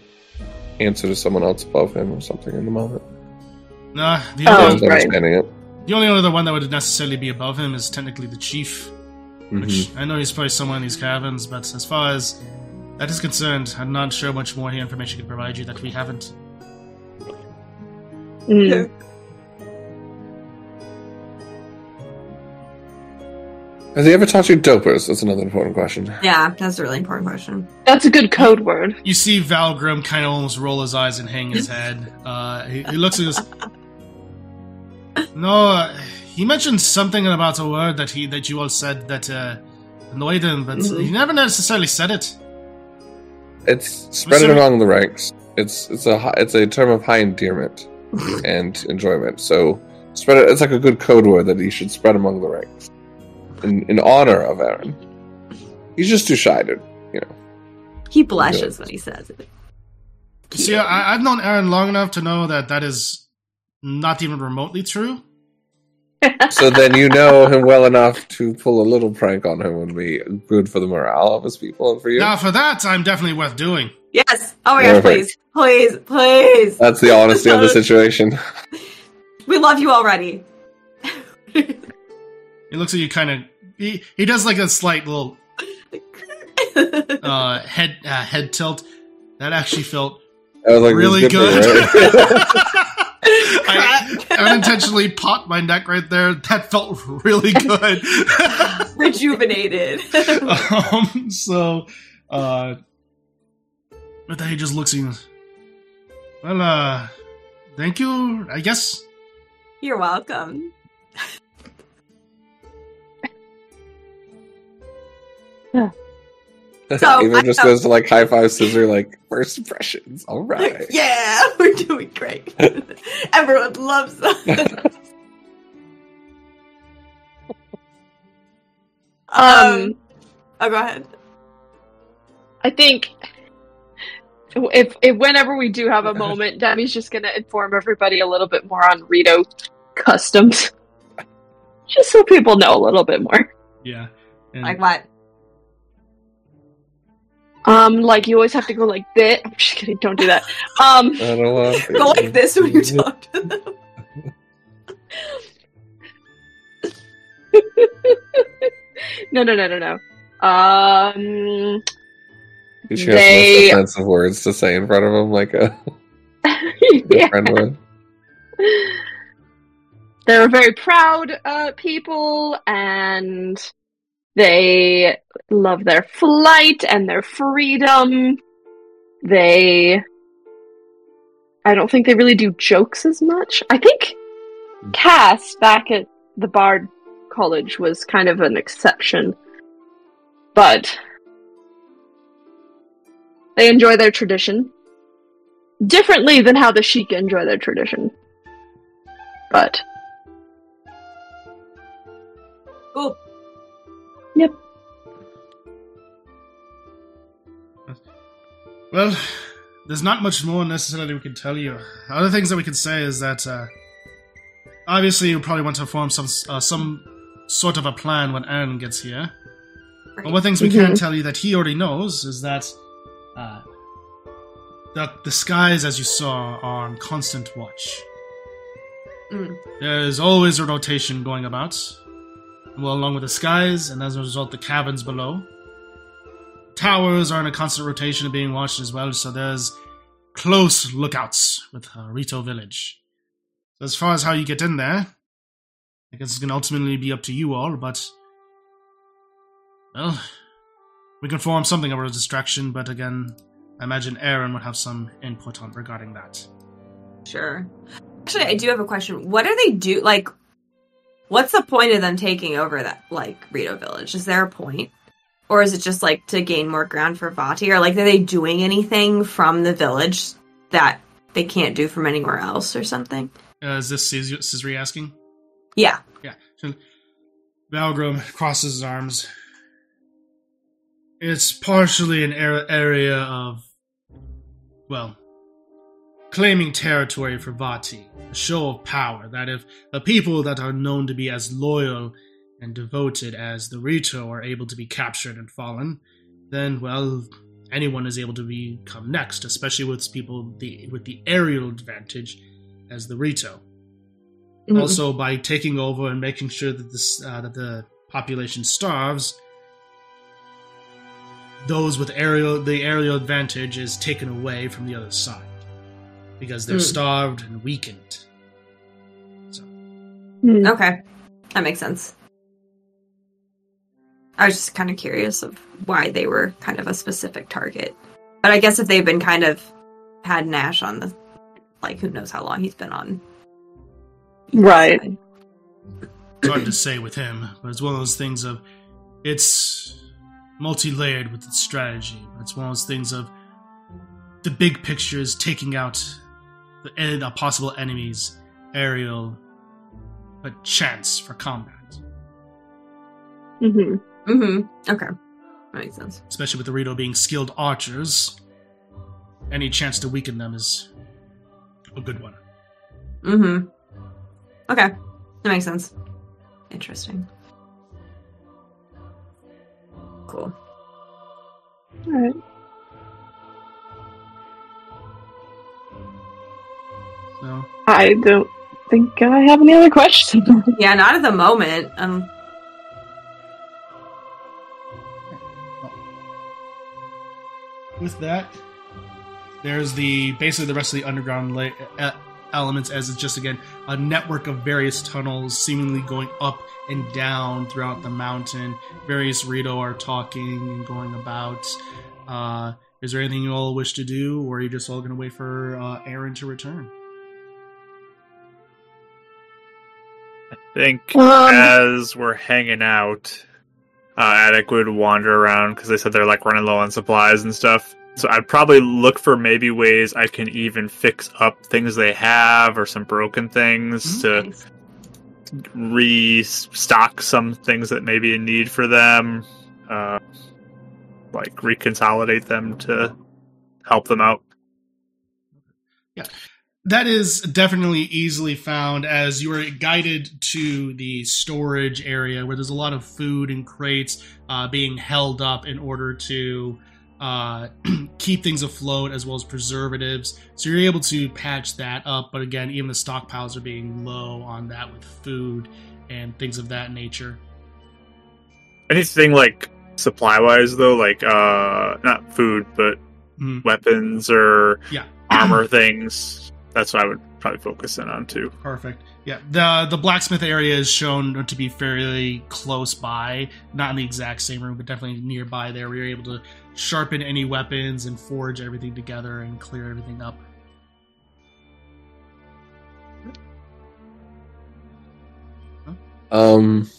answer to someone else above him or something in the moment. Nah, the Oh, only, I right. understanding it. the only other one that would necessarily be above him is technically the chief, Which I know he's probably somewhere in these caverns, but as far as that is concerned, I'm not sure much more information can provide you that we haven't. Mm. Has he ever taught you dopers? That's another important question. Yeah, that's a really important question. That's a good code word. You see Valgrim kind of almost roll his eyes and hang his head. Uh, he, he looks at us. No, uh, he mentioned something about a word that he that you all said that uh, annoyed him, but Mhm. he never necessarily said it. It's spread it Listen- among the ranks. It's it's a hi- it's a term of high endearment and enjoyment. So spread it. It's like a good code word that you should spread among the ranks in in honor of Aaron. He's just too shy to, you know. He blushes when he says it. See, I, I've known Aaron long enough to know that that is not even remotely true. So then you know him well enough to pull a little prank on him would be good for the morale of his people and for you. Now, for that, I'm definitely worth doing. Yes. Oh my gosh, Perfect. please, please, please. That's the honesty of the situation. We love you already. He looks at you, kind of. He, he does like a slight little uh, head uh, head tilt. That actually felt I was like, really good. is good. for you, right? I unintentionally popped my neck right there. That felt really good. Rejuvenated. um, so, uh, but then he just looks at you. Well, uh, thank you. I guess. You're welcome. So, Even just goes to like high five scissor, like first impressions. All right. Yeah, we're doing great. Everyone loves us. Um, oh, go ahead. I think if, if whenever we do have a moment, Demi's just gonna inform everybody a little bit more on Rito customs, just so people know a little bit more. Yeah. And Like what? Um, like you always have to go like this. I'm just kidding. Don't do that. Um, I don't want Go like this when you talk to them. no, no, no, no, no. Um, should They- have some offensive words to say in front of him, like a yeah. friend would. They're very proud uh, people, and they love their flight and their freedom. They, I don't think they really do jokes as much. I think Cass back at the Bard College was kind of an exception, but they enjoy their tradition differently than how the Sheik enjoy their tradition. But Cool. Well, there's not much more necessarily we can tell you. Other things that we can say is that uh, obviously you probably want to form some uh, some sort of a plan when Aaron gets here. But one things we can Mhm. tell you that he already knows is that uh, that the skies, as you saw, are on constant watch. Mm. There's always a rotation going about, well, along with the skies, and as a result, the cabins below. Towers are in a constant rotation of being watched as well, so there's close lookouts with uh, Rito Village. So as far as how you get in there, I guess it's going to ultimately be up to you all, but. Well, we can form something of a distraction, but again, I imagine Aaron would have some input on regarding that. Sure. Actually, I do have a question. What do they do? Like, what's the point of them taking over that, like, Rito Village? Is there a point? Or is it just, like, to gain more ground for Vaati? Or, like, are they doing anything from the village that they can't do from anywhere else or something? Uh, is this Cis- Scissory asking? Yeah. Yeah. So Valgrim crosses his arms. It's partially an area of, well, claiming territory for Vaati, a show of power that if a people that are known to be as loyal and devoted as the Rito are able to be captured and fallen, then, well, anyone is able to become next, especially with people the, with the aerial advantage as the Rito Mhm. also by taking over and making sure that this uh, that the population starves, those with aerial the aerial advantage is taken away from the other side because they're Hmm. starved and weakened. So Hmm. Okay, that makes sense. I was just kind of curious of why they were kind of a specific target. But I guess if they've been kind of had Nash on the, like, who knows how long he's been on. Right. side. it's hard to say with him, but it's one of those things of it's multi-layered with its strategy. It's one of those things of the big picture is taking out the a possible enemy's aerial a chance for combat, Mm-hmm. Mm-hmm. Okay, that makes sense. especially with the Rito being skilled archers. Any chance to weaken them is a good one. Mm-hmm. Okay, that makes sense. Interesting. Cool. Alright. So I don't think I have any other questions. Yeah, not at the moment. Um, with that, there's the basically the rest of the underground la- uh, elements as it's just again a network of various tunnels seemingly going up and down throughout the mountain. Various Rito are talking and going about. Uh, is there anything you all wish to do, or are you just all going to wait for uh, Aaron to return? Think Um, as we're hanging out, uh, Attic would wander around because they said they're like running low on supplies and stuff. So I'd probably look for maybe ways I can even fix up things they have or some broken things to nice. restock some things that may be in need for them, uh, like reconsolidate them to help them out. That is definitely easily found as you are guided to the storage area where there's a lot of food and crates uh, being held up in order to uh, keep things afloat as well as preservatives. So you're able to patch that up, but again, even the stockpiles are being low on that with food and things of that nature. Anything like supply wise though, like uh, not food but Mhm. weapons or Yeah. armor things. That's what I would probably focus in on too. Perfect. Yeah, the the blacksmith area is shown to be fairly close by, not in the exact same room, but definitely nearby there, where you're able to sharpen any weapons and forge everything together and clear everything up. Um,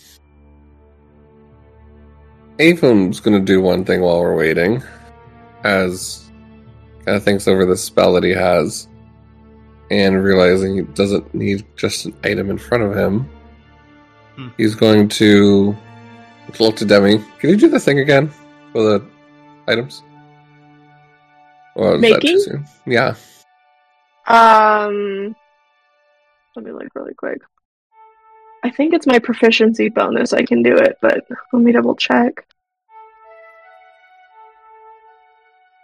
Avon's gonna do one thing while we're waiting, as kind of thinks over the spell that he has, and realizing he doesn't need just an item in front of him. Hmm. He's going to look to Demi. Can you do the thing again for the items? Or is that too Making? soon? Yeah. Um, let me look really quick. I think it's my proficiency bonus. I can do it, but let me double check.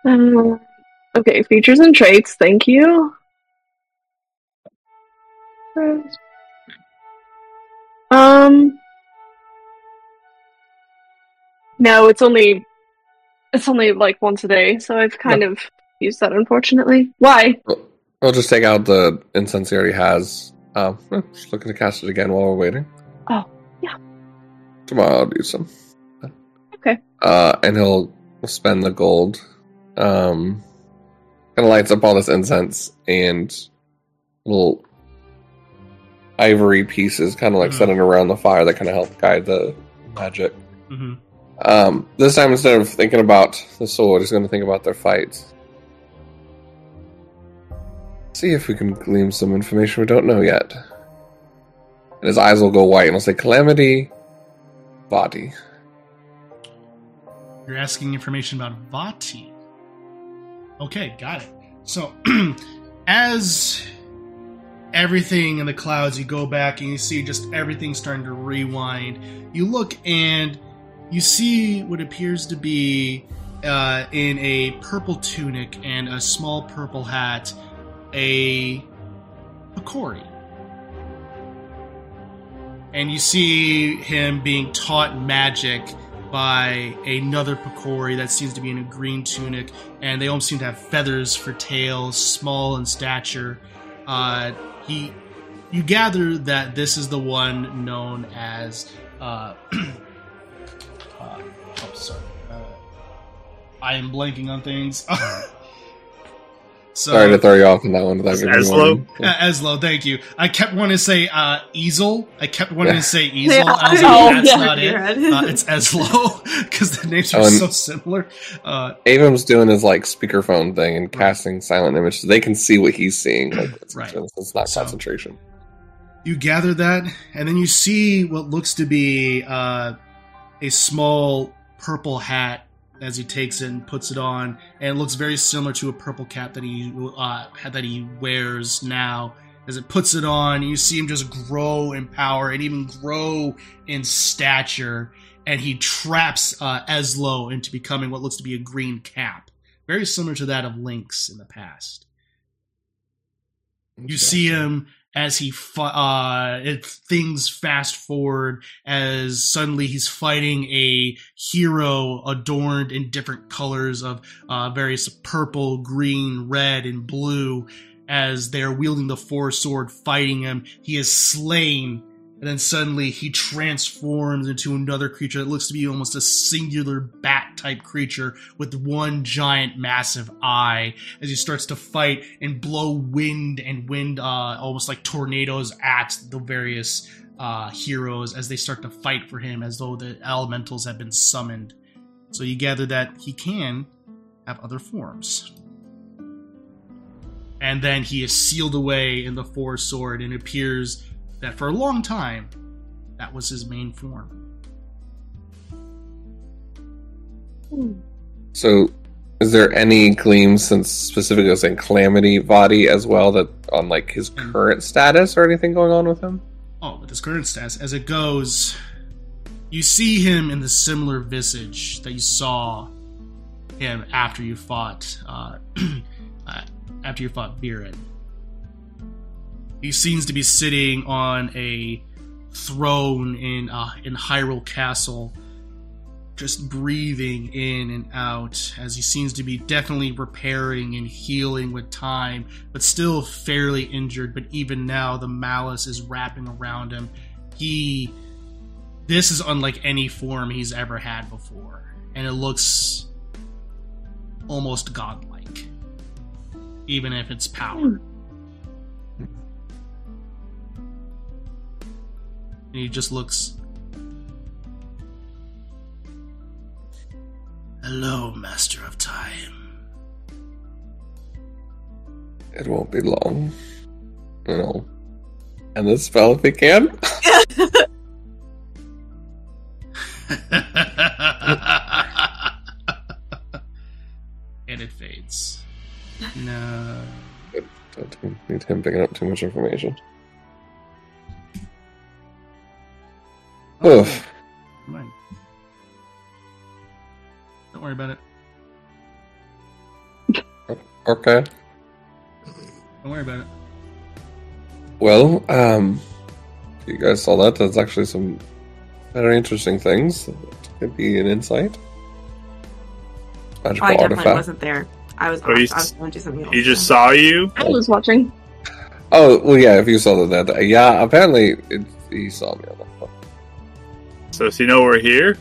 Um, okay, features and traits. Thank you. Um, no, it's only it's only like once a day, so I've kind of used that. Unfortunately, why? I'll just take out the incense he already has. Um, just looking to cast it again while we're waiting. Oh, yeah. Tomorrow I'll do some. Okay. Uh, and he'll spend the gold. Um, kind of lights up all this incense and little ivory pieces, kind of like Mhm. setting around the fire that kind of help guide the magic. hmm Um, this time, instead of thinking about the sword, he's going to think about their fights. See if we can glean some information we don't know yet. And his eyes will go white and he'll say, Calamity, body. You're asking information about Vaati. Okay, got it. So, as everything in the clouds, you go back and you see just everything starting to rewind. You look and you see what appears to be uh, in a purple tunic and a small purple hat, a Picori. and you see him being taught magic by another Picori that seems to be in a green tunic, and they all seem to have feathers for tails, small in stature. Uh, he, you gather that this is the one known as. Uh, uh, oh, sorry. Uh, I am blanking on things. so, Sorry to throw you off on that one. Without Is giving Ezlo? one. uh, Ezlo, thank you. I kept wanting to say uh, easel. I kept wanting Yeah. to say easel. Yeah, I was like, know. that's Yeah. not it. Uh, it's Ezlo because the names are Oh, and- so similar. Uh, Avum's doing his like speakerphone thing and casting silent image, so they can see what he's seeing. Like, it's, Right. it's not So- concentration. you gather that, and then you see what looks to be uh, a small purple hat as he takes it and puts it on, and it looks very similar to a purple cap that he uh, that he wears now. As it puts it on, you see him just grow in power and even grow in stature, and he traps uh, Ezlo into becoming what looks to be a green cap, very similar to that of Lynx in the past. You see him as he uh things fast forward as suddenly he's fighting a hero adorned in different colors of uh, various purple, green, red, and blue. As they're wielding the four sword, fighting him, he is slain, and then suddenly he transforms into another creature that looks to be almost a singular bat type creature with one giant, massive eye as he starts to fight and blow wind and wind, uh, almost like tornadoes at the various uh, heroes as they start to fight for him, as though the elementals have been summoned. So you gather that he can have other forms. And then he is sealed away in the Four Sword, and appears that for a long time, that was his main form. So, is there any gleam since specifically saying Calamity Body as well that on like his current status or anything going on with him? Oh, with his current status, as it goes, you see him in the similar visage that you saw him after you fought, uh, uh, after you fought Viren. He seems to be sitting on a throne in uh, in Hyrule Castle, just breathing in and out as he seems to be definitely repairing and healing with time, but still fairly injured. But even now, the malice is wrapping around him. He, this is unlike any form he's ever had before, and it looks almost godlike, even if it's power. And he just looks. Hello, Master of Time. It won't be long. You know. And the spell if we can. and it fades. No. Don't need him picking up too much information. Oh, Oof. Come on. Don't worry about it. Okay. Don't worry about it. Well, um, you guys saw that. That's actually some very interesting things. That could be an insight. Magical I definitely artifact. wasn't there. I was. Oh, off. I was going to do something else. He just saw you. I was watching. Oh well, yeah. If you saw that, that yeah. Apparently, it, he saw me on that. One. So does he know we're here?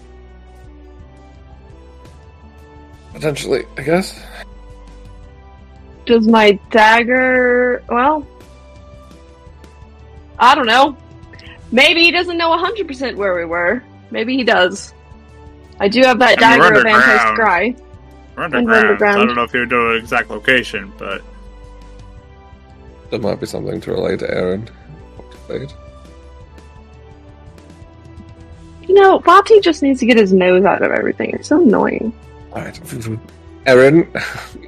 Potentially, I guess. Does my dagger. Well. I don't know. Maybe he doesn't know 100% where we were. Maybe he does. I do have that I mean, dagger of underground. Anti Scry. We're And underground. underground. I don't know if he would know the exact location, but There might be something to relate to Aaron. Wait. You know, Vaati just needs to get his nose out of everything. It's so annoying. All right, Aaron,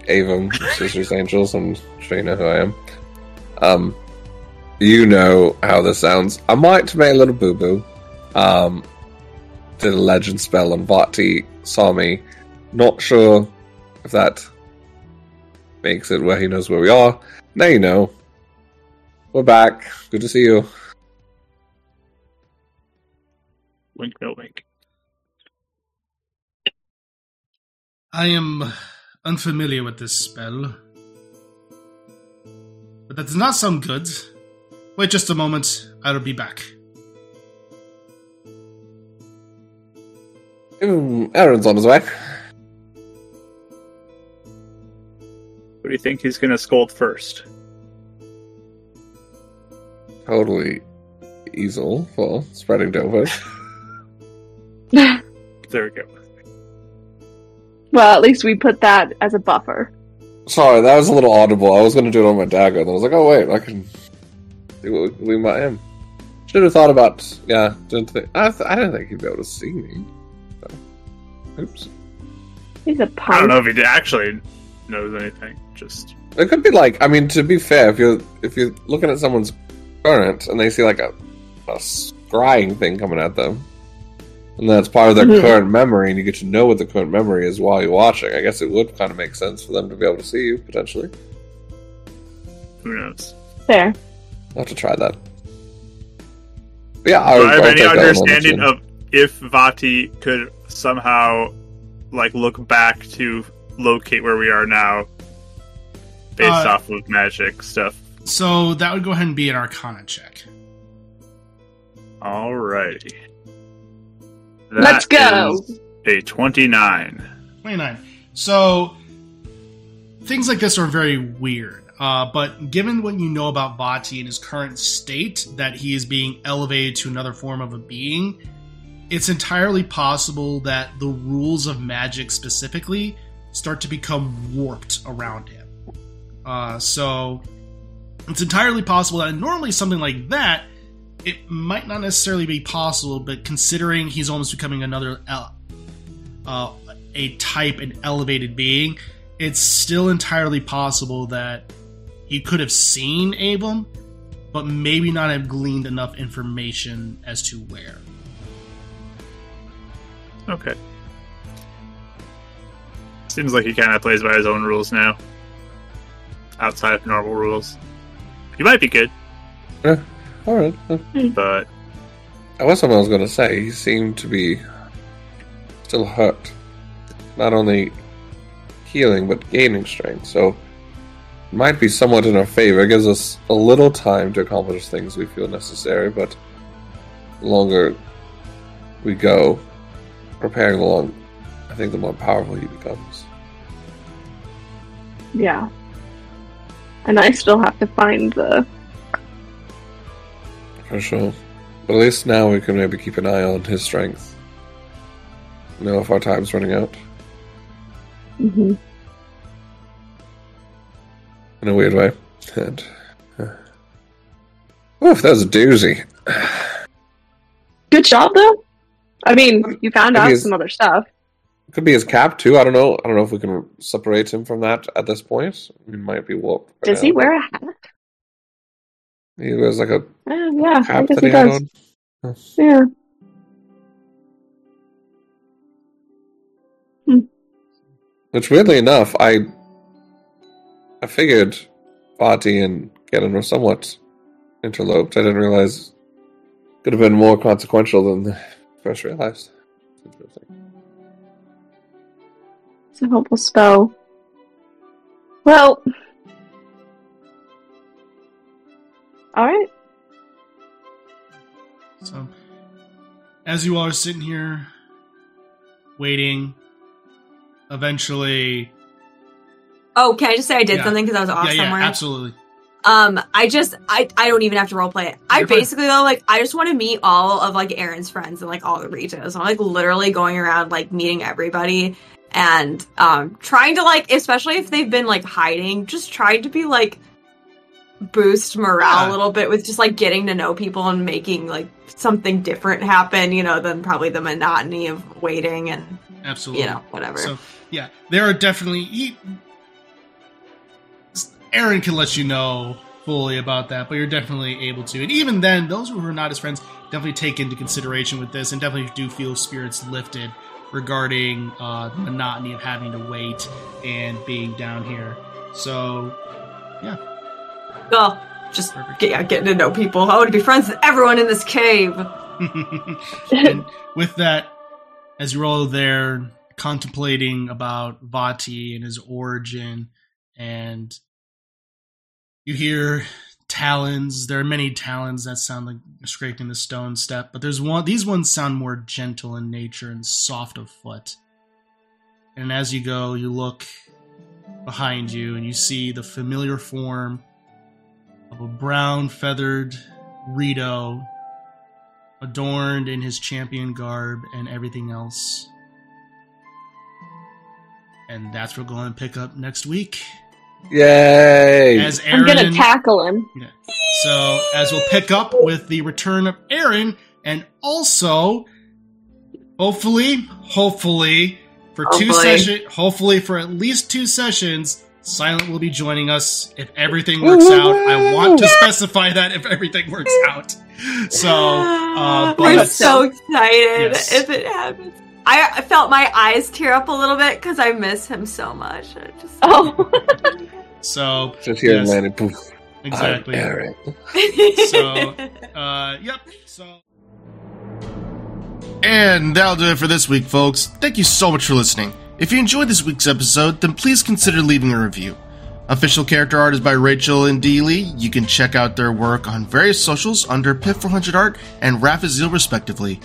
Avon, Sisters Angels, and sure you know who I am. Um, you know how this sounds. I might make a little boo boo. Um, did a legend spell and Vaati saw me. Not sure if that makes it where he knows where we are. Now you know. We're back. Good to see you. Wink, no wink. I am unfamiliar with this spell. But that does not sound good. Wait just a moment, I'll be back. Mm, Aaron's on his way. What do you think he's gonna scold first? Totally easel for spreading Dover. There we go. well, at least we put that as a buffer. Sorry, that was a little audible. I was going to do it on my dagger, and I was like, oh wait, I can do what we might him. Should have thought about. Yeah, didn't think. I, th- I didn't think he'd be able to see me. So, oops. He's a I don't know if he actually knows anything. Just It could be like. I mean, to be fair, if you're if you're looking at someone's current and they see like a a scrying thing coming at them, and that's part of their Mhm. current memory, and you get to know what the current memory is while you're watching. I guess it would kind of make sense for them to be able to see you potentially. who knows? Fair. I'll have to try that. But yeah, Do I'll, I have any take that one on the understanding of if Vaati could somehow like look back to locate where we are now based Uh, off of magic stuff? So that would go ahead and be an Arcana check. Alrighty. Let's go. is A twenty-nine. 29. So things like this are very weird. Uh, but given what you know about Vaati in his current state, that he is being elevated to another form of a being, it's entirely possible that the rules of magic specifically start to become warped around him. Uh, so it's entirely possible that normally something like that, it might not necessarily be possible, but considering he's almost becoming another uh, a type, an elevated being, it's still entirely possible that he could have seen Abram, but maybe not have gleaned enough information as to where. Okay. Seems like he kind of plays by his own rules now. Outside of normal rules. He might be good, All right. uh, but That was something I was going to say. He seemed to be still hurt. Not only healing, but gaining strength. So, it might be somewhat in our favor. It gives us a little time to accomplish things we feel necessary, but the longer we go preparing along, I think the more powerful he becomes. Yeah. And I still have to find the. For sure. But at least now we can maybe keep an eye on his strength. Know if our time's running out. Mhm. in a weird way. And, uh, oof, that was a doozy. Good job, though. I mean, you found out his- some other stuff. Could be his cap too. I don't know. I don't know if we can separate him from that at this point. He might be warped. Does now. he wear a hat? He wears like a Eh, yeah, I cap guess that he had does. on. Yeah. Which weirdly enough, I I figured Vaati and Galen were somewhat interloped. I didn't realize could have been more consequential than I first realized. Interesting. It's a helpful spell. Well. Alright. So, as you all are sitting here waiting, eventually, Oh, can I just say I did Yeah. something because I was off yeah, yeah, somewhere? absolutely. Um, I just I I don't even have to roleplay it. I You're fine. basically though like I just want to meet all of like Aaron's friends and like all the Ritos. I'm like literally going around like meeting everybody and um trying to like especially if they've been like hiding, just trying to be like boost morale Yeah. a little bit with just like getting to know people and making like something different happen, you know, than probably the monotony of waiting and Absolutely. you know, whatever. So yeah, there are definitely. He, Aaron can let you know fully about that, but you're definitely able to. And even then, those who are not his friends definitely take into consideration with this, and definitely do feel spirits lifted regarding uh, the monotony of having to wait and being down here. So Well, oh, just get, getting to know people. I want to be friends with everyone in this cave. and with that, as you're all there contemplating about Vaati and his origin, and you hear talons. There are many talons that sound like scraping the stone step, but there's one. These ones sound more gentle in nature and soft of foot. And as you go, you look behind you and you see the familiar form of a brown feathered Rito adorned in his champion garb and everything else. And that's what we're going to pick up next week. Yay! As I'm gonna tackle him. Yeah. So as we'll pick up with the return of Aaron, and also, hopefully, hopefully, for two Hopefully. sessions, hopefully for at least two sessions, Silent will be joining us if everything works out. I want to specify that if everything works out. So, uh, We're but so excited Yes. if it happens. I I felt my eyes tear up a little bit because I miss him so much. I just Oh, so Just hear yes, him. Poof. exactly. I'm Aaron. So, uh, yep. So. And that'll do it for this week, folks. Thank you so much for listening. If you enjoyed this week's episode, then please consider leaving a review. Official character art is by Rachel and Dee Lee. You can check out their work on various socials under Pip400 Art and Raphazil, respectively.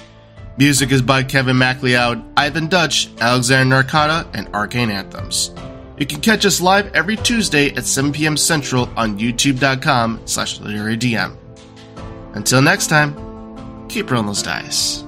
Music is by Kevin MacLeod, Ivan Dutch, Alexander Nakarada, and Arcane Anthems. You can catch us live every Tuesday at 7 p.m. Central on youtube.com slash literarydm. Until next time, keep rolling those dice.